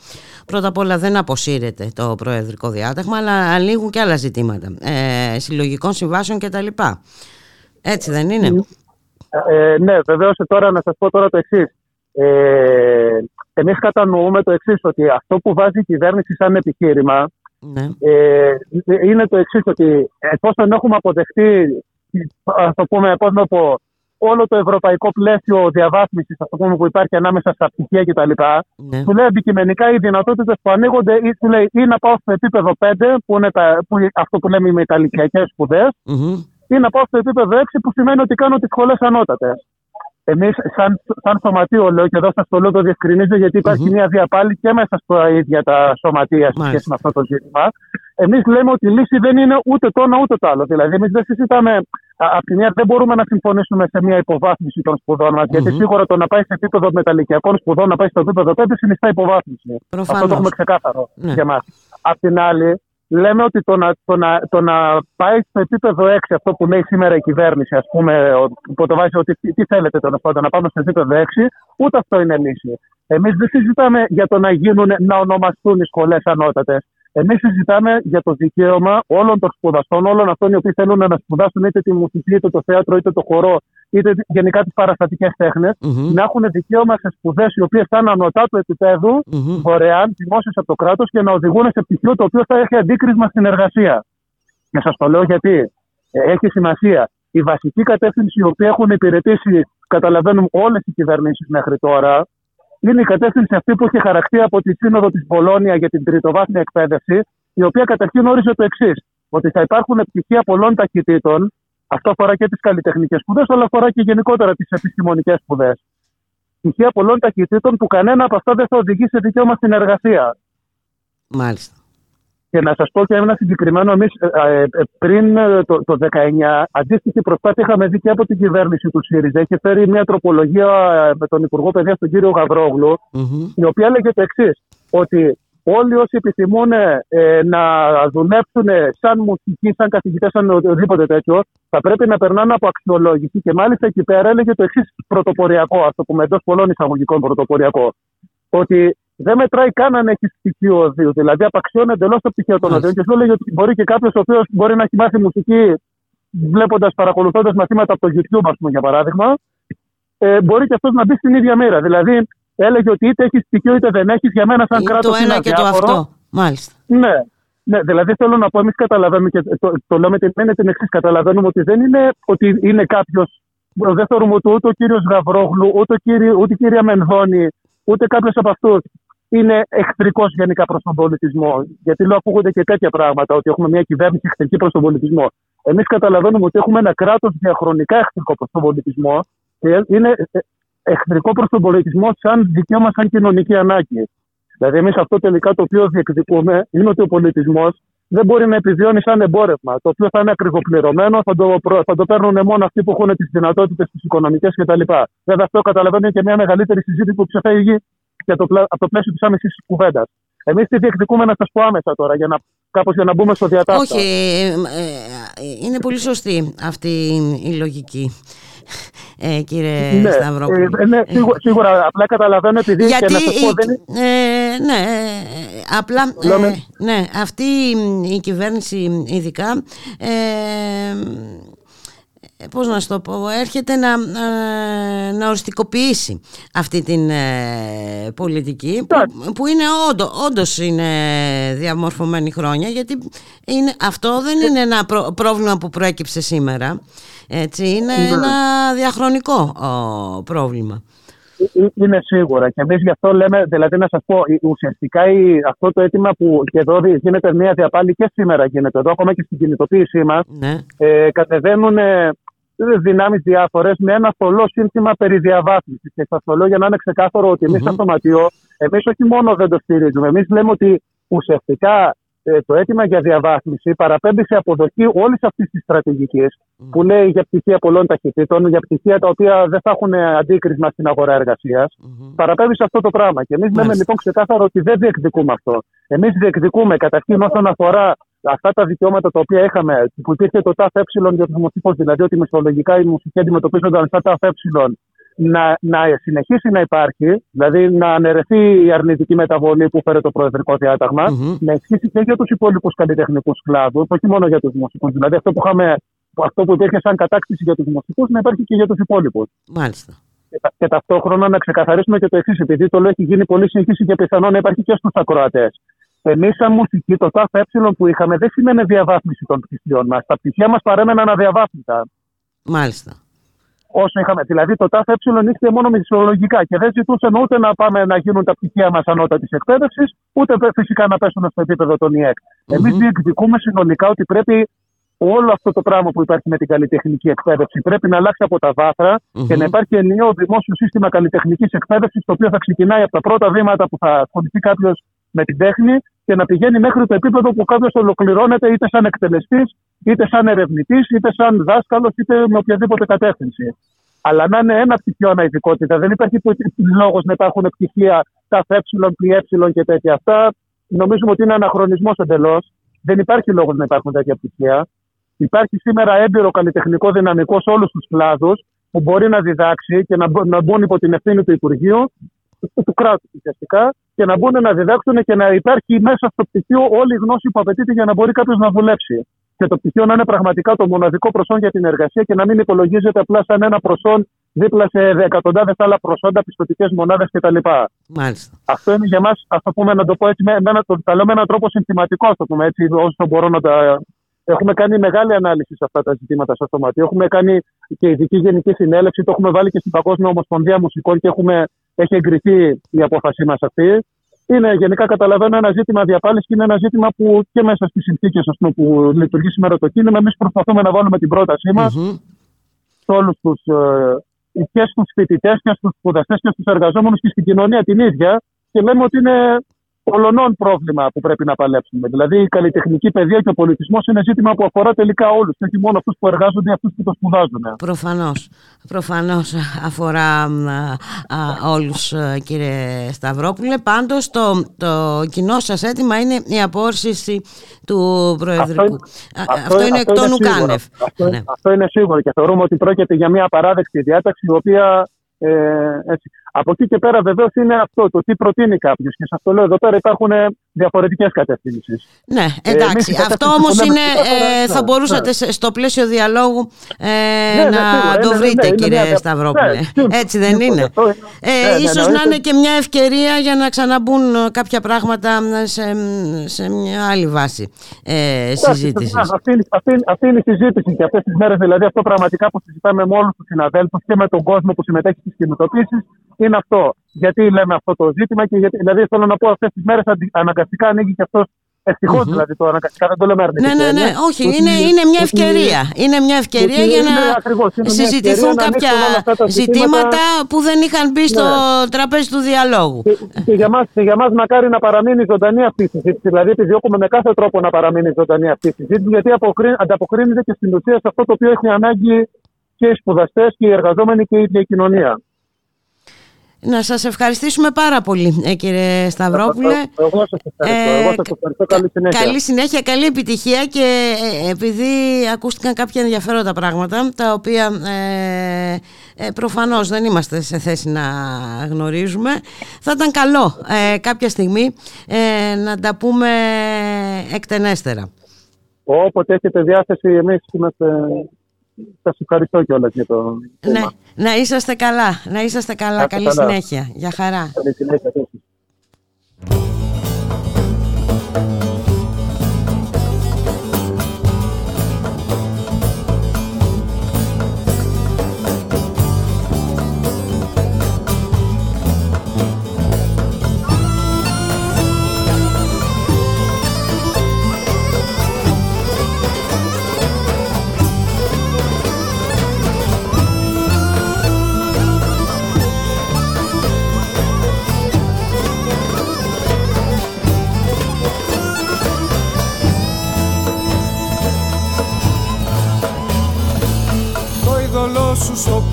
Πρώτα απ' όλα δεν αποσύρεται το προεδρικό διάταγμα αλλά ανοίγουν και άλλα ζητήματα ε, συλλογικών συμβάσεων κτλ. Έτσι δεν είναι;
Ε, ναι, βεβαίως τώρα να σας πω τώρα το εξής. Ε, Εμείς κατανοούμε το εξής, ότι αυτό που βάζει η κυβέρνηση σαν επιχείρημα
ναι.
ε, είναι το εξής, ότι εφόσον έχουμε αποδεχτεί, ας το πούμε, πώς να πω, όλο το ευρωπαϊκό πλαίσιο διαβάθμισης που υπάρχει ανάμεσα στα πτυχία κτλ.
Ναι.
Του λέει αντικειμενικά οι δυνατότητες που ανοίγονται ή, του λέει, ή να πάω στο επίπεδο 5, που είναι τα, που, αυτό που λέμε οι μεταλλικιακές σπουδές,
mm-hmm.
ή να πάω στο επίπεδο 6, που σημαίνει ότι κάνω τις σχολές ανώτατες. Εμείς, σαν, σαν σωματείο, λέω και εδώ σας το λέω, το διευκρινίζω, γιατί υπάρχει mm-hmm. μια διαπάλη και μέσα στα ίδια τα σωματεία σε σχέση με αυτό το ζήτημα. Εμείς λέμε ότι η λύση δεν είναι ούτε το ένα ούτε το άλλο. Δηλαδή, εμείς δεν συζητάμε. Απ' τη μια, δεν μπορούμε να συμφωνήσουμε σε μια υποβάθμιση των σπουδών μας, mm-hmm. γιατί σίγουρα το να πάει σε επίπεδο μεταλλικιακών σπουδών, να πάει στο επίπεδο 5, συνιστά υποβάθμιση.
Προφανώς.
Αυτό το έχουμε ξεκάθαρο
ναι.
για μας. Απ' την άλλη, λέμε ότι το να, το, να, το να πάει στο επίπεδο 6, αυτό που λέει σήμερα η κυβέρνηση, ας πούμε, που το βάζει ότι τι, τι θέλετε τέλος πάντων, να πάμε στο επίπεδο 6, ούτε αυτό είναι λύση. Εμείς δεν συζητάμε για το να γίνουν, να ονομαστούν οι σχολές ανώτατες. Εμείς συζητάμε για το δικαίωμα όλων των σπουδαστών, όλων αυτών οι οποίοι θέλουν να σπουδάσουν είτε τη μουσική, είτε το θέατρο, είτε το χορό, είτε γενικά τις παραστατικές τέχνες,
Mm-hmm.
να έχουν δικαίωμα σε σπουδές οι οποίες θα είναι ανωτά του επίπεδου,
Mm-hmm.
δωρεάν, δημόσιες από το κράτος και να οδηγούν σε πτυχίο το οποίο θα έχει αντίκρισμα στην εργασία. Και σας το λέω γιατί ε, έχει σημασία. Η βασική κατεύθυνση η οποία έχουν υπηρετήσει, καταλαβαίνουν όλες οι κυβερνήσεις μέχρι τώρα, είναι η κατεύθυνση αυτή που έχει χαρακτεί από τη Σύνοδο της Πολώνια για την τριτοβάθμια εκπαίδευση, η οποία καταρχήν όριζε το εξής: Ότι θα υπάρχουν πτυχία πολλών ταχυτήτων, αυτό αφορά και τις καλλιτεχνικές σπουδές, αλλά αφορά και γενικότερα τις επιστημονικές σπουδές. Πτυχία πολλών ταχυτήτων που κανένα από αυτά δεν θα οδηγεί σε δικαίωμα στην εργασία.
Μάλιστα.
Και να σας πω και ένα συγκεκριμένο, εμείς πριν ε, το, το 19, αντίστοιχη προσπάθεια είχαμε δει και από την κυβέρνηση του ΣΥΡΙΖΑ. Είχε φέρει μια τροπολογία ε, με τον Υπουργό Παιδείας, τον κύριο Γαβρόγλου,
Mm-hmm.
η οποία λέγεται το εξής: Ότι όλοι όσοι επιθυμούν ε, να δουλέψουν σαν μουσικοί, σαν καθηγητές, σαν οτιδήποτε τέτοιο, θα πρέπει να περνάνε από αξιολόγηση. Και μάλιστα εκεί πέρα έλεγε το εξής πρωτοποριακό, α το πούμε εντός πολλών εισαγωγικών πρωτοποριακό. Ότι δεν μετράει καν αν έχεις στοιχείο οδείου. Δηλαδή, απαξιώνει εντελώς το πτυχίο των οδείων. Και σου έλεγε ότι μπορεί και κάποιος ο οποίος μπορεί να έχει μάθει μουσική βλέποντας, παρακολουθώντας μαθήματα από το YouTube, ας πούμε, για παράδειγμα, ε, μπορεί και αυτός να μπει στην ίδια μοίρα. Δηλαδή, έλεγε ότι είτε έχεις στοιχείο είτε δεν έχεις, για μένα σαν
Είναι
κράτος.
το ένα και το αυτό. Μάλιστα.
Ναι. Ναι, δηλαδή θέλω να πω, εμείς καταλαβαίνουμε και το, το λέω με την έννοια την εξής. Καταλαβαίνουμε ότι δεν είναι ότι είναι κάποιος. Δεν θεωρούμε ότι ούτε ο κύριος Γαβρόγλου, ούτε, ο κύριο, ούτε η κυρία Μενδώνη, ούτε κάποιος από αυτούς είναι εχθρικός γενικά προς τον πολιτισμό. Γιατί λέω ακούγονται και τέτοια πράγματα, ότι έχουμε μια κυβέρνηση εχθρική προς τον πολιτισμό. Εμείς καταλαβαίνουμε ότι έχουμε ένα κράτος διαχρονικά εχθρικό προς τον πολιτισμό και είναι εχθρικό προς τον πολιτισμό σαν δικαίωμα, σαν κοινωνική ανάγκη. Δηλαδή, εμείς αυτό τελικά το οποίο διεκδικούμε είναι ότι ο πολιτισμός δεν μπορεί να επιβιώνει σαν εμπόρευμα, το οποίο θα είναι ακριβοπληρωμένο, θα το, προ... θα το παίρνουν μόνο αυτοί που έχουν τις δυνατότητες, τις οικονομικές κτλ. Βέβαια, αυτό καταλαβαίνω και μια μεγαλύτερη συζήτηση που ξεφεύγει για το, πλα... από το πλαίσιο της άμεσης κουβέντας. Εμείς τι διεκδικούμε να σας πω άμεσα τώρα, για να, κάπως για να μπούμε στο διατάφτα.
Όχι, ε, ε, είναι πολύ σωστή αυτή η λογική. Ε, κύριε
ναι,
Σταυρόπουλο.
Ε, ναι, σίγουρα, σίγουρα, απλά καταλαβαίνω επειδή
Γιατί,
και να σας πω, δεν...
ε, ναι, απλά ε, ναι, αυτή η κυβέρνηση ειδικά ε, πώς να σου το πω, έρχεται να, να οριστικοποιήσει αυτή την ε, πολιτική που, που είναι όντω, όντως είναι διαμορφωμένη χρόνια γιατί είναι, αυτό δεν είναι ένα προ, πρόβλημα που προέκυψε σήμερα έτσι, είναι
Ναι.
ένα διαχρονικό ο, πρόβλημα.
Ε, Είναι σίγουρα και εμείς γι' αυτό λέμε, δηλαδή να σας πω, ουσιαστικά η, αυτό το αίτημα που και εδώ γίνεται μια διαπάλη και σήμερα γίνεται εδώ, ακόμα και στην κινητοποίησή μας,
ναι.
ε, κατεβαίνουν ε, δυνάμεις διάφορες με ένα θολό σύνθημα περί διαβάθμισης. Και σας το λέω για να είναι ξεκάθαρο ότι εμείς, mm-hmm. σαν σωματείο, εμείς όχι μόνο δεν το στηρίζουμε, εμείς λέμε ότι ουσιαστικά ε, το αίτημα για διαβάθμιση παραπέμπει σε αποδοχή όλης αυτής της στρατηγικής mm. που λέει για πτυχία πολλών ταχυτήτων, για πτυχία τα οποία δεν θα έχουν αντίκρισμα στην αγορά εργασίας. Mm-hmm. Παραπέμπει σε αυτό το πράγμα. Και εμείς λέμε λοιπόν ξεκάθαρο ότι δεν διεκδικούμε αυτό. Εμείς διεκδικούμε καταρχήν όσον αφορά αυτά τα δικαιώματα τα οποία είχαμε, που υπήρχε το ΤΑΦ ε για τους μουσικούς, δηλαδή ότι μισθολογικά οι μουσικοί αντιμετωπίζονταν σαν ΤΑΦ ε, να, να συνεχίσει να υπάρχει, δηλαδή να αναιρεθεί η αρνητική μεταβολή που φέρει το Προεδρικό Διάταγμα, mm-hmm. να ισχύσει και για τους υπόλοιπους καλλιτεχνικούς κλάδους, όχι μόνο για τους μουσικούς. Δηλαδή αυτό που, είχαμε, αυτό που υπήρχε σαν κατάκτηση για τους μουσικούς να υπάρχει και για τους υπόλοιπους.
Μάλιστα.
Και, και ταυτόχρονα να ξεκαθαρίσουμε και το εξής, επειδή το λέω έχει γίνει πολύ σύγχυση και πιθανό να υπάρχει και στους ακροατές. Εμείς, σαν μουσική, το ΤΑΦ ε που είχαμε δεν σημαίνει διαβάθμιση των πτυχίων μας. Τα πτυχία μας παρέμεναν αδιαβάθμιτα.
Μάλιστα
όσο είχαμε. Δηλαδή το ΤΑΦ ε ήρθε μόνο μισθολογικά και δεν ζητούσαν ούτε να πάμε να γίνουν τα πτυχία μας ανώτατης εκπαίδευσης, ούτε φυσικά να πέσουν στο επίπεδο των ΙΕΚ. Mm-hmm. Εμείς διεκδικούμε συνολικά ότι πρέπει όλο αυτό το πράγμα που υπάρχει με την καλλιτεχνική εκπαίδευση πρέπει να αλλάξει από τα βάθρα mm-hmm. και να υπάρχει ενιαίο δημόσιο σύστημα καλλιτεχνικής εκπαίδευσης, το οποίο θα ξεκινάει από τα πρώτα βήματα που θα ασχοληθεί κάποιος με την τέχνη και να πηγαίνει μέχρι το επίπεδο που κάποιος ολοκληρώνεται είτε σαν εκτελεστής, είτε σαν ερευνητής, είτε σαν δάσκαλος, είτε με οποιαδήποτε κατεύθυνση. Αλλά να είναι ένα πτυχίο αναειδικότητα. Δεν υπάρχει λόγος να υπάρχουν πτυχία τα ε, πι, και τέτοια. Αυτά νομίζουμε ότι είναι αναχρονισμός εντελώς. Δεν υπάρχει λόγος να υπάρχουν τέτοια πτυχία. Υπάρχει σήμερα έμπειρο καλλιτεχνικό δυναμικό σε όλους τους κλάδους που μπορεί να διδάξει και να, να μπουν υπό την ευθύνη του Υπουργείου, του, του κράτους ουσιαστικά, και να μπουν να διδάξουν και να υπάρχει μέσα στο πτυχίο όλη η γνώση που απαιτείται για να μπορεί κάποιος να δουλέψει. Και το πτυχίο να είναι πραγματικά το μοναδικό προσόν για την εργασία και να μην υπολογίζεται απλά σαν ένα προσόν δίπλα σε εκατοντάδες άλλα προσόντα, πιστοτικές μονάδες κτλ.
Μάλιστα.
Αυτό είναι για μας, ας το πούμε, να το πω έτσι, με, ένα, το, τα με έναν τρόπο συνθηματικό, ας το πούμε έτσι, όσο μπορώ να τα. Έχουμε κάνει μεγάλη ανάλυση σε αυτά τα ζητήματα στο σωματείο. Έχουμε κάνει και ειδική γενική συνέλευση, το έχουμε βάλει και στην Παγκόσμια Ομοσπονδία Μουσικών και έχουμε, έχει εγκριθεί η απόφασή μας αυτή. Είναι γενικά καταλαβαίνω ένα ζήτημα διαπάληση και είναι ένα ζήτημα που και μέσα στις συνθήκες που λειτουργεί σήμερα το κίνημα, εμείς προσπαθούμε να βάλουμε την πρότασή μας mm-hmm. σε όλους τους ε, και στους φοιτητές και στους σπουδαστές και στους εργαζόμενους και στην κοινωνία την ίδια και λέμε ότι είναι ολονών πρόβλημα που πρέπει να παλέψουμε. Δηλαδή, η καλλιτεχνική παιδεία και ο πολιτισμός είναι ζήτημα που αφορά τελικά όλους, όχι μόνο αυτούς που εργάζονται ή αυτούς που το σπουδάζουν.
Προφανώς. Προφανώς αφορά όλους, κύριε Σταυρόπουλε. Πάντως, το, το κοινό σας αίτημα είναι η απόρριση του Προεδρικού. Αυτό, αυτό, αυτό είναι εκ των ουκάνευ.
Αυτό, ναι. αυτό είναι σίγουρο και θεωρούμε ότι πρόκειται για μια παράδεκτη διάταξη η οποία ε, έτσι. Από εκεί και πέρα βεβαίως είναι αυτό το τι προτείνει κάποιος. Και σας το λέω εδώ πέρα υπάρχουν ε, διαφορετικές κατευθύνσεις.
Ναι, ε, εντάξει. Ε, αυτό όμως είναι. Ε, θα μπορούσατε ναι. στο πλαίσιο διαλόγου ε, ναι, ναι, να το βρείτε, κύριε Σταυρόπουλε. Έτσι δεν είναι. Ε, ίσως να είναι και μια ευκαιρία για να ξαναμπούν κάποια πράγματα σε, σε μια άλλη βάση ε, συζήτησης.
Αυτή, αυτή, αυτή είναι η συζήτηση και αυτές τις μέρες, δηλαδή αυτό πραγματικά που συζητάμε με όλους τους συναδέλφους και με τον κόσμο που συμμετέχει στις κινητοποίησεις είναι αυτό. Γιατί λέμε αυτό το ζήτημα και γιατί, δηλαδή θέλω να πω αυτές τις μέρες αναγκαστικά ανοίγει και αυτός Ευτυχώς mm-hmm. δηλαδή το αναγκαστικά δεν το λέμε αρνητικά.
Ναι, ναι, ναι. Όχι, είναι, είναι μια ευκαιρία. Είναι μια ευκαιρία για να ακριβώς, συζητηθούν κάποια ζητήματα που δεν είχαν μπει στο ναι. τραπέζι του διαλόγου.
Και, και για μας, και για μας μακάρι να παραμείνει ζωντανή αυτή η συζήτηση. Δηλαδή επιδιώκουμε με κάθε τρόπο να παραμείνει ζωντανή αυτή η συζήτηση γιατί ανταποκρίνεται και στην ουσία σε αυτό το οποίο έχει ανάγκη και οι σπουδαστές και οι εργαζόμενοι και η ίδια η κοινωνία.
Να σας ευχαριστήσουμε πάρα πολύ ε, κύριε Σταυρόπουλε.
Εγώ σας ευχαριστώ. Εγώ σας ευχαριστώ. Καλή συνέχεια.
Καλή συνέχεια, καλή επιτυχία και ε, επειδή ακούστηκαν κάποια ενδιαφέροντα πράγματα τα οποία ε, ε, προφανώς δεν είμαστε σε θέση να γνωρίζουμε θα ήταν καλό ε, κάποια στιγμή ε, να τα πούμε εκτενέστερα.
Όποτε έχετε διάθεση εμείς είμαστε Σας ευχαριστώ κιόλας για το.
Ναι, να είσαστε καλά. Να είσαστε καλά. Καλή συνέχεια. Για χαρά.
Καλή συνέχεια.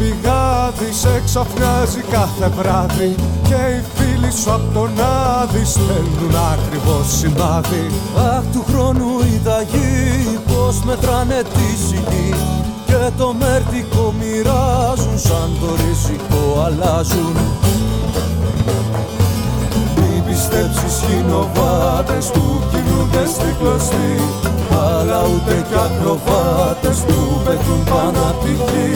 Πηγάδι σε ξαφνιάζει κάθε βράδυ Και οι φίλοι σου απ' τον άδει στέλνουν ακριβώς σημάδι.
Αχ του χρόνου η δαγή πως μετράνε τη σιγή Και το μέρτικο μοιράζουν σαν το ριζικό αλλάζουν. Μην πιστέψεις χινοβάτες που κινούνται στη κλωστή αλλά ούτε κι ακροβάτες που πετούν πάνω απ' τη γη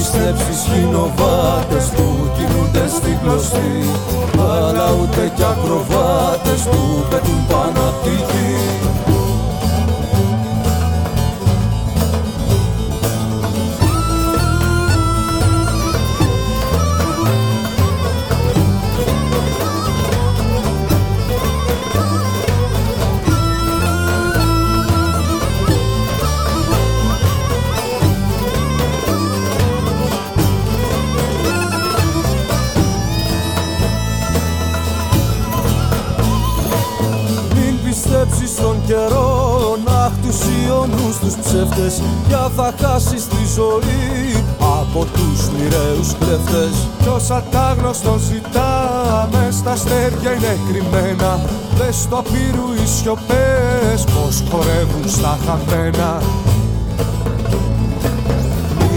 πιστέψεις χινοβάτες που κινούνται στην κλωστή. Αλλά ούτε κι ακροβάτες που πετούν πάνω απ' τη γη ψεύτες Για θα χάσεις τη ζωή. Από τους μοιραίους κλέφτες
Κι όσα τα γνωστό ζητάμε στα αστέρια είναι κρυμμένα. Δες το απείρου οι σιωπές πως χορεύουν στα χαμένα.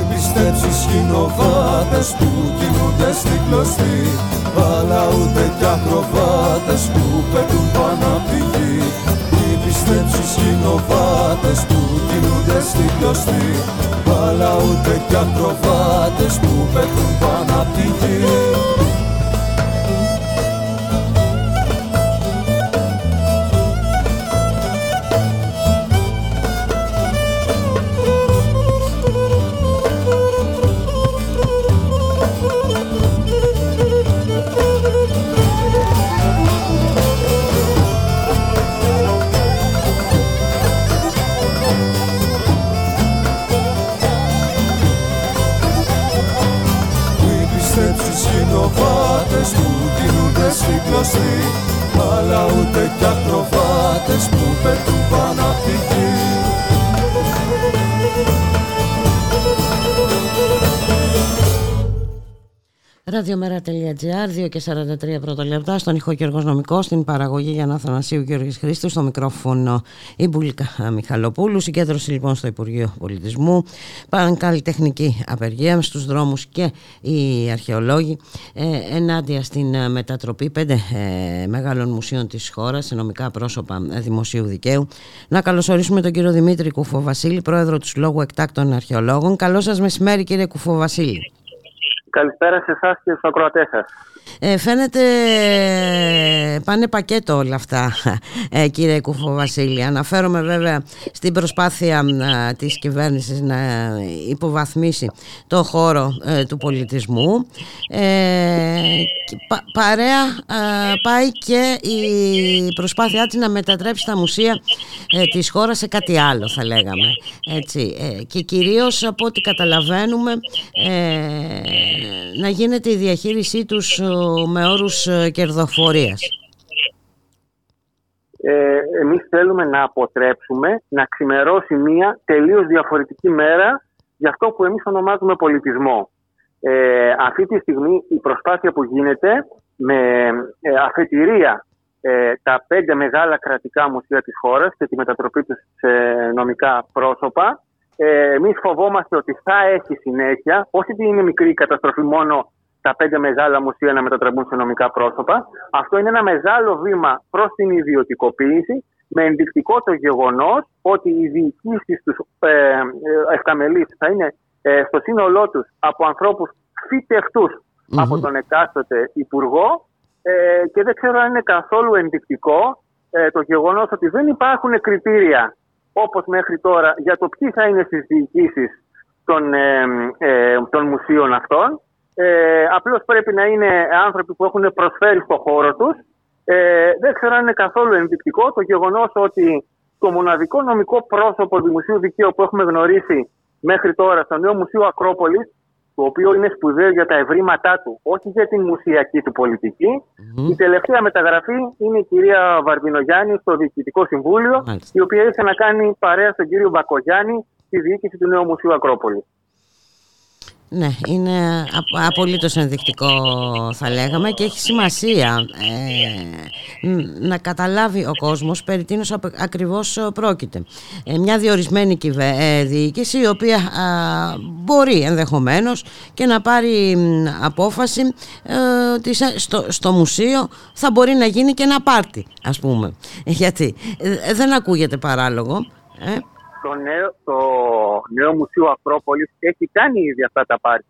Πιστέψεις χινοβάτες που κινούνται στην κλωστή Αλλά ούτε κι ακροβάτες που πετούν πάνω απ' τη γη Μην πιστέψεις χινοβάτες που κινούνται στην κλωστή. Αλλά ούτε κι ακροβάτες που πετούν πάνω απ' τη γη
Ραδιομέρα.gr, 2 και 43 πρώτα λεπτά, στον ηχό και Νομικός, στην παραγωγή για να Θανασίου Γιώργης Χρήστου, στο μικρόφωνο η Μπουλίκα Μιχαλοπούλου, συγκέντρωση λοιπόν στο Υπουργείο Πολιτισμού, καλλιτεχνική απεργία στους δρόμους και οι αρχαιολόγοι ε, ενάντια στην ε, μετατροπή πέντε ε, μεγάλων μουσείων της χώρας σε νομικά πρόσωπα δημοσίου δικαίου. Να καλωσορίσουμε τον κύριο Δημήτρη Κουφοβασίλη, πρόεδρο του Συλλόγου Εκτάκτων Αρχαιολόγων. Καλό σας μεσημέρι κύριε Κουφοβασίλη.
Καλησπέρα σε εσάς και στους ακροατές σας.
Ε, φαίνεται πάνε πακέτο όλα αυτά ε, κύριε Κουφό Βασίλη. Αναφέρομαι βέβαια στην προσπάθεια ε, της κυβέρνησης να υποβαθμίσει το χώρο ε, του πολιτισμού. Πα, παρέα πάει και η προσπάθειά της να μετατρέψει τα μουσεία της χώρας σε κάτι άλλο θα λέγαμε. Έτσι. και κυρίως από ό,τι καταλαβαίνουμε να γίνεται η διαχείρισή τους με όρους ε, κερδοφορίας.
Ε, εμείς θέλουμε να αποτρέψουμε να ξημερώσει μία τελείως διαφορετική μέρα για αυτό που εμείς ονομάζουμε πολιτισμό. Ε, αυτή τη στιγμή η προσπάθεια που γίνεται με ε, αφετηρία ε, τα πέντε μεγάλα κρατικά μουσεία της χώρας και τη μετατροπή τους σε νομικά πρόσωπα ε, εμείς φοβόμαστε ότι θα έχει συνέχεια, όχι ότι είναι μικρή η καταστροφή μόνο τα πέντε μεγάλα μουσεία να μετατραπούν σε νομικά πρόσωπα. Αυτό είναι ένα μεγάλο βήμα προς την ιδιωτικοποίηση, με ενδεικτικό το γεγονός ότι οι διοικήσεις τους ε, ε θα είναι ε, στο σύνολό τους από ανθρώπους από τον εκάστοτε υπουργό. Ε, και δεν ξέρω αν είναι καθόλου ενδεικτικό ε, το γεγονός ότι δεν υπάρχουν κριτήρια όπως μέχρι τώρα για το ποιοι θα είναι στις διοικήσεις των, ε, ε, των μουσείων αυτών ε, Απλώς πρέπει να είναι άνθρωποι που έχουν προσφέρει στο χώρο τους. Ε, δεν ξέρω αν είναι καθόλου ενδεικτικό το γεγονός ότι το μοναδικό νομικό πρόσωπο δημοσίου δικαίου που έχουμε γνωρίσει μέχρι τώρα στο νέο Μουσείο Ακρόπολης, το οποίο είναι σπουδαίο για τα ευρήματά του, όχι για την μουσιακή του πολιτικη Η τελευταία μεταγραφή είναι η κυρία Βαρδινογιάννη στο Διοικητικό Συμβούλιο, η οποία ήρθε να κάνει παρέα στον κύριο Μπακογιάννη στη διοίκηση του νέου Μουσείου Ακρόπολης.
Ναι, είναι απολύτως ενδεικτικό θα λέγαμε και έχει σημασία ε, να καταλάβει ο κόσμος περί τίνος ακριβώς πρόκειται. Ε, μια διορισμένη ε, διοίκηση η οποία μπορεί ενδεχομένως και να πάρει απόφαση ότι στο, στο μουσείο θα μπορεί να γίνει και ένα πάρτι ας πούμε. Γιατί δεν ακούγεται παράλογο
το νέο, το νέο Μουσείο Ακρόπολης έχει κάνει ήδη αυτά τα πάρτι.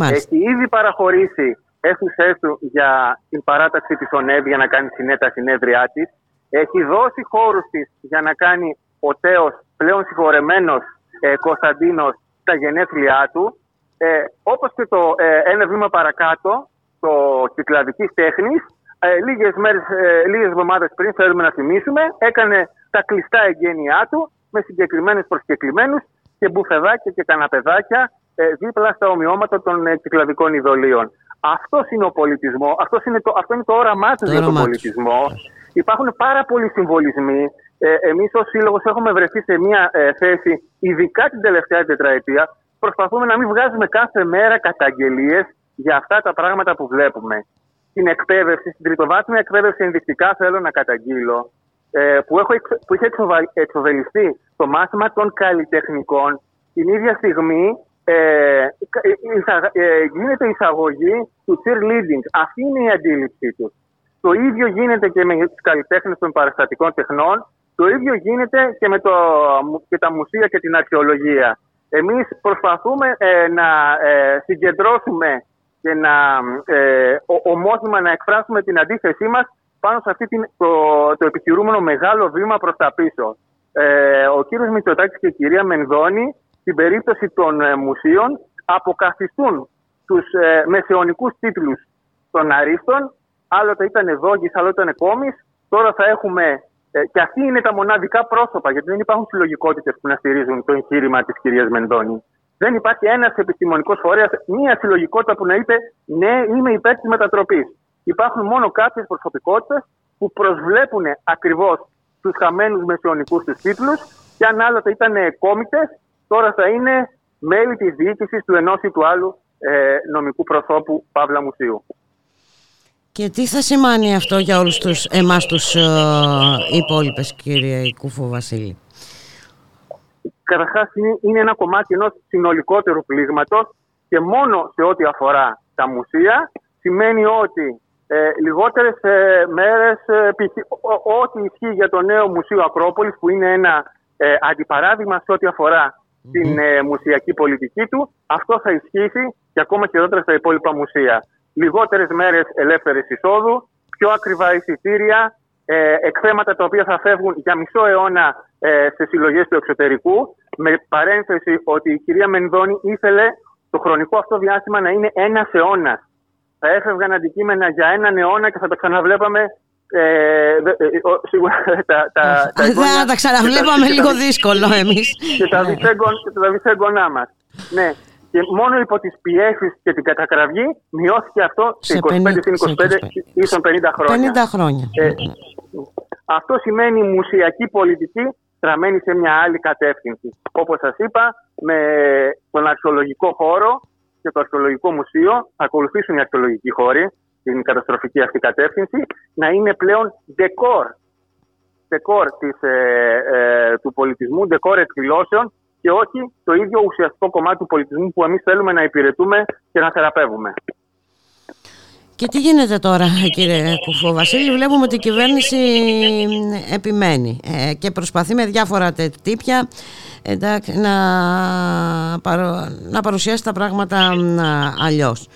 Έχει ήδη παραχωρήσει αίθουσές του για την παράταξη της ΟΝΕΒ για να κάνει συνέτα συνέδριά της. Έχει δώσει χώρους της για να κάνει ο Τέος πλέον συγχωρεμένος ε, Κωνσταντίνος τα γενέθλιά του. Ε, όπως και το ε, ένα βήμα παρακάτω, το κυκλαδικής τέχνης, ε, λίγες, μέρες, ε, λίγες εβδομάδες πριν θέλουμε να θυμίσουμε, έκανε τα κλειστά εγγένειά του με συγκεκριμένου προσκεκλημένους και μπουφεδάκια και καναπεδάκια ε, δίπλα στα ομοιώματα των ε, κυκλαδικών ειδωλίων. Αυτός είναι ο πολιτισμός, αυτός είναι το, αυτό είναι το όραμά τους για τον πολιτισμό. Υπάρχουν πάρα πολλοί συμβολισμοί. Ε, Εμείς ως σύλλογος έχουμε βρεθεί σε μια ε, θέση, ειδικά την τελευταία τετραετία, προσπαθούμε να μην βγάζουμε κάθε μέρα καταγγελίες για αυτά τα πράγματα που βλέπουμε. Στην εκπαίδευση, στην τριτοβάθμια εκπαίδευση ενδεικτικά θέλω να καταγγείλω ε, που, έχω, είχε εξοβελιστεί το μάθημα των καλλιτεχνικών την ίδια στιγμή ε, ε, γίνεται εισαγωγή του cheerleading. Αυτή είναι η αντίληψή τους. Το ίδιο γίνεται και με τις καλλιτέχνες των παραστατικών τεχνών. Το ίδιο γίνεται και με το, και τα μουσεία και την αρχαιολογία. Εμείς προσπαθούμε να συγκεντρώσουμε και να ε, ομόθυμα να εκφράσουμε την αντίθεσή μας πάνω σε αυτή το, το επιχειρούμενο μεγάλο βήμα προς τα πίσω. Ε, ο κύριος Μητσοτάκης και η κυρία Μενδώνη στην περίπτωση των ε, μουσείων αποκαθιστούν τους ε, μεσαιωνικούς τίτλους των αρίστων άλλοτε ήταν δόγης, άλλοτε ήταν κόμις τώρα θα έχουμε ε, και αυτοί είναι τα μοναδικά πρόσωπα γιατί δεν υπάρχουν συλλογικότητες που να στηρίζουν το εγχείρημα της κυρίας Μενδώνη. Δεν υπάρχει ένας επιστημονικός φορέας, μία συλλογικότητα που να είπε ναι, είμαι υπέρ της μετατροπής. Υπάρχουν μόνο κάποιες προσωπικότητες που προσβλέπουν ακριβώς τους χαμένους μεσαιωνικούς τους τίτλους και αν άλλοτε ήταν κόμιτες, τώρα θα είναι μέλη της διοίκησης του ενός ή του άλλου ε, νομικού προσώπου Παύλα Μουσείου.
Και τι θα σημαίνει αυτό για όλους τους, εμάς τους ε, υπόλοιπες κύριε Κούφο Βασίλη;
Καταρχάς, είναι ένα κομμάτι ενός συνολικότερου πλήγματος και μόνο σε ό,τι αφορά τα μουσεία σημαίνει ότι ε, λιγότερες ε, μέρες, ε, ό,τι ισχύει για το νέο Μουσείο Ακρόπολης, που είναι ένα ε, αντιπαράδειγμα σε ό,τι την ε, μουσιακή πολιτική του, αυτό θα ισχύσει και ακόμα χειρότερα στα υπόλοιπα μουσεία. Λιγότερες μέρες ελεύθερης εισόδου, πιο ακριβά εισιτήρια, ε, εκθέματα τα οποία θα φεύγουν για μισό αιώνα ε, σε συλλογές του εξωτερικού. Με παρένθεση ότι η κυρία Μενδώνη ήθελε το χρονικό αυτό διάστημα να είναι ένας αιώνας. Θα έφευγαν αντικείμενα για έναν αιώνα και θα τα ξαναβλέπαμε. Ε, ε, σίγουρα
τα, τα, τα, εγγόνια, τα ξαναβλέπαμε λίγο δύσκολο εμείς.
Και τα δυσέγγονά μας. Ναι, και μόνο υπό τις πιέσεις και την κατακραυγή μειώθηκε αυτό σε 25, 25, 25 ίσον 50 χρόνια.
50 χρόνια. Ε,
αυτό σημαίνει μουσιακή πολιτική στραμμένη σε μια άλλη κατεύθυνση. Όπως σας είπα, με τον αρχαιολογικό χώρο και το αρχαιολογικό μουσείο θα ακολουθήσουν οι αρχαιολογικοί χώροι στην καταστροφική αυτή κατεύθυνση να είναι πλέον decor, decor της, ε, ε, του πολιτισμού, decor εκδηλώσεων και όχι το ίδιο ουσιαστικό κομμάτι του πολιτισμού που εμείς θέλουμε να υπηρετούμε και να θεραπεύουμε.
Και τι γίνεται τώρα κύριε Κουφοβασίλη, βλέπουμε ότι η κυβέρνηση επιμένει ε, και προσπαθεί με διάφορα τύπια εντάξει, να, να παρουσιάσει τα πράγματα αλλιώς.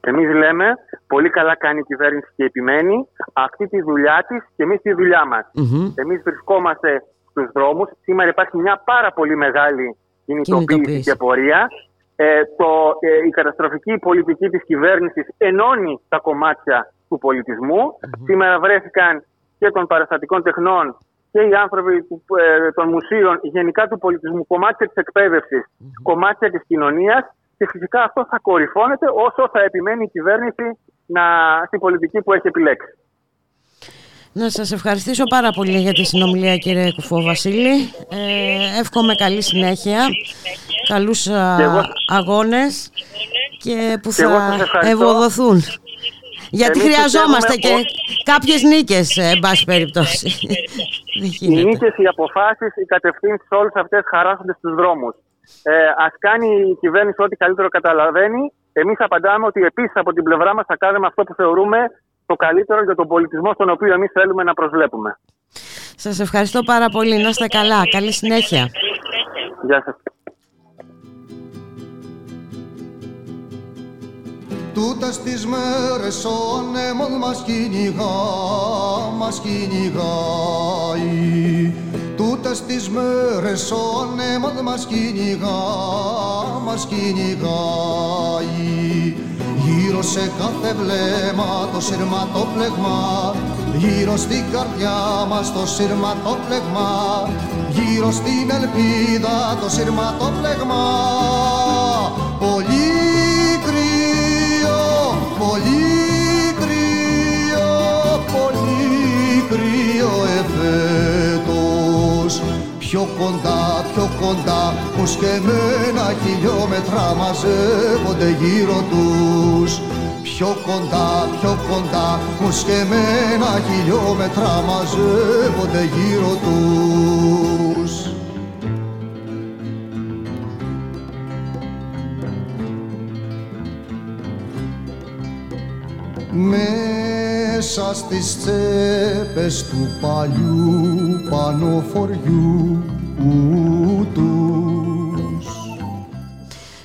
Εμείς λέμε, πολύ καλά κάνει η κυβέρνηση και επιμένει αυτή τη δουλειά της και εμείς τη δουλειά μας. mm Εμείς βρισκόμαστε στους δρόμους. Σήμερα υπάρχει μια πάρα πολύ μεγάλη κινητοποίηση και πορεία ε, το, ε, η καταστροφική πολιτική της κυβέρνησης ενώνει τα κομμάτια του πολιτισμου Σήμερα βρέθηκαν και των παραστατικών τεχνών και οι άνθρωποι του, ε, των μουσείων, γενικά του πολιτισμού, κομμάτια της εκπαίδευσης, κομμάτια της κοινωνίας. Και φυσικά αυτό θα κορυφώνεται όσο θα επιμένει η κυβέρνηση να, στην πολιτική που έχει επιλέξει.
Να σας ευχαριστήσω πάρα πολύ για τη συνομιλία κύριε Κουφό Βασίλη. Ε, εύχομαι καλή συνέχεια, καλούς αγώνες και που θα ευοδοθούν. Γιατί χρειαζόμαστε και κάποιες νίκες, εν πάση περιπτώσει.
οι νίκες, οι αποφάσεις, οι κατευθύνσεις όλες αυτές χαράσσονται στους δρόμους. Ε, ας κάνει η κυβέρνηση ό,τι καλύτερο καταλαβαίνει. Εμείς απαντάμε ότι επίσης από την πλευρά μας θα κάνουμε αυτό που θεωρούμε το καλύτερο για τον πολιτισμό στον οποίο εμείς θέλουμε να προσβλέπουμε.
Σας ευχαριστώ πάρα πολύ. Να είστε καλά. Καλή συνέχεια.
Γεια σας.
Τούτες τις μέρες ο ανέμος μας κυνηγά, μας κυνηγάει Τούτες τις μέρες ο ανέμος μας κυνηγά, μας κυνηγάει. Γύρω σε κάθε βλέμμα το σειρματόπλεγμα Γύρω στην καρδιά μας το σειρματόπλεγμα Γύρω στην ελπίδα το σειρματόπλεγμα Πολύ κρύο, πολύ κρύο, πολύ κρύο Πιο κοντά, πιο κοντά, πως και εμένα χιλιόμετρα μαζεύονται γύρω τους. Πιο κοντά, πιο κοντά, πως και εμένα χιλιόμετρα μαζεύονται γύρω τους. Με μέσα στις τσέπες του παλιού πανοφοριού τους.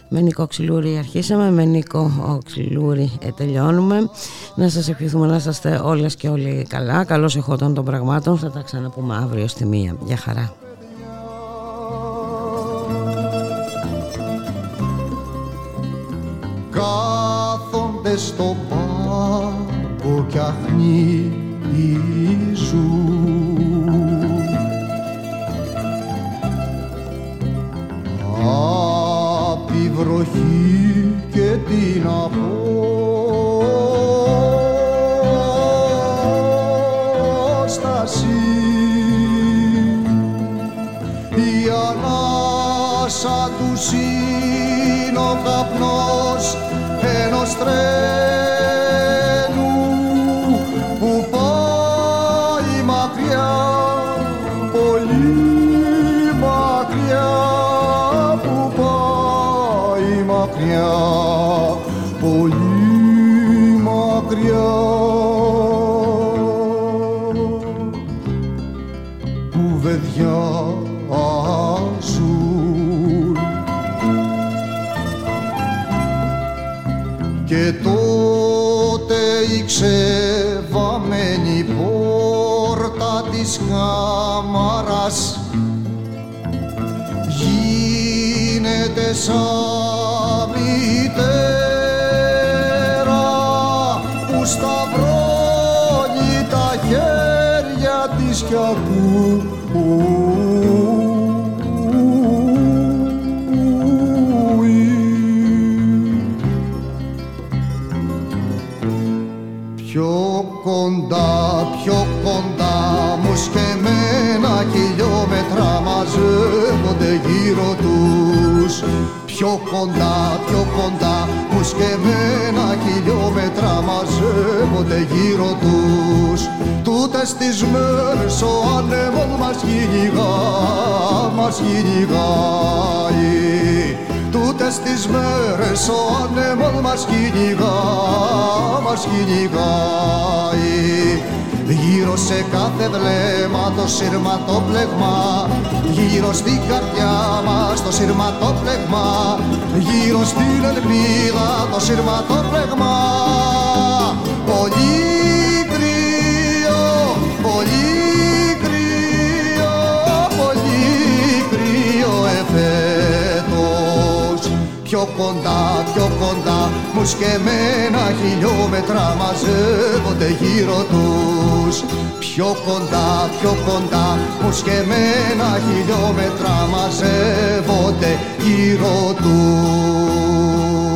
Με Νικό Ξυλούρη αρχίσαμε, με Νικό Ξυλούρη ε, τελειώνουμε. Να σας ευχηθούμε να είστε όλες και όλοι καλά. Καλώς εχόταν των πραγμάτων, θα τα ξαναπούμε αύριο στη μία. Γεια χαρά.
Κάθονται στο πάγκο κι Απ' τη βροχή και την απόσταση η ανάσα τους είναι ο καπνός ενός τρένου γίνεται Πιο κοντά, πιο κοντά μου σκεμμένα χιλιόμετρα μαζεύονται γύρω τους. Τούτες τις μέρες ο άνεμος μας κυνηγά, μας κυνηγάει. Τούτες τις μέρες ο άνεμος μας κυνηγά, μας κυνηγάει Γύρω σε κάθε βλέμμα το σειρματόπλεγμα Γύρω στην καρδιά μας το σειρματόπλεγμα Γύρω στην ελπίδα το σειρματόπλεγμα Πολύ Πιο κοντά, πιο κοντά. Μου σκεμμένα χιλιόμετρα μαζεύονται γύρω τους. Πιο κοντά, πιο κοντά. Μου σκεμμένα χιλιόμετρα μαζεύονται γύρω τους